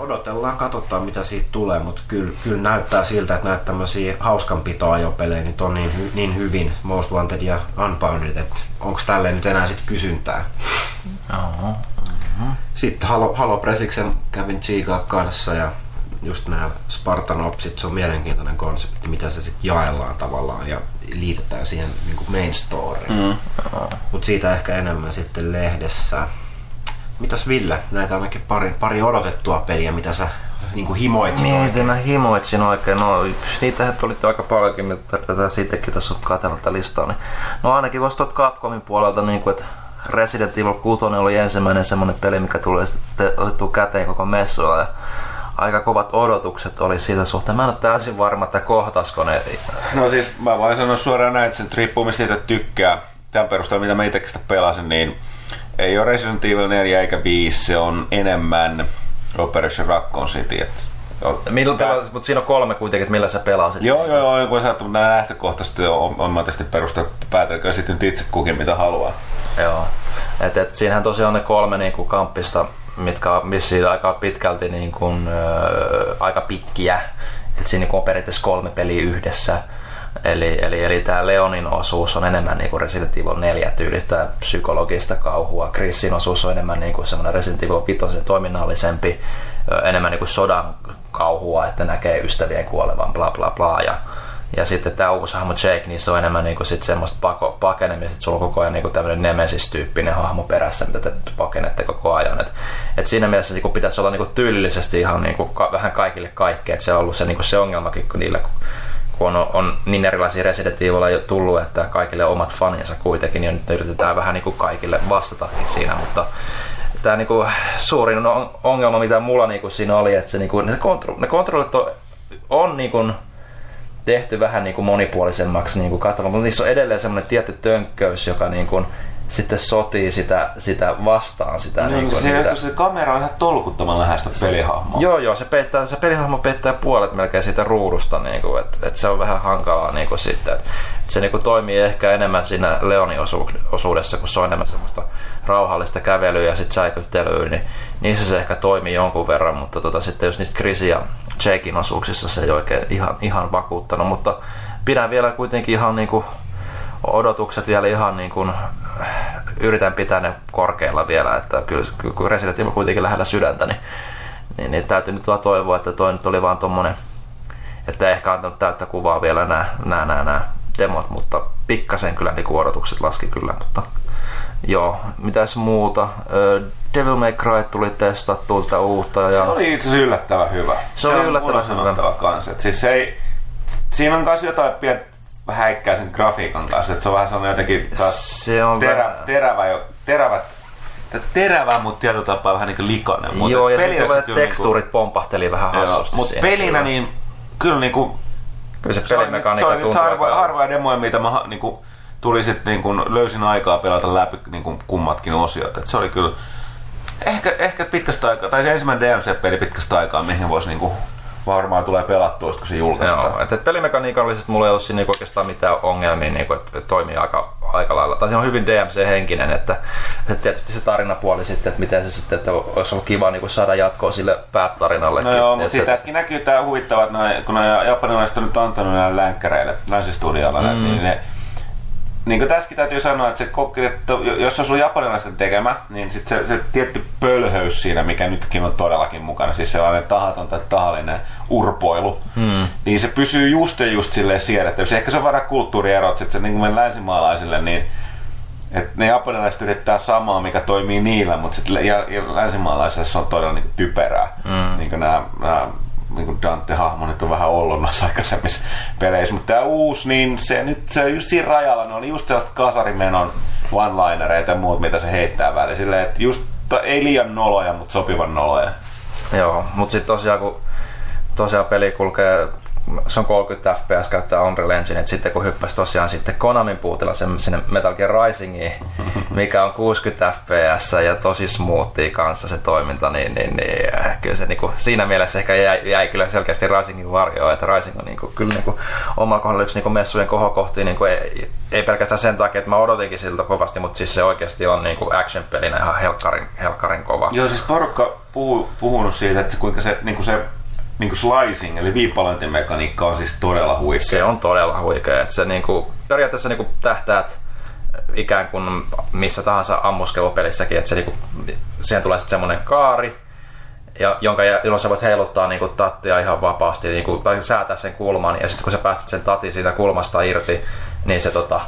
odotellaan, katsotaan mitä siitä tulee, mutta kyllä, kyllä näyttää siltä, että näitä tämmöisiä hauskanpitoajopelejä nyt on niin, hy, niin hyvin Most Wanted ja Unbounded, että onko tälle nyt enää sitten kysyntää. Joo. Sitten Halo, Halo Presiksen kävin tsiikaa kanssa ja just nämä Spartan Opsit, se on mielenkiintoinen konsepti, mitä se sitten jaellaan tavallaan ja liitetään siihen niin main storyin. Mm. Mutta siitä ehkä enemmän sitten lehdessä. Mitäs Ville, näitä ainakin pari, pari odotettua peliä, mitä sä niin kuin himoit? Mietin, mä himoitsin oikein. No, niitähän tuli aika paljonkin, mutta tätä siitäkin tässä on katsellut listaa. Niin, no ainakin voisi tuolta Capcomin puolelta, niin kuin, että Resident Evil 6 oli ensimmäinen semmoinen peli, mikä tuli sitten otettu käteen koko messua. Ja aika kovat odotukset oli siitä suhteen. Mä en ole täysin varma, että kohtasko ne. No siis mä voin sanoa suoraan näin, että se riippuu mistä tykkää. Tämän perusteella, mitä mä itsekin sitä pelasin, niin ei ole Resident Evil 4 eikä 5, se on enemmän Operation Raccoon City. Et, Millä pelasit, mutta siinä on kolme kuitenkin, että millä sä pelasit. Joo, joo, joo, kun sä mutta nämä lähtökohtaisesti on, on mä tietysti perusteltu, päätelköön sitten nyt itse kukin mitä haluaa. Joo. Et, et siinähän tosiaan on ne kolme niin kuin kamppista, mitkä vissiin aika pitkälti niin kuin, ö, aika pitkiä. Et siinä niin on periaatteessa kolme peliä yhdessä. Eli, eli, eli tämä Leonin osuus on enemmän niin kuin Resident Evil 4 tyylistä psykologista kauhua. Chrisin osuus on enemmän niin kuin semmoinen Resident Evil 5 toiminnallisempi, enemmän niin kuin sodan kauhua, että näkee ystävien kuolevan, bla bla bla. Ja, ja sitten tämä uusi hahmo Jake, niin se on enemmän niinku sit semmoista pako, pakenemista, että sulla on koko ajan niinku tämmöinen Nemesis-tyyppinen hahmo perässä, mitä te pakenette koko ajan. Et, et siinä mielessä niinku pitäisi olla niinku tyylillisesti ihan niinku ka, vähän kaikille kaikkea, että se on ollut se, niinku se ongelmakin, kun niillä kun on, on niin erilaisia Resident Evil jo tullut, että kaikille omat faninsa kuitenkin, niin nyt yritetään vähän niinku kaikille vastatakin siinä, mutta tämä niinku suurin ongelma, mitä mulla niinku siinä oli, että se niinku, ne, kontro, ne kontrollit on, on niinku, tehty vähän niin kuin monipuolisemmaksi niin kuin katsomaan, mutta niissä on edelleen semmoinen tietty tönkköys, joka niin kuin sitten sotii sitä, sitä vastaan. Sitä, no, niin kuin, se, niitä... se kamera on ihan tolkuttoman läheistä pelihahmoa. Joo, joo, se, peittää, se pelihahmo peittää puolet melkein siitä ruudusta, niin kuin, että, että se on vähän hankalaa niin kuin sitten, että, että se niin kuin toimii ehkä enemmän siinä Leonin osu, osuudessa, kun se on enemmän semmoista rauhallista kävelyä ja sitten säikyttelyä, niin niissä se ehkä toimii jonkun verran, mutta tota, sitten jos niistä Chris ja Jakein osuuksissa se ei oikein ihan, ihan vakuuttanut, mutta pidän vielä kuitenkin ihan niinku odotukset vielä ihan niin kuin, yritän pitää ne korkealla vielä, että kyllä, kyllä kun Resident Evil kuitenkin lähellä sydäntä, niin, niin, niin täytyy nyt vaan toivoa, että toi nyt oli vaan tommonen, että ehkä antanut täyttä kuvaa vielä nämä, nämä, nämä, nämä demot, mutta pikkasen kyllä niin odotukset laski kyllä, mutta joo, mitäs muuta. Devil May Cry tuli testattuilta uutta. Ja... Se oli itse asiassa yllättävän hyvä. Se, se oli yllättävän hyvä. Kanssa. siis se ei, siinä on myös jotain pientä häikkää sen grafiikan kanssa, että se on vähän sellainen jotenkin taas se on terä, vähän... terävä, terävät terävä, mutta tietyllä tapaa vähän niin kuin likainen. Mutta Joo, ja sitten tulee tekstuurit niin kuin, pompahteli vähän hassusti Mutta pelinä kyllä. niin kyllä niin kuin, kyllä se, se pelimekaniikka tuntuu. Se oli harvoja, harvoja demoja, mitä mä niin kuin, tuli sitten niin kuin, löysin aikaa pelata läpi niin kuin kummatkin osiot. Et se oli kyllä ehkä, ehkä pitkästä aikaa, tai se ensimmäinen DMC-peli pitkästä aikaa, mihin voisi niin kuin, varmaan tulee pelattua, kun se julkaistaan. Joo, että pelimekaniikallisesti mulla ei ole siinä niinku oikeastaan mitään ongelmia, niin kuin, että toimii aika, aika lailla. Tai se on hyvin DMC-henkinen, että, että tietysti se tarinapuoli sitten, että miten se sitten, että olisi ollut kiva niin kuin saada jatkoa sille päätarinalle. No joo, mutta sitten tässäkin näkyy tämä huvittava, että kun nämä japanilaiset on nyt antanut näille länkkäreille, länsistudioilla, mm. niin ne niin kuin tässäkin täytyy sanoa, että, se, että jos se on japanilaisten tekemä, niin sit se, se tietty pölhöys siinä, mikä nytkin on todellakin mukana, siis sellainen tahaton tai tahallinen urpoilu, hmm. niin se pysyy just ja just silleen siedettävissä. Ehkä se on vähän kulttuurierot, että se niin kuin länsimaalaisille, niin että ne japanilaiset yrittää samaa, mikä toimii niillä, mutta sitten länsimaalaisille se on todella niin typerää. Mm. Niin kuin nämä, nämä niin Dante-hahmo nyt on vähän ollut noissa aikaisemmissa peleissä, mutta tämä uusi, niin se nyt se just siinä rajalla, ne on just sellaista kasarimenon one-linereita ja muut, mitä se heittää väliin. Silleen, että just ei liian noloja, mutta sopivan noloja. Joo, mutta sitten tosiaan kun tosiaan peli kulkee se on 30 fps käyttää Unreal Engine, että sitten kun hyppäsi tosiaan sitten Konamin puutilla sinne Metal Gear Risingiin, mikä on 60 fps ja tosi smoothia kanssa se toiminta, niin, niin, niin äh, kyllä se niinku, siinä mielessä ehkä jäi, jäi kyllä selkeästi Risingin varjoon, että Rising on niinku, kyllä niinku, oma kohdalla yksi niinku messujen kohokohti, niinku, ei, ei, pelkästään sen takia, että mä odotinkin siltä kovasti, mutta siis se oikeasti on niinku action-pelinä ihan helkkarin, helkkarin kova. Joo, siis porukka puhuu, puhunut siitä, että kuinka se, niinku se niin kuin slicing, eli viipalointimekaniikka on siis todella huikea. Se on todella huikea. Että se niin kuin, periaatteessa niin kuin tähtäät ikään kuin missä tahansa ammuskelupelissäkin, että se, niin kuin, siihen tulee sitten semmoinen kaari, ja, jonka, jolloin sä voit heiluttaa niin kuin, tattia ihan vapaasti, niin kuin, tai säätää sen kulman, ja sitten kun sä päästät sen tatin siitä kulmasta irti, niin se tota,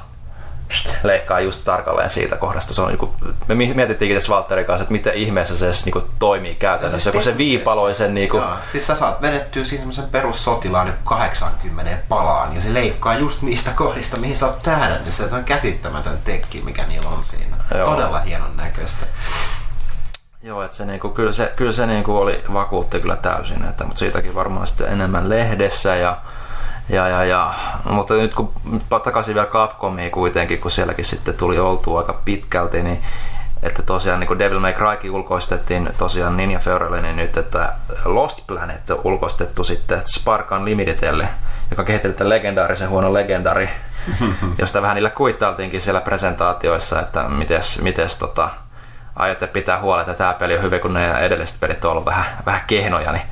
leikkaa just tarkalleen siitä kohdasta. Se on, niinku, me mietittiinkin tässä Valtterin kanssa, että miten ihmeessä se niinku, toimii käytännössä, siis kun se viipaloi sen... Niinku... Joo, siis sä saat vedettyä siinä semmoisen perussotilaan 80 palaan, ja se leikkaa just niistä kohdista, mihin sä oot tähdännyt. Se on käsittämätön tekki, mikä niillä on siinä. Joo. Todella hienon näköistä. Joo, että se, niinku, kyllä se, kyllä se niinku oli, vakuutti kyllä täysin, että, mutta siitäkin varmaan sitten enemmän lehdessä ja ja, ja, ja. Mutta nyt kun takaisin vielä Capcomiin kuitenkin, kun sielläkin sitten tuli oltua aika pitkälti, niin että tosiaan niin kuin Devil May Crykin ulkoistettiin tosiaan Ninja Theorylle, niin nyt että Lost Planet on ulkoistettu sitten Spark Unlimitedelle, joka kehitteli tämän legendaarisen huono legendari, josta vähän niillä kuittailtiinkin siellä presentaatioissa, että mites, mites tota, aiotte pitää huolta, että tämä peli on hyvä, kun ne edelliset pelit on ollut vähän, vähän kehnoja, niin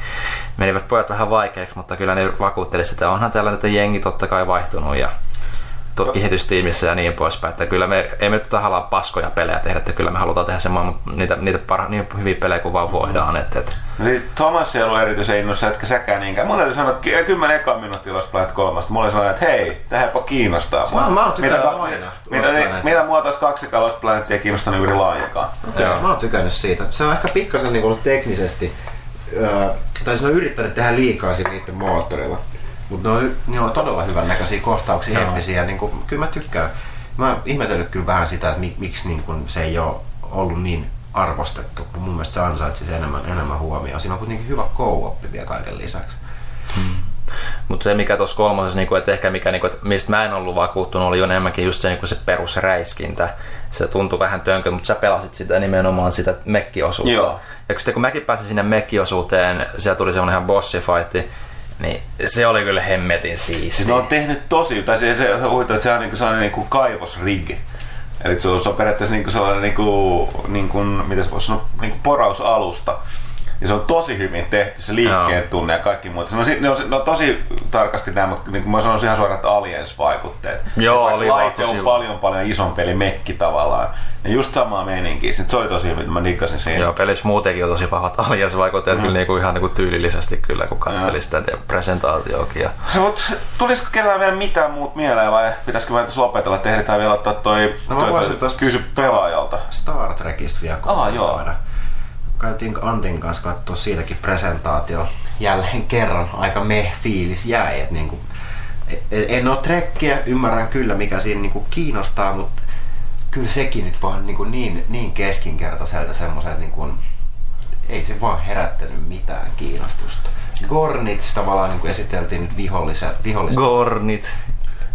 menivät pojat vähän vaikeaksi, mutta kyllä ne vakuuttelisivat, että onhan täällä nyt jengi totta kai vaihtunut ja kehitystiimissä ja niin poispäin. Että kyllä me ei me nyt tahallaan paskoja pelejä tehdä, että kyllä me halutaan tehdä semmoinen, niitä, niitä parha, niin hyviä pelejä kuin vaan voidaan. Että, että. No siis Thomas ei ollut erityisen innossa, etkä säkään niinkään. Mulla täytyy sanoa, että kymmenen ekaa minuuttia Lost Planet kolmasta. Mulla sanoi, että hei, tähän jopa kiinnostaa. Mä, mä oon tykännyt mitä, aina. Mitä, mitä, mitä mua taas kaksi Lost Planetia kiinnostanut juuri lainkaan. Okay, mä oon tykännyt siitä. Se on ehkä pikkasen niin teknisesti, öö, tai se on yrittänyt tehdä liikaa siinä niiden moottorilla. Mutta ne on, ne on todella hyvän näköisiä kohtauksia, eeppisiä. Niin kuin, kyllä mä tykkään. Mä oon ihmetellyt kyllä vähän sitä, että miksi niin kuin, se ei ole ollut niin arvostettu, kun mun mielestä se ansaitsisi enemmän, enemmän huomioon. Siinä on kuitenkin hyvä co vielä kaiken lisäksi. Hmm. Mutta se mikä tuossa kolmosessa, niinku, että ehkä mikä, niinku, että mistä mä en ollut vakuuttunut, oli jo enemmänkin just se, niinku, se perusräiskintä. Se tuntui vähän tönkö, mutta sä pelasit sitä nimenomaan sitä mekkiosuutta. Joo. Ja sitten kun mäkin pääsin sinne mekkiosuuteen, siellä tuli semmoinen ihan bossifightti, niin se oli kyllä hemmetin. Siis ne on tehnyt tosi, tai se, se, se, se on niinku sellainen niinku kaivosrig. Eli se on, se on periaatteessa niinku sellainen, niinku, niinku, miten se voisi sanoa, niinku porausalusta. Ja se on tosi hyvin tehty, se liikkeen tunne ja kaikki muuta. No, ne, on, ne on tosi tarkasti nämä, niin kuin mä sanoisin ihan suoraan, että aliens-vaikutteet. Joo, oli laite on silloin. paljon paljon isompi, eli mekki tavallaan. Ja just samaa meininkiä. Se oli tosi hyvin, mä diggasin siinä. Joo, pelissä muutenkin on tosi vahvat alias-vaikutteet mm. kyllä niinku ihan niinku tyylillisesti kyllä, kun katselin sitä presentaatioakin. Ja... Mut tulisiko kellään vielä mitään muut mieleen vai pitäisikö me tässä lopetella, että ehditään vielä ottaa toi, No mä toi, voisin toi tosta- kysy pelaajalta. Star Trekista vielä Aa, joo. kommentoida. Käytiin Antin kanssa katsoa siitäkin presentaatio. Jälleen kerran aika meh fiilis jäi. Et niinku, en, en ole trekkiä, ymmärrän kyllä mikä siinä niinku kiinnostaa, mutta kyllä sekin nyt vaan niinku niin, niin keskinkertaiselta semmoiselta niinku, ei se vaan herättänyt mitään kiinnostusta. Gornit tavallaan niinku esiteltiin nyt viholliset, viholliset Gornit.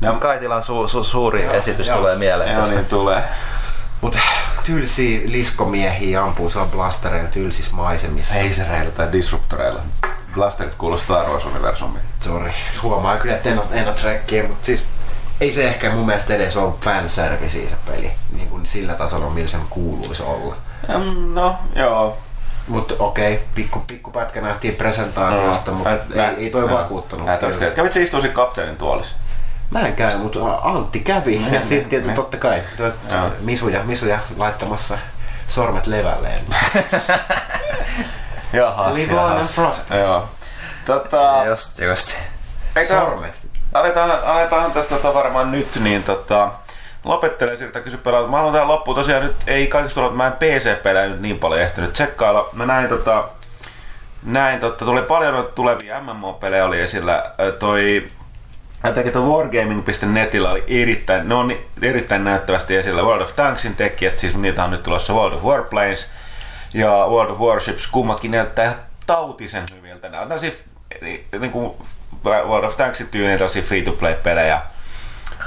No. Kaitilan su- su- suuri Joo, esitys joo. tulee mieleen Joo, tästä. niin tulee. Mut tylsiä liskomiehiä ampuu se on blastereilla tylsissä maisemissa. Phasereilla tai disruptoreilla. Blasterit kuuluu Star Wars-universumiin. Sorry. Huomaa kyllä, että en ole, en ole trekkiä, mutta siis ei se ehkä mun mielestä edes ole fanservice se peli. Niin kuin sillä tasolla, millä sen kuuluisi olla. Mm, No, joo. Mutta okei, pikku, pikku pätkä nähtiin presentaatiosta, No, mutta ei, ei toi mä- vakuuttanut. Kävit se istua siinä kapteenin tuolissa. Mä en käy, mutta Antti kävi. Niin, Ja sitten tietysti niin. totta kai Joo. misuja, misuja laittamassa sormet levälleen. Jaha, Live prosper. Joo. Tota, Just, just. eikä, Sormet. aletaan, aletaan tästä tota varmaan nyt, niin tota, lopettelen siltä kysy pelata. Mä haluan tähän loppuun tosiaan nyt, ei kaikista tullut, mä en PC-pelejä nyt niin paljon ehtinyt tsekkailla. Mä näin tota, näin totta, tuli paljon tulevia MMO-pelejä oli esillä. Toi Jotenkin tuo wargaming.netillä oli erittäin, ne on erittäin näyttävästi esillä World of Tanksin tekijät, siis niitä on nyt tulossa World of Warplanes ja World of Warships, kummatkin näyttää ihan tautisen hyviltä. Nämä on tällaisia niin kuin World of Tanksin tyyliin tällaisia free-to-play-pelejä.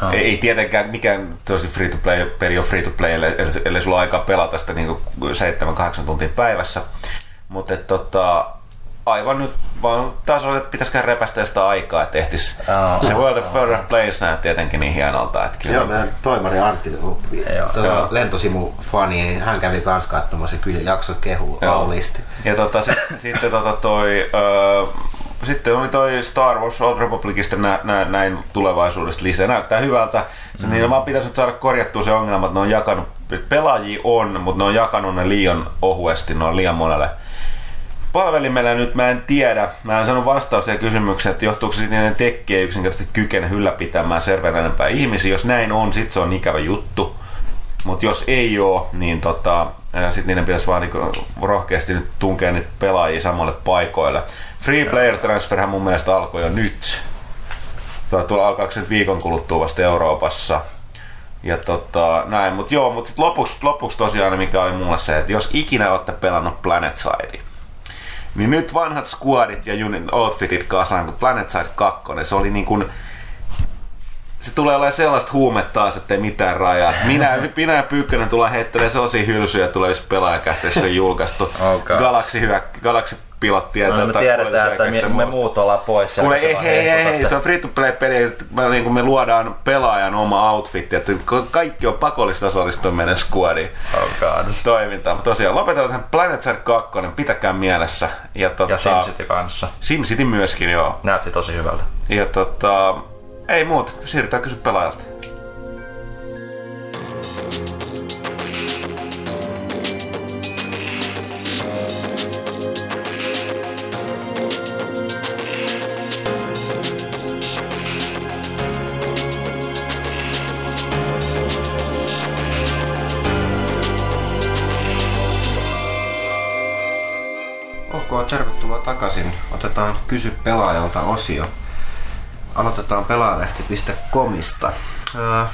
Ah. Ei, ei tietenkään mikään tosi free-to-play-peli on free-to-play, ellei, ellei sulla ole aikaa pelata sitä niin 7-8 tuntia päivässä. Mutta tota, aivan nyt vaan taas oli, että pitäisikö repästä sitä aikaa, että ehtis. Aa. se World of Warplanes näyttää tietenkin niin hienolta. Että kyllä Joo, meidän toimari Antti, on Joo. lentosimu-fani, niin hän kävi kans katsomassa ja kyllä jakso kehuu Joo. aulisti. Ja tota, sit, sitten tota toi, öö, sitten oli toi Star Wars Old Republicista nä, nä, näin tulevaisuudesta lisää. Näyttää hyvältä. Se, mm. Niin vaan pitäisi nyt saada korjattua se ongelma, että ne on jakanut, pelaajia on, mutta ne on jakanut ne liian ohuesti, ne on liian monelle palvelimelle nyt mä en tiedä. Mä en sano vastausta siihen kysymykseen, että johtuuko se siitä, että ne tekki ei yksinkertaisesti kykene ylläpitämään enempää ihmisiä. Jos näin on, sit se on ikävä juttu. Mutta jos ei oo, niin tota, sitten niiden pitäisi vaan niinku rohkeasti nyt tunkea niitä pelaajia samalle paikoille. Free player transferhän mun mielestä alkoi jo nyt. Alkaako se nyt viikon kuluttua vasta Euroopassa. Ja tota, näin, mutta joo, mutta lopuksi, lopuksi tosiaan mikä oli mulle se, että jos ikinä olette pelannut PlanetSide, niin nyt vanhat squadit ja unit, outfitit kasaan, kun PlanetSide 2, se oli niin kuin, se tulee olemaan sellaista huumetta taas, että ei mitään rajaa. Minä, minä ja Pyykkönen tulee heittelemään sellaisia hylsyjä, tulee jos pelaajakästä, se on julkaistu. Oh. Galaxy, hyvä, Galaxy pilottia. No, me tiedetään, että me, me muut ollaan pois. Kuule, ei, hei, hei, hei, se on free to play peli, että me, niin me luodaan pelaajan oma outfit, että ka- kaikki on pakollista osallistua meidän squadiin Oh god. toimintaan. Mutta tosiaan lopetetaan tähän Planet Side 2, pitäkää mielessä. Ja, tota, Ja SimCity kanssa. SimCity myöskin, joo. Näytti tosi hyvältä. Ja tota, ei muuta, siirrytään kysy pelaajalta. Takaisin. Otetaan Kysy pelaajalta osio. Aloitetaan pelaajalehti.comista. Ää,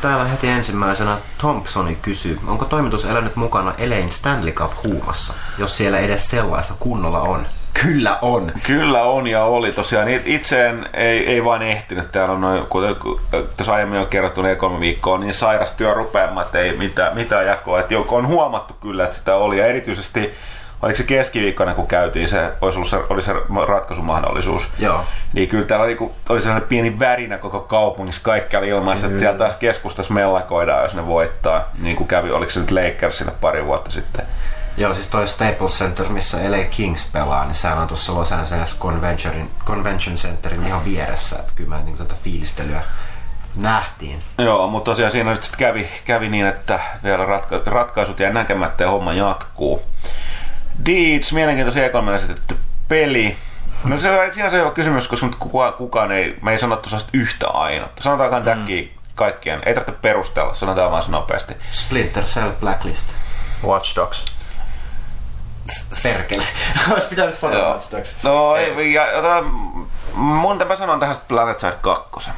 Täällä heti ensimmäisenä Thompsoni kysyy, onko toimitus elänyt mukana Elaine Stanley Cup huumassa, jos siellä edes sellaista kunnolla on? Kyllä on! Kyllä on ja oli tosiaan. It- Itse en, ei, ei vaan ehtinyt. Täällä on noin, kuten tuossa aiemmin on kerrottu ne kolme viikkoa, niin sairas työ rupeamaan, että ei mitään, mitään jakoa. Että on huomattu kyllä, että sitä oli. Ja erityisesti, oliko se keskiviikkona, kun käytiin, se olisi ollut se, oli se ratkaisumahdollisuus. Joo. Niin kyllä täällä oli, kun oli sellainen pieni värinä koko kaupungissa, kaikki oli ilmaista, että siellä taas keskustassa mellakoidaan, jos ne voittaa. Niin kuin kävi, oliko se nyt Lakersille pari vuotta sitten. Joo, siis toi Staples Center, missä LA Kings pelaa, niin sehän on tuossa Los Angeles Convention, Convention Centerin ihan vieressä. Että kyllä mä niin tätä fiilistelyä nähtiin. Joo, mutta tosiaan siinä nyt sitten kävi, kävi niin, että vielä ratka- ratkaisut jäi näkemättä ja homma jatkuu. Deeds, mielenkiintoisen E3 esitetty peli. No se on siinä se on kysymys, koska nyt kukaan, kukaan ei, me ei sanottu sellaista yhtä ainutta. Sanotaan mm. kaikkien, ei tarvitse perustella, sanotaan vaan nopeasti. Splinter Cell Blacklist. Watch Dogs. Perkele. Olisi pitänyt sanoa Watch Dogs. No ei, ja, ja, mun mä sanon tähän Planet Side 2.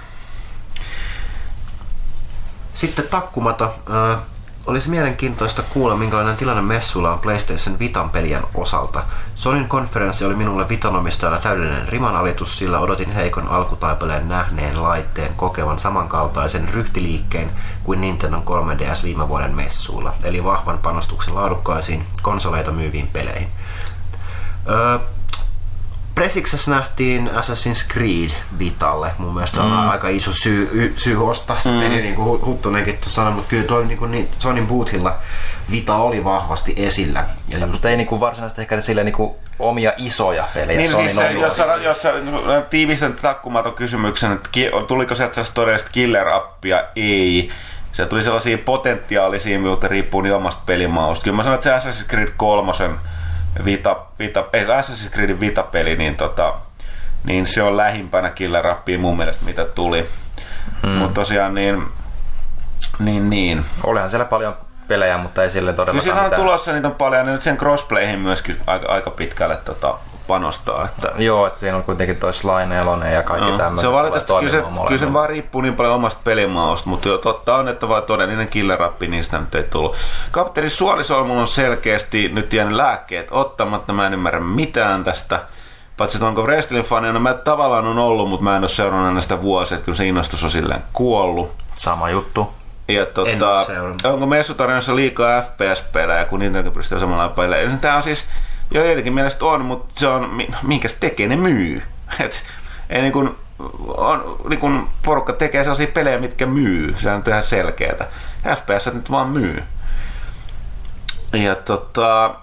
Sitten takkumato. Äh, olisi mielenkiintoista kuulla, minkälainen tilanne messuilla on PlayStation Vitan pelien osalta. Sonin konferenssi oli minulle Vitan omistajana täydellinen rimanalitus, sillä odotin heikon alkutaipaleen nähneen laitteen kokevan samankaltaisen ryhtiliikkeen kuin Nintendo 3DS viime vuoden messuilla, eli vahvan panostuksen laadukkaisiin konsoleita myyviin peleihin. Öö, Presiksessä nähtiin Assassin's Creed Vitalle. Mun mielestä se on mm. aika iso syy, syy ostaa se mm. peli, niin kuin Huttunenkin sanoi, mutta kyllä toi niin kuin, niin Sonin Boothilla Vita oli vahvasti esillä. Ja just... Mutta ei niin kuin varsinaisesti ehkä sille niin kuin omia isoja pelejä. Niin, siis se, jos, sä, jos sä tiivistän takkumaton kysymyksen, että tuliko sieltä sellaista todellista killer-appia? Ei. Se tuli sellaisia potentiaalisia, mutta riippuu niin omasta pelimausta. Kyllä mä sanon, että se Assassin's Creed 3 Vita, Vita, ei Assassin's Creedin Vita-peli, niin, tota, niin se on lähimpänä Killer Appiin mun mielestä, mitä tuli. Hmm. Mutta tosiaan niin, niin, niin. Olihan siellä paljon pelejä, mutta ei sille todellakaan Kyllä siinä on tulossa niitä on paljon, ja nyt sen crossplayhin myöskin aika, aika pitkälle tota, panostaa. Että... Joo, että siinä on kuitenkin toi Sly 4 ja kaikki no, tämmöiset. Se on valitettavasti, kyllä se, kyllä se vaan riippuu niin paljon omasta pelimaosta, mutta jo totta on, että vaan todellinen killerappi niistä nyt ei tullut. Kapteeni Suolisolmulla on selkeästi nyt jäänyt lääkkeet ottamatta, mä en ymmärrä mitään tästä. Paitsi, että onko wrestling fanina, mä tavallaan on ollut, mutta mä en ole seurannut näistä vuosia, että kyllä se innostus on silleen kuollut. Sama juttu. Ja tota, onko messutarinoissa liikaa FPS-pelejä, kun Nintendo pystyy samalla pelejä? Tämä on siis, Joo, joidenkin mielestä on, mutta se on, minkä se tekee, ne myy. Et, ei niin kuin, on, niin kuin porukka tekee sellaisia pelejä, mitkä myy. Se on ihan selkeätä. FPS nyt vaan myy. Ja tota...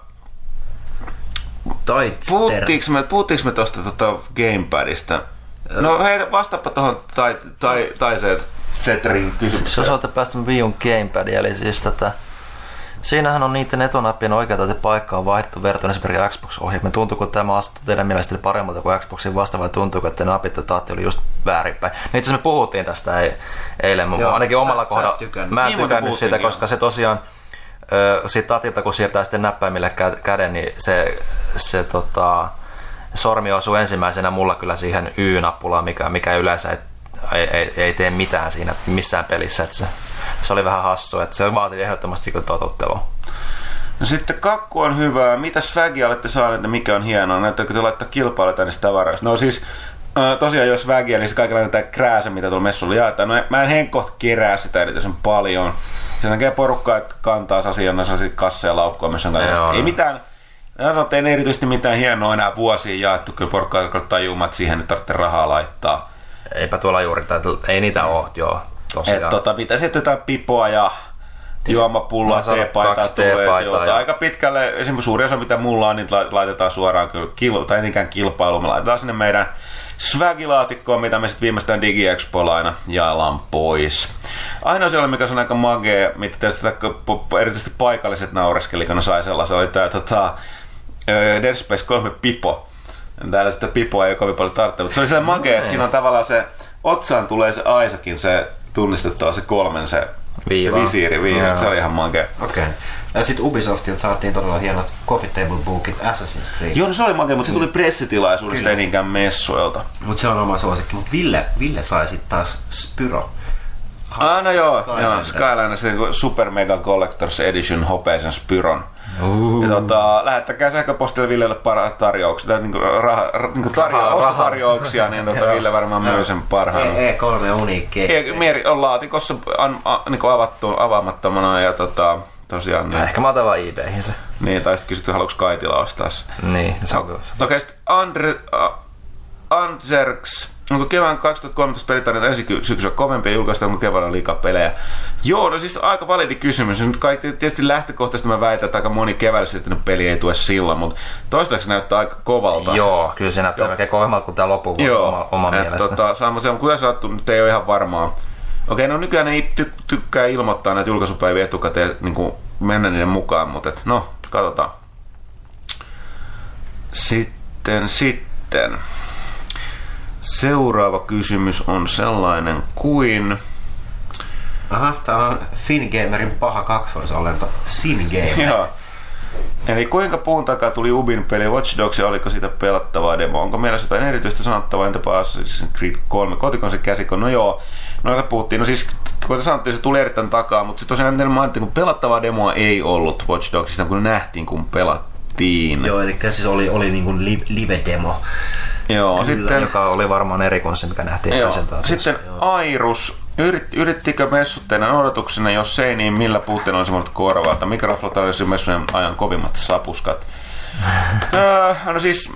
Puhuttiinko me, puhuttiinko me tosta tota Gamepadista? No hei, vastaappa tuohon tai, tai, tai se Zetterin kysymykseen. Se osoite päästä Wii eli siis tätä Siinähän on niiden etunappien oikea paikka on vaihdettu verrattuna esimerkiksi Xbox-ohjelmiin. Tuntuuko tämä astui teidän mielestä paremmalta kuin Xboxin vasta vai tuntuuko, että napit ja tahti oli just väärinpäin? Niin itse me puhuttiin tästä eilen, Joo, ainakin sä, omalla kohdalla. Mä en niin, tykännyt siitä, jo. koska se tosiaan siitä tatilta, kun siirtää sitten näppäimille käden, niin se, se tota, sormi osuu ensimmäisenä mulla kyllä siihen Y-nappulaan, mikä, mikä yleensä ei, ei, ei, ei tee mitään siinä missään pelissä. Että se, se oli vähän hassu, että se vaatii ehdottomasti totuttelua. No sitten kakku on hyvää. Mitä Swagia olette saaneet mikä on hienoa? Näyttääkö te laittaa kilpailuja tänne tavaroista? No siis tosiaan jos Swagia, eli se kaikenlainen tämä krääsä, mitä tuolla messulla jaetaan. No mä en henkkoht kerää sitä erityisen paljon. Se näkee porukkaa, että kantaa asian kasseja laukkua missä on Ei mitään, mä sanon, että ei erityisesti mitään hienoa enää vuosiin jaettu. Kyllä porukka alkaa tajumaan, että siihen nyt tarvitsee rahaa laittaa. Eipä tuolla juuri, ei niitä ole, joo. Tosiaan. Et, tota, pitäisi jotain pipoa ja juomapulloa, teepaitaa tulee. Ja... Aika pitkälle, esimerkiksi suuri osa mitä mulla on, niin laitetaan suoraan kyllä, tai enikään kilpailu. Me laitetaan sinne meidän swagilaatikkoon, mitä me sitten viimeistään DigiExpoilla aina jaellaan pois. Ainoa siellä, mikä on aika magea, mitä tietysti erityisesti paikalliset naureskeli, kun ne sai sellaisen, oli tämä tota, Dead Space 3 pipo. Täällä sitä pipoa ei ole kovin paljon tarvitse, mutta se oli sellainen magea, että siinä on tavallaan se, otsaan tulee se Aisakin, se tunnistettua se kolmen se, Viiva. se visiiri, viiva. se oli ihan makea. Okei. Okay. Ja sitten Ubisoftilta saatiin todella hienot coffee table bookit Assassin's Creed. Joo, no se oli makea, mutta se tuli pressitilaisuudesta, ei niinkään messuilta. Mutta se on oma suosikki. Mutta Ville, Ville sai sitten taas Spyro. Ah, no joo, joo Skyline, se Super Mega Collectors Edition hopeisen Spyron. Uh. Ja tota, lähettäkää sähköpostille Villelle parhaat tarjouksia, tai niinku, raha, niinku tarjo, ostotarjouksia, niin tota, Ville varmaan myy sen parhaan. E- E3 uniikki. E- Mieri on laatikossa an, a, niinku avattu, avaamattomana ja tota, tosiaan... Niin, ehkä mä otan vaan eBayhin se. Niin, tai sitten kysytty, haluatko Kaitila ostaa se. Niin, se on Okei, okay, sitten Andre, uh, Anzerks Onko kevään 2013 pelitarjonta ensi ky- syksyllä kovempia julkaista, onko keväällä liikaa pelejä? Joo, no siis aika validi kysymys. Nyt kaikki, tietysti lähtökohtaisesti mä väitän, että aika moni keväällä siirtynyt peli ei tue silloin, mutta toistaiseksi näyttää aika kovalta. Joo, kyllä se näyttää melkein kovemmalta kuin tämä loppuvuosi Joo, oma, oma et mielestä. Tota, sama se on, kuten sanottu, nyt ei ole ihan varmaa. Okei, no nykyään ei ty- tykkää ilmoittaa näitä julkaisupäiviä etukäteen niin kuin mennä niiden mukaan, mutta et, no, katsotaan. Sitten, sitten. Seuraava kysymys on sellainen kuin... Aha, täällä on Fingamerin paha kaksoisolento. Singamer. Joo. Eli kuinka puun takaa tuli Ubin peli Watch Dogs ja oliko siitä pelattavaa demo? Onko meillä jotain erityistä sanottavaa, entäpä Assassin's Creed 3? Kotikon se käsikö? No joo, no puhuttiin, no siis kuten sanottiin, se tuli erittäin takaa, mutta sitten tosiaan teille mainittiin, kun pelattavaa demoa ei ollut Watch Dogsista, kun nähtiin, kun pelattiin. Joo, eli siis oli, oli niin kuin live, live-demo. joo sitten... Joka oli varmaan eri kuin se, mikä nähtiin Joo. Sitten Airus. Yrit, yrittikö messut teidän odotuksena? Jos ei, niin millä puutteella olisi korvata? Mikä rafla tarjosi messujen ajan kovimmat sapuskat? öö, no siis,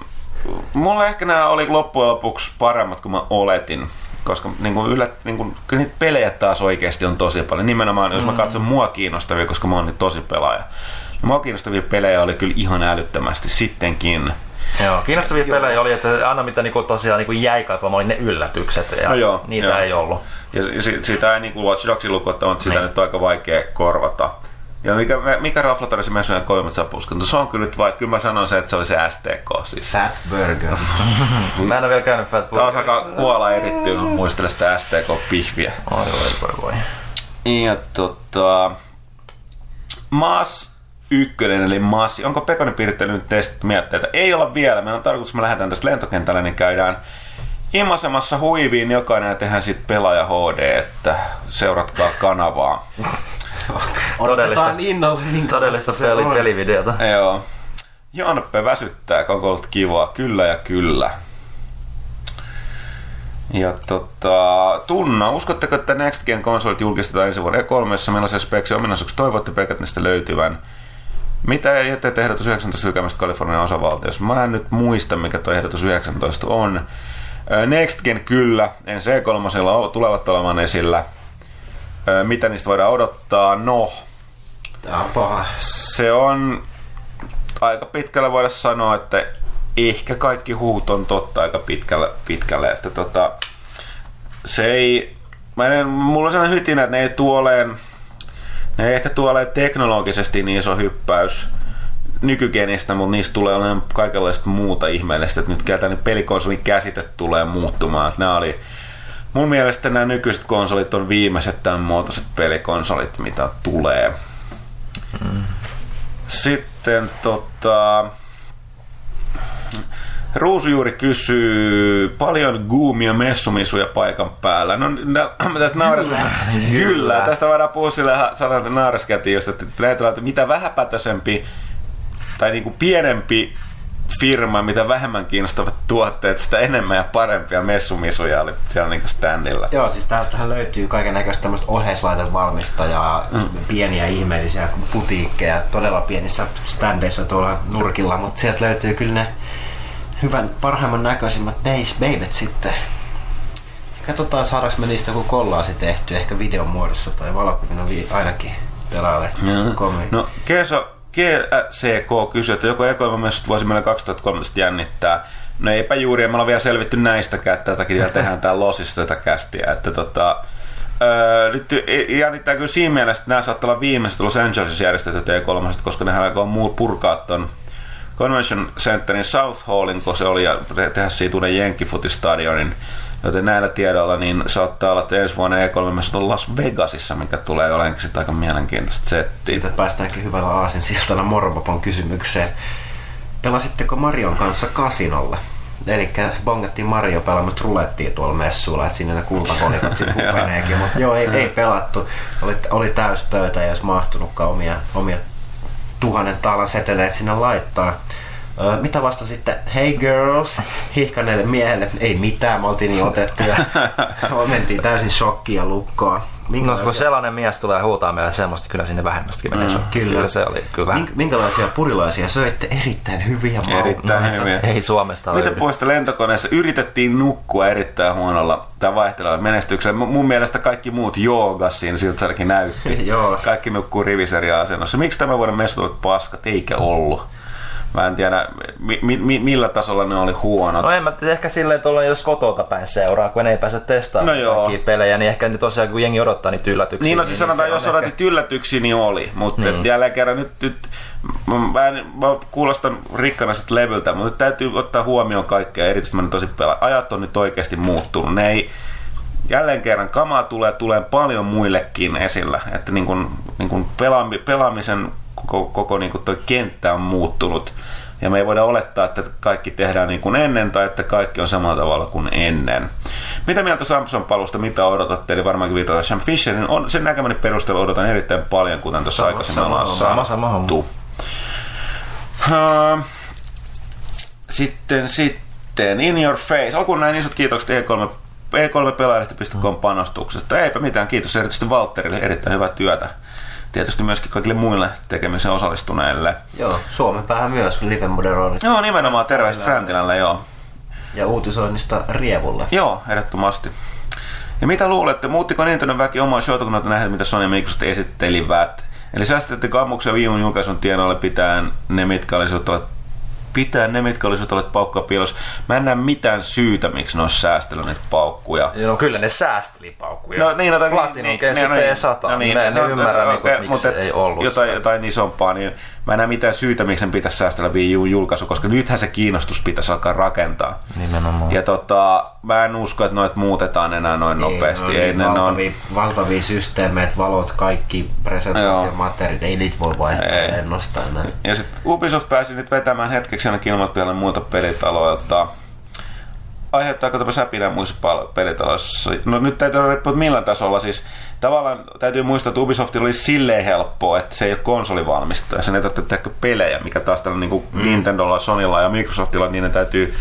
mulle ehkä nämä oli loppujen lopuksi paremmat kuin mä oletin. Koska niin kuin yllät, niin kuin, kyllä niitä pelejä taas oikeasti on tosi paljon. Nimenomaan, jos mä katson mua kiinnostavia, koska mä oon niin tosi pelaaja. Mua kiinnostavia pelejä oli kyllä ihan älyttömästi sittenkin. Joo, kiinnostavia pelejä oli, että aina mitä niinku tosiaan niinku jäi kaipaamaan oli ne yllätykset ja No joo, niitä joo. ei ollut. Ja, ja si- sitä ei niin kuin Watch Dogsin lukuutta, mutta sitä Niin. nyt on aika vaikea korvata. Ja mikä, mikä rafla tarvitsi messujen kovimmat sapuskat? No se on kyllä nyt vaikka, kyllä mä sanon se, että se oli se STK siis. Fat Burger. Mä en ole vielä käynyt Fat Tää on Burgerissa. aika kuola erittyy, kun muistelen sitä STK-pihviä. Oi, voi, voi, voi. Ja tota... Maas ykkönen, eli Massi. Onko nyt testit mietteitä? Ei olla vielä. Meillä on tarkoitus, että me lähdetään tästä lentokentälle, niin käydään imasemassa huiviin jokainen ja tehdään sitten pelaaja HD, että seuratkaa kanavaa. Odotetaan innolla, Todellista peli, pelivideota. Joo. Jonppe väsyttää, onko ollut kivaa? Kyllä ja kyllä. Ja tota, Tunna, uskotteko, että Next Gen konsolit julkistetaan ensi vuoden E3, millaisia speksi ominaisuuksia toivotte pelkät niistä löytyvän? Mitä ei jätetä ehdotus 19 hylkäämästä Kalifornian osavaltiossa? Mä en nyt muista, mikä tuo ehdotus 19 on. Ö, Next Gen kyllä, ensi E3 tulevat olemaan esillä. Mitä niistä voidaan odottaa? No, Tää on paha. se on aika pitkälle voida sanoa, että ehkä kaikki huut on totta aika pitkälle, pitkälle että tota, se ei, mä en, mulla on sellainen hytinä, että ne ei tuoleen, ne ei ehkä tuoleen teknologisesti niin iso hyppäys nykygenistä, mutta niistä tulee olemaan kaikenlaista muuta ihmeellistä, että nyt käytännön pelikonsolin käsite tulee muuttumaan, että nämä oli Mun mielestä nämä nykyiset konsolit on viimeiset tämän muotoiset pelikonsolit, mitä tulee. Sitten tota... Ruusujuuri kysyy, paljon guumia messumisuja paikan päällä. No nä, tästä nauras... Kyllä, tästä voidaan puhua sillä nauraskeltiin just, että että mitä vähäpätöisempi tai niinku pienempi firma, mitä vähemmän kiinnostavat tuotteet, sitä enemmän ja parempia messumisuja oli siellä niinku standilla. Joo, siis täältähän löytyy kaiken näköistä tämmöistä oheislaitevalmistajaa, mm. pieniä ihmeellisiä putiikkeja, todella pienissä standeissa tuolla nurkilla, mutta sieltä löytyy kyllä ne hyvän, parhaimman näköisimmät babet sitten. Katsotaan saadaanko me niistä joku kollaasi tehty, ehkä videon muodossa tai valokuvina vi- ainakin pelaajalle. No, Keso GCK kysyy, että joko E3-messut vuosi meillä 2013 jännittää. No eipä juuri, ja me ollaan vielä selvitty näistäkään, että tätäkin vielä tehdään täällä Losissa tätä kästiä. Että tota, öö, nyt jännittää kyllä siinä mielessä, että nämä saattaa olla viimeiset Los Angelesissa järjestetyt E3, koska nehän aikoo muu purkaa ton Convention Centerin South Hallin, kun se oli, ja tehdä siitä uuden Jenkkifutistadionin. Joten näillä tiedoilla niin saattaa olla, että ensi vuonna E3 on Las Vegasissa, mikä tulee olemaan sitten aika mielenkiintoista settiä. Siitä päästäänkin hyvällä aasin siltana Morvopon kysymykseen. Pelasitteko Marion kanssa kasinolla? Eli bongattiin Mario pelaamassa rulettia tuolla messuilla, että sinne ne kultakolikot sitten hupeneekin, mutta joo, ei, ei pelattu. Oli, oli täys pöytä ja jos mahtunutkaan omia, omia tuhannen taalan seteleitä sinne laittaa. Öö, mitä vasta sitten, hey girls, hihkaneelle miehelle, ei mitään, me oltiin niin otettuja. Mentiin täysin shokkia lukkoa. No kun sellainen mies tulee huutaa meille semmoista, kyllä sinne vähemmästäkin menee mm, kyllä. kyllä. se oli kyllä vähän. Mink- minkälaisia purilaisia söitte? Erittäin hyviä Erittäin maita. hyviä. Ei Suomesta Mitä löydy. puolesta lentokoneessa yritettiin nukkua erittäin huonolla tai vaihtelevalla menestyksellä. Mun mielestä kaikki muut joogas siinä siltä se näytti. Joo. Kaikki nukkuu riviseriasennossa. Miksi tämä vuoden messut paskat? Eikä ollut. Mä en tiedä, mi- mi- millä tasolla ne oli huonot. No en mä tiedä, ehkä silleen, että ollaan jos kotota päin seuraa, kun ei pääse testaamaan No kaikkia pelejä, niin ehkä nyt tosiaan kun jengi odottaa niitä yllätyksiä. Niin, no siis sanotaan, se jos odotit yllätyksiä, niin oli. Mutta niin. Niin. jälleen kerran nyt, nyt mä, mä, en, mä kuulostan rikkanaiset levyltä, mutta nyt täytyy ottaa huomioon kaikkea, erityisesti mä nyt tosi pelaa. Ajat on nyt oikeasti muuttunut. Ne ei, jälleen kerran kamaa tulee, tulee paljon muillekin esillä. Että niin kun, niin kun pelaami, pelaamisen koko, koko niin kun toi kenttä on muuttunut. Ja me ei voida olettaa, että kaikki tehdään niin kuin ennen tai että kaikki on samalla tavalla kuin ennen. Mitä mieltä Samsung palusta, mitä odotatte? Eli varmaankin viitata Sam Fisherin. On, sen näkemäni perusteella odotan erittäin paljon, kuten tuossa Sama, aikaisemmin sama, ollaan sama, sama sanottu. Uh, sitten, sitten, in your face. Alkuun näin isot kiitokset E E3 e3pelaajista.com panostuksesta. Eipä mitään, kiitos erityisesti Valtterille, erittäin hyvää työtä. Tietysti myöskin kaikille muille tekemisen osallistuneille. Joo, Suomen päähän myös live-moderoinnista Joo, nimenomaan terveistä Fräntilälle, joo. ja uutisoinnista Rievulle. Joo, ehdottomasti. Ja mitä luulette, muuttiko Nintendo väki omaa showta, kun nähneet, mitä Sony ja Microsoft esittelivät? Eli säästettekö ammuksia viimun julkaisun tienoille pitää ne, mitkä olisivat olleet pitää ne, mitkä olisivat olleet paukkua piilossa. Mä en näe mitään syytä, miksi ne olisi säästellyt niitä paukkuja. No kyllä ne säästeli paukkuja. No niin, no, Platinum niin, Case niin, no niin, P100. no niin, mä en se on- ymmärrä, niin kuin, okei, että mutta miksi et ei ollut jotain, sitä. jotain isompaa, niin mä en näe mitään syytä, miksi sen pitäisi säästellä Wii U julkaisu, koska nythän se kiinnostus pitäisi alkaa rakentaa. Nimenomaan. Ja tota, mä en usko, että noit muutetaan enää noin nopeasti. Ei, Ei, ne ne on, valtavia, valtavia systeemeitä, valot, kaikki presentaatiomateriaalit, ei niitä voi vaihtaa Ei. enää. Ja sitten Ubisoft pääsi nyt vetämään hetkeksi aina ilmoitpialle muilta pelitaloilta. Aiheuttaako tämä säpinä muissa pal- pelitaloissa? No nyt täytyy riippua, että millä tasolla. Siis tavallaan täytyy muistaa, että Ubisoftilla oli silleen helppoa, että se ei ole konsolivalmistaja. Sen ei tarvitse tehdä pelejä, mikä taas tällä niin kuin mm. Nintendolla, Sonylla ja Microsoftilla, niin ne täytyy,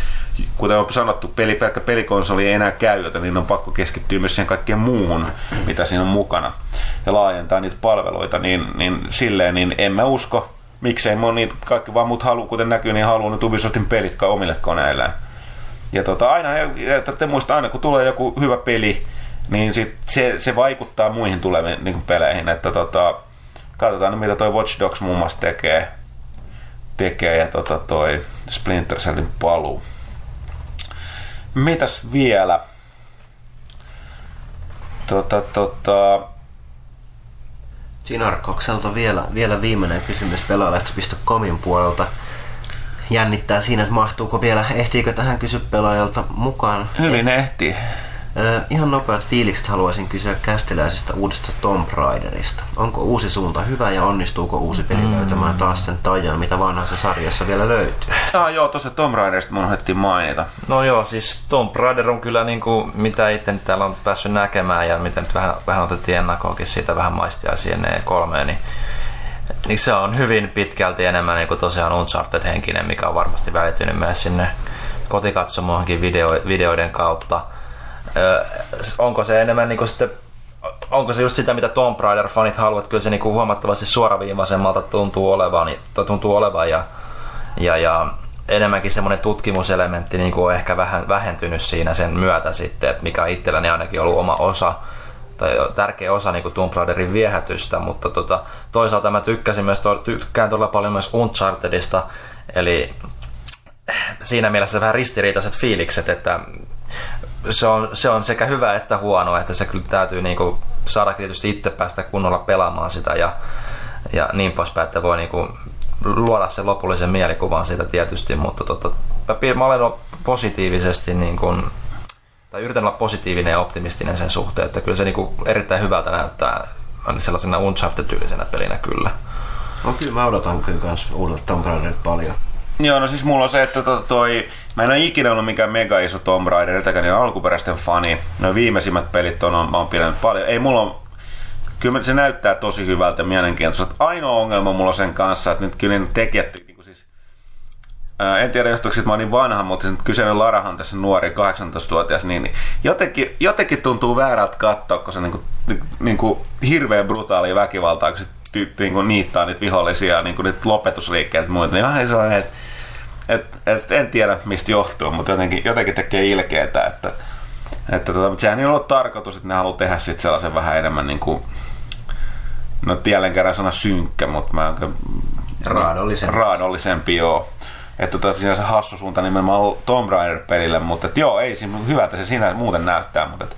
kuten on sanottu, peli, pelkkä pelikonsoli ei enää käy, joten niin on pakko keskittyä myös siihen kaikkeen muuhun, mitä siinä on mukana. Ja laajentaa niitä palveluita, niin, niin silleen, niin en mä usko, miksei moni, kaikki vaan muut halu, kuten näkyy, niin haluaa nyt Ubisoftin pelit omille koneilleen. Ja tota, aina, te muistaa aina, kun tulee joku hyvä peli, niin sit se, se, vaikuttaa muihin tuleviin niin peleihin. Että tota, katsotaan mitä toi Watch Dogs muun muassa tekee. tekee ja tota toi Splinter Cellin paluu. Mitäs vielä? Tota, tota, Sinarkokselta vielä, vielä viimeinen kysymys pelaajalehto.comin puolelta. Jännittää siinä, että mahtuuko vielä, ehtiikö tähän kysy pelaajalta mukaan. hyvin ehti. Ö, ihan nopeat fiilikset haluaisin kysyä kästiläisestä uudesta Tomb Raiderista. Onko uusi suunta hyvä ja onnistuuko uusi peli löytämään taas sen tajan, mitä vanhassa sarjassa vielä löytyy? Ah, joo, tuossa Tomb Raiderista mun otettiin mainita. No joo, siis Tomb Raider on kyllä niin kuin, mitä itse nyt täällä on päässyt näkemään ja mitä nyt vähän, vähän otettiin ennakkoakin siitä vähän maistia siihen E3, niin, niin se on hyvin pitkälti enemmän niin kuin tosiaan Uncharted-henkinen, mikä on varmasti välittynyt myös sinne kotikatsomoihinkin video, videoiden kautta. Ö, onko se enemmän niin kuin sitten onko se just sitä, mitä Tomb Raider-fanit haluavat, kyllä se niin kuin huomattavasti suoraviivaisemmalta tuntuu olevan, tai tuntuu olevan ja, ja, ja enemmänkin semmoinen tutkimuselementti niin kuin on ehkä vähän vähentynyt siinä sen myötä sitten, että mikä on itselläni ainakin ollut oma osa tai tärkeä osa niin kuin Tomb Raiderin viehätystä, mutta tota, toisaalta mä tykkäsin myös, tykkään todella paljon myös Unchartedista, eli siinä mielessä vähän ristiriitaiset fiilikset, että se on, se on sekä hyvä että huono, että se kyllä täytyy niinku saada tietysti itse päästä kunnolla pelaamaan sitä ja, ja niin poispäin, että voi niinku luoda sen lopullisen mielikuvan siitä tietysti, mutta tota, mä olen positiivisesti niin kuin, tai yritän olla positiivinen ja optimistinen sen suhteen, että kyllä se niinku erittäin hyvältä näyttää sellaisena Uncharted-tyylisenä pelinä kyllä. No kyllä mä odotan kyllä kans uudelta Tomb Raiderilta paljon. Joo, no siis mulla on se, että tota toi, mä en ole ikinä ollut mikään mega iso Tomb Raider, edeltäkään niin alkuperäisten fani. No viimeisimmät pelit on, mä oon pidänyt paljon. Ei mulla on, kyllä se näyttää tosi hyvältä ja mielenkiintoiselta. Ainoa ongelma mulla on sen kanssa, että nyt kyllä ne tekijät, niin kuin siis, Ää, En tiedä johtuuko siitä, mä oon niin vanha, mutta se kyseinen Larahan tässä nuori, 18-vuotias, niin niin jotenkin, jotenkin tuntuu väärältä katsoa, kun se niinku, niinku hirveän brutaali väkivaltaa, kun se ty, niinku niittaa niitä vihollisia, niinku niitä lopetusliikkeitä ja muita, niin vähän sellainen, että et, et, en tiedä mistä johtuu, mutta jotenkin, jotenkin tekee ilkeetä, että, että tota, mutta sehän ei ollut tarkoitus, että ne haluaa tehdä sit sellaisen vähän enemmän niin kuin, no jälleen kerran sana synkkä, mutta mä Raadollisempi. raadollisempi joo. Että tota, siinä se hassu suunta nimenomaan Tomb Raider-pelille, mutta et, joo, ei siinä hyvältä se siinä muuten näyttää, mutta et,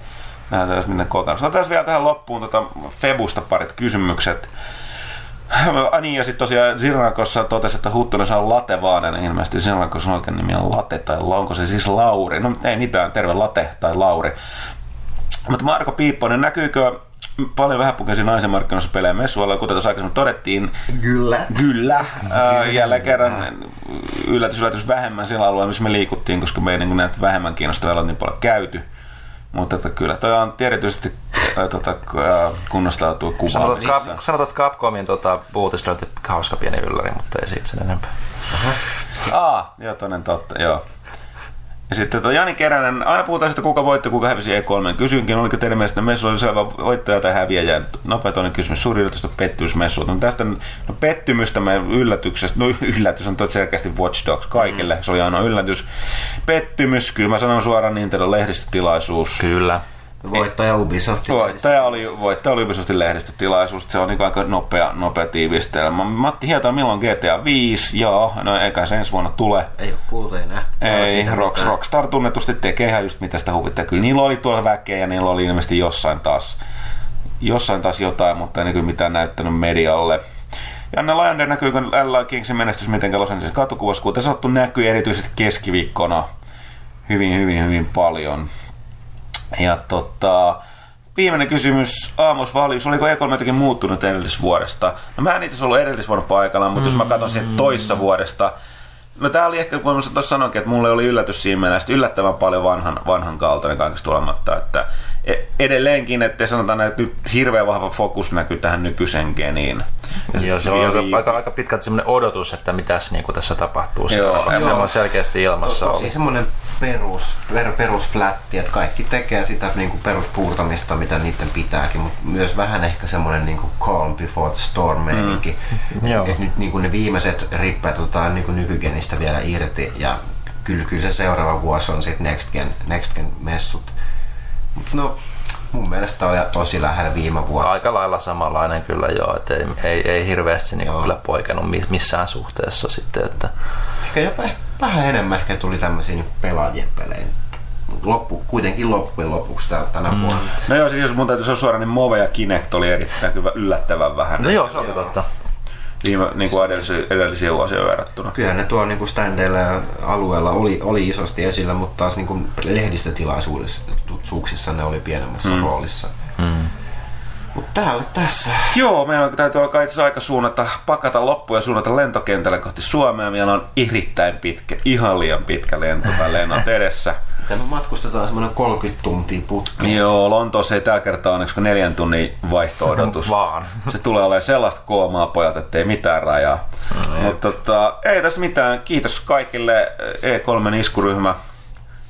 näytetään jos miten kotona. Otetaan vielä tähän loppuun tota Febusta parit kysymykset. Ah niin, ja sitten tosiaan Zirnakossa totesi, että Huttunen saa Late vaan, niin ilmeisesti Zirnakossa oikein nimi on Late, tai onko se siis Lauri? No ei mitään, terve Late tai Lauri. Mutta Marko Piipponen, näkyykö paljon vähäpukeisia naisen markkinoissa pelejä messuilla, kuten tuossa aikaisemmin todettiin, Kyllä. Kyllä. Ää, jälleen kerran yllätys, yllätys vähemmän sillä alueella, missä me liikuttiin, koska me ei niin näitä vähemmän kiinnostavia ole niin paljon käyty. Mutta että kyllä toi on erityisesti tota, ää, kunnostautuu Sanotaan, että kuvaamisessa. Cap, sanotaan, että Capcomin tota, uutis löytyi hauska pieni ylläri, mutta ei siitä sen enempää. Aa, joo, toinen totta, joo. Sitten tota, Jani Keränen, aina puhutaan siitä, kuka voitti, kuka hävisi E3. Kysynkin, oliko teidän mielestä messu oli selvä voittaja tai häviäjä? Nopea toinen kysymys, suuri yllätys on pettymysmessuilta. No tästä no, pettymystä me yllätyksestä, no yllätys on selkeästi Watch Dogs kaikille, se oli ainoa yllätys. Pettymys, kyllä mä sanon suoraan Nintendo lehdistötilaisuus. Kyllä. Voittaja Ubisoft. Voittaja oli, voittaja oli Ubisoftin lehdistötilaisuus. Se on niin aika nopea, nopea tiivistelmä. Matti Hieta, milloin GTA 5? Joo, no eikä se ensi vuonna tule. Ei ole kuultu, ei nähty. Ei, Siitä Rock, mitään. Rockstar tunnetusti tekee ihan just mitä sitä huvittaa. Kyllä niillä oli tuolla väkeä ja niillä oli ilmeisesti jossain taas, jossain taas jotain, mutta ei kyllä mitään näyttänyt medialle. Janne Lajander näkyykö L.A. Kingsin menestys mitenkään Los Angeles katukuvassa, kuten sanottu näkyy erityisesti keskiviikkona hyvin, hyvin, hyvin paljon. Ja tota, viimeinen kysymys, Aamos Valjus, oliko E3 jotenkin muuttunut edellisvuodesta? No mä en itse ollut edellisvuonna paikalla, mutta jos mä katson sieltä toissa vuodesta, No tää oli ehkä, kun mä tuossa sanoinkin, että mulle oli yllätys siinä mielessä, että yllättävän paljon vanhan, vanhan kaltainen kaikesta tulematta, että e- edelleenkin, että sanotaan, että nyt hirveän vahva fokus näkyy tähän nykyisen geniin. Joo, se on vi- aika, aika pitkälti semmoinen odotus, että mitäs niin kuin tässä tapahtuu. Joo, se on selkeästi ilmassa Tosi semmoinen perus, per, perusflätti, että kaikki tekee sitä niin kuin peruspuurtamista, mitä niiden pitääkin, mutta myös vähän ehkä semmoinen niin kuin calm before the storm meininki. Mm. Et nyt niin kuin ne viimeiset rippeet otetaan niin kuin nykygenistä vielä irti ja kyllä, kyllä se seuraava vuosi on sitten next gen, next gen messut. Mut no, mun mielestä oli tosi lähellä viime vuonna. Aika lailla samanlainen kyllä joo, että ei, ei, ei hirveästi niin kyllä poikennut mi- missään suhteessa sitten, että Ehkä jopa ehkä vähän enemmän ehkä tuli tämmöisiä niin pelaajien pelejä. Loppu, kuitenkin loppujen lopuksi tänä mm. vuonna. No joo, siis jos mun täytyy sanoa suoraan, niin Move ja Kinect oli erittäin hyvä, yllättävän vähän. no joo, se oli totta. Viime, niin kuin edellisiin, edellisiin vuosiin verrattuna. Kyllähän ne tuolla niin standeilla ja alueella oli, oli isosti esillä, mutta taas niin lehdistötilaisuuksissa ne oli pienemmässä mm. roolissa. Mm. Mutta tää oli tässä. Joo, meillä on- täytyy alkaa itse aika suunnata, pakata loppu ja suunnata lentokentälle kohti Suomea. Meillä on erittäin pitkä, ihan liian pitkä lentolennot edessä. Ja me matkustetaan semmoinen 30 tuntia putkeen. Joo, Lontoossa ei tällä kertaa onneksi neljän tunnin vaihto-odotus. Vaan. Se tulee olemaan sellaista koomaa pojat, ettei mitään rajaa. Mutta tota, ei tässä mitään. Kiitos kaikille E3 iskuryhmä.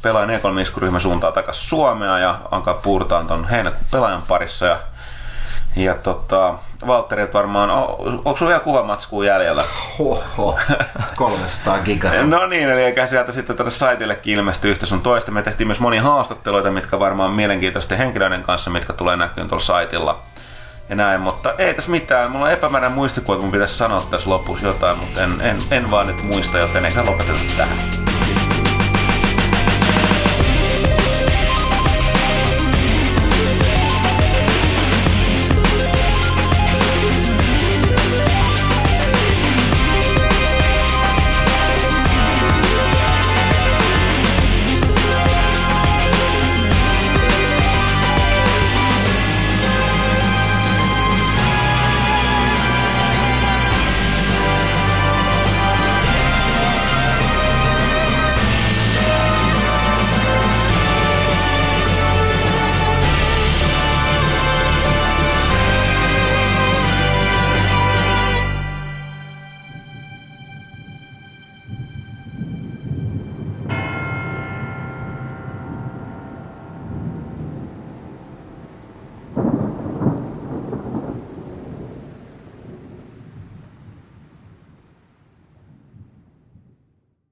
Pelaajan E3 iskuryhmä suuntaa takaisin Suomea ja alkaa puurtaa ton heinäkuun pelaajan parissa. Ja, ja tota, Valtterilta varmaan, o- onko sulla vielä kuvamatskua jäljellä? Hoho. 300 gigaa. No niin, eli eikä sieltä sitten tänne saitillekin ilmestyi yhtä sun toista. Me tehtiin myös monia haastatteluita, mitkä varmaan mielenkiintoisten henkilöiden kanssa, mitkä tulee näkyyn tuolla saitilla. Ja näin, mutta ei tässä mitään. Mulla on epämääräinen muistikuva, kun pitäisi sanoa tässä lopussa jotain, mutta en, en, en vaan nyt muista, joten eikä lopeteta tähän.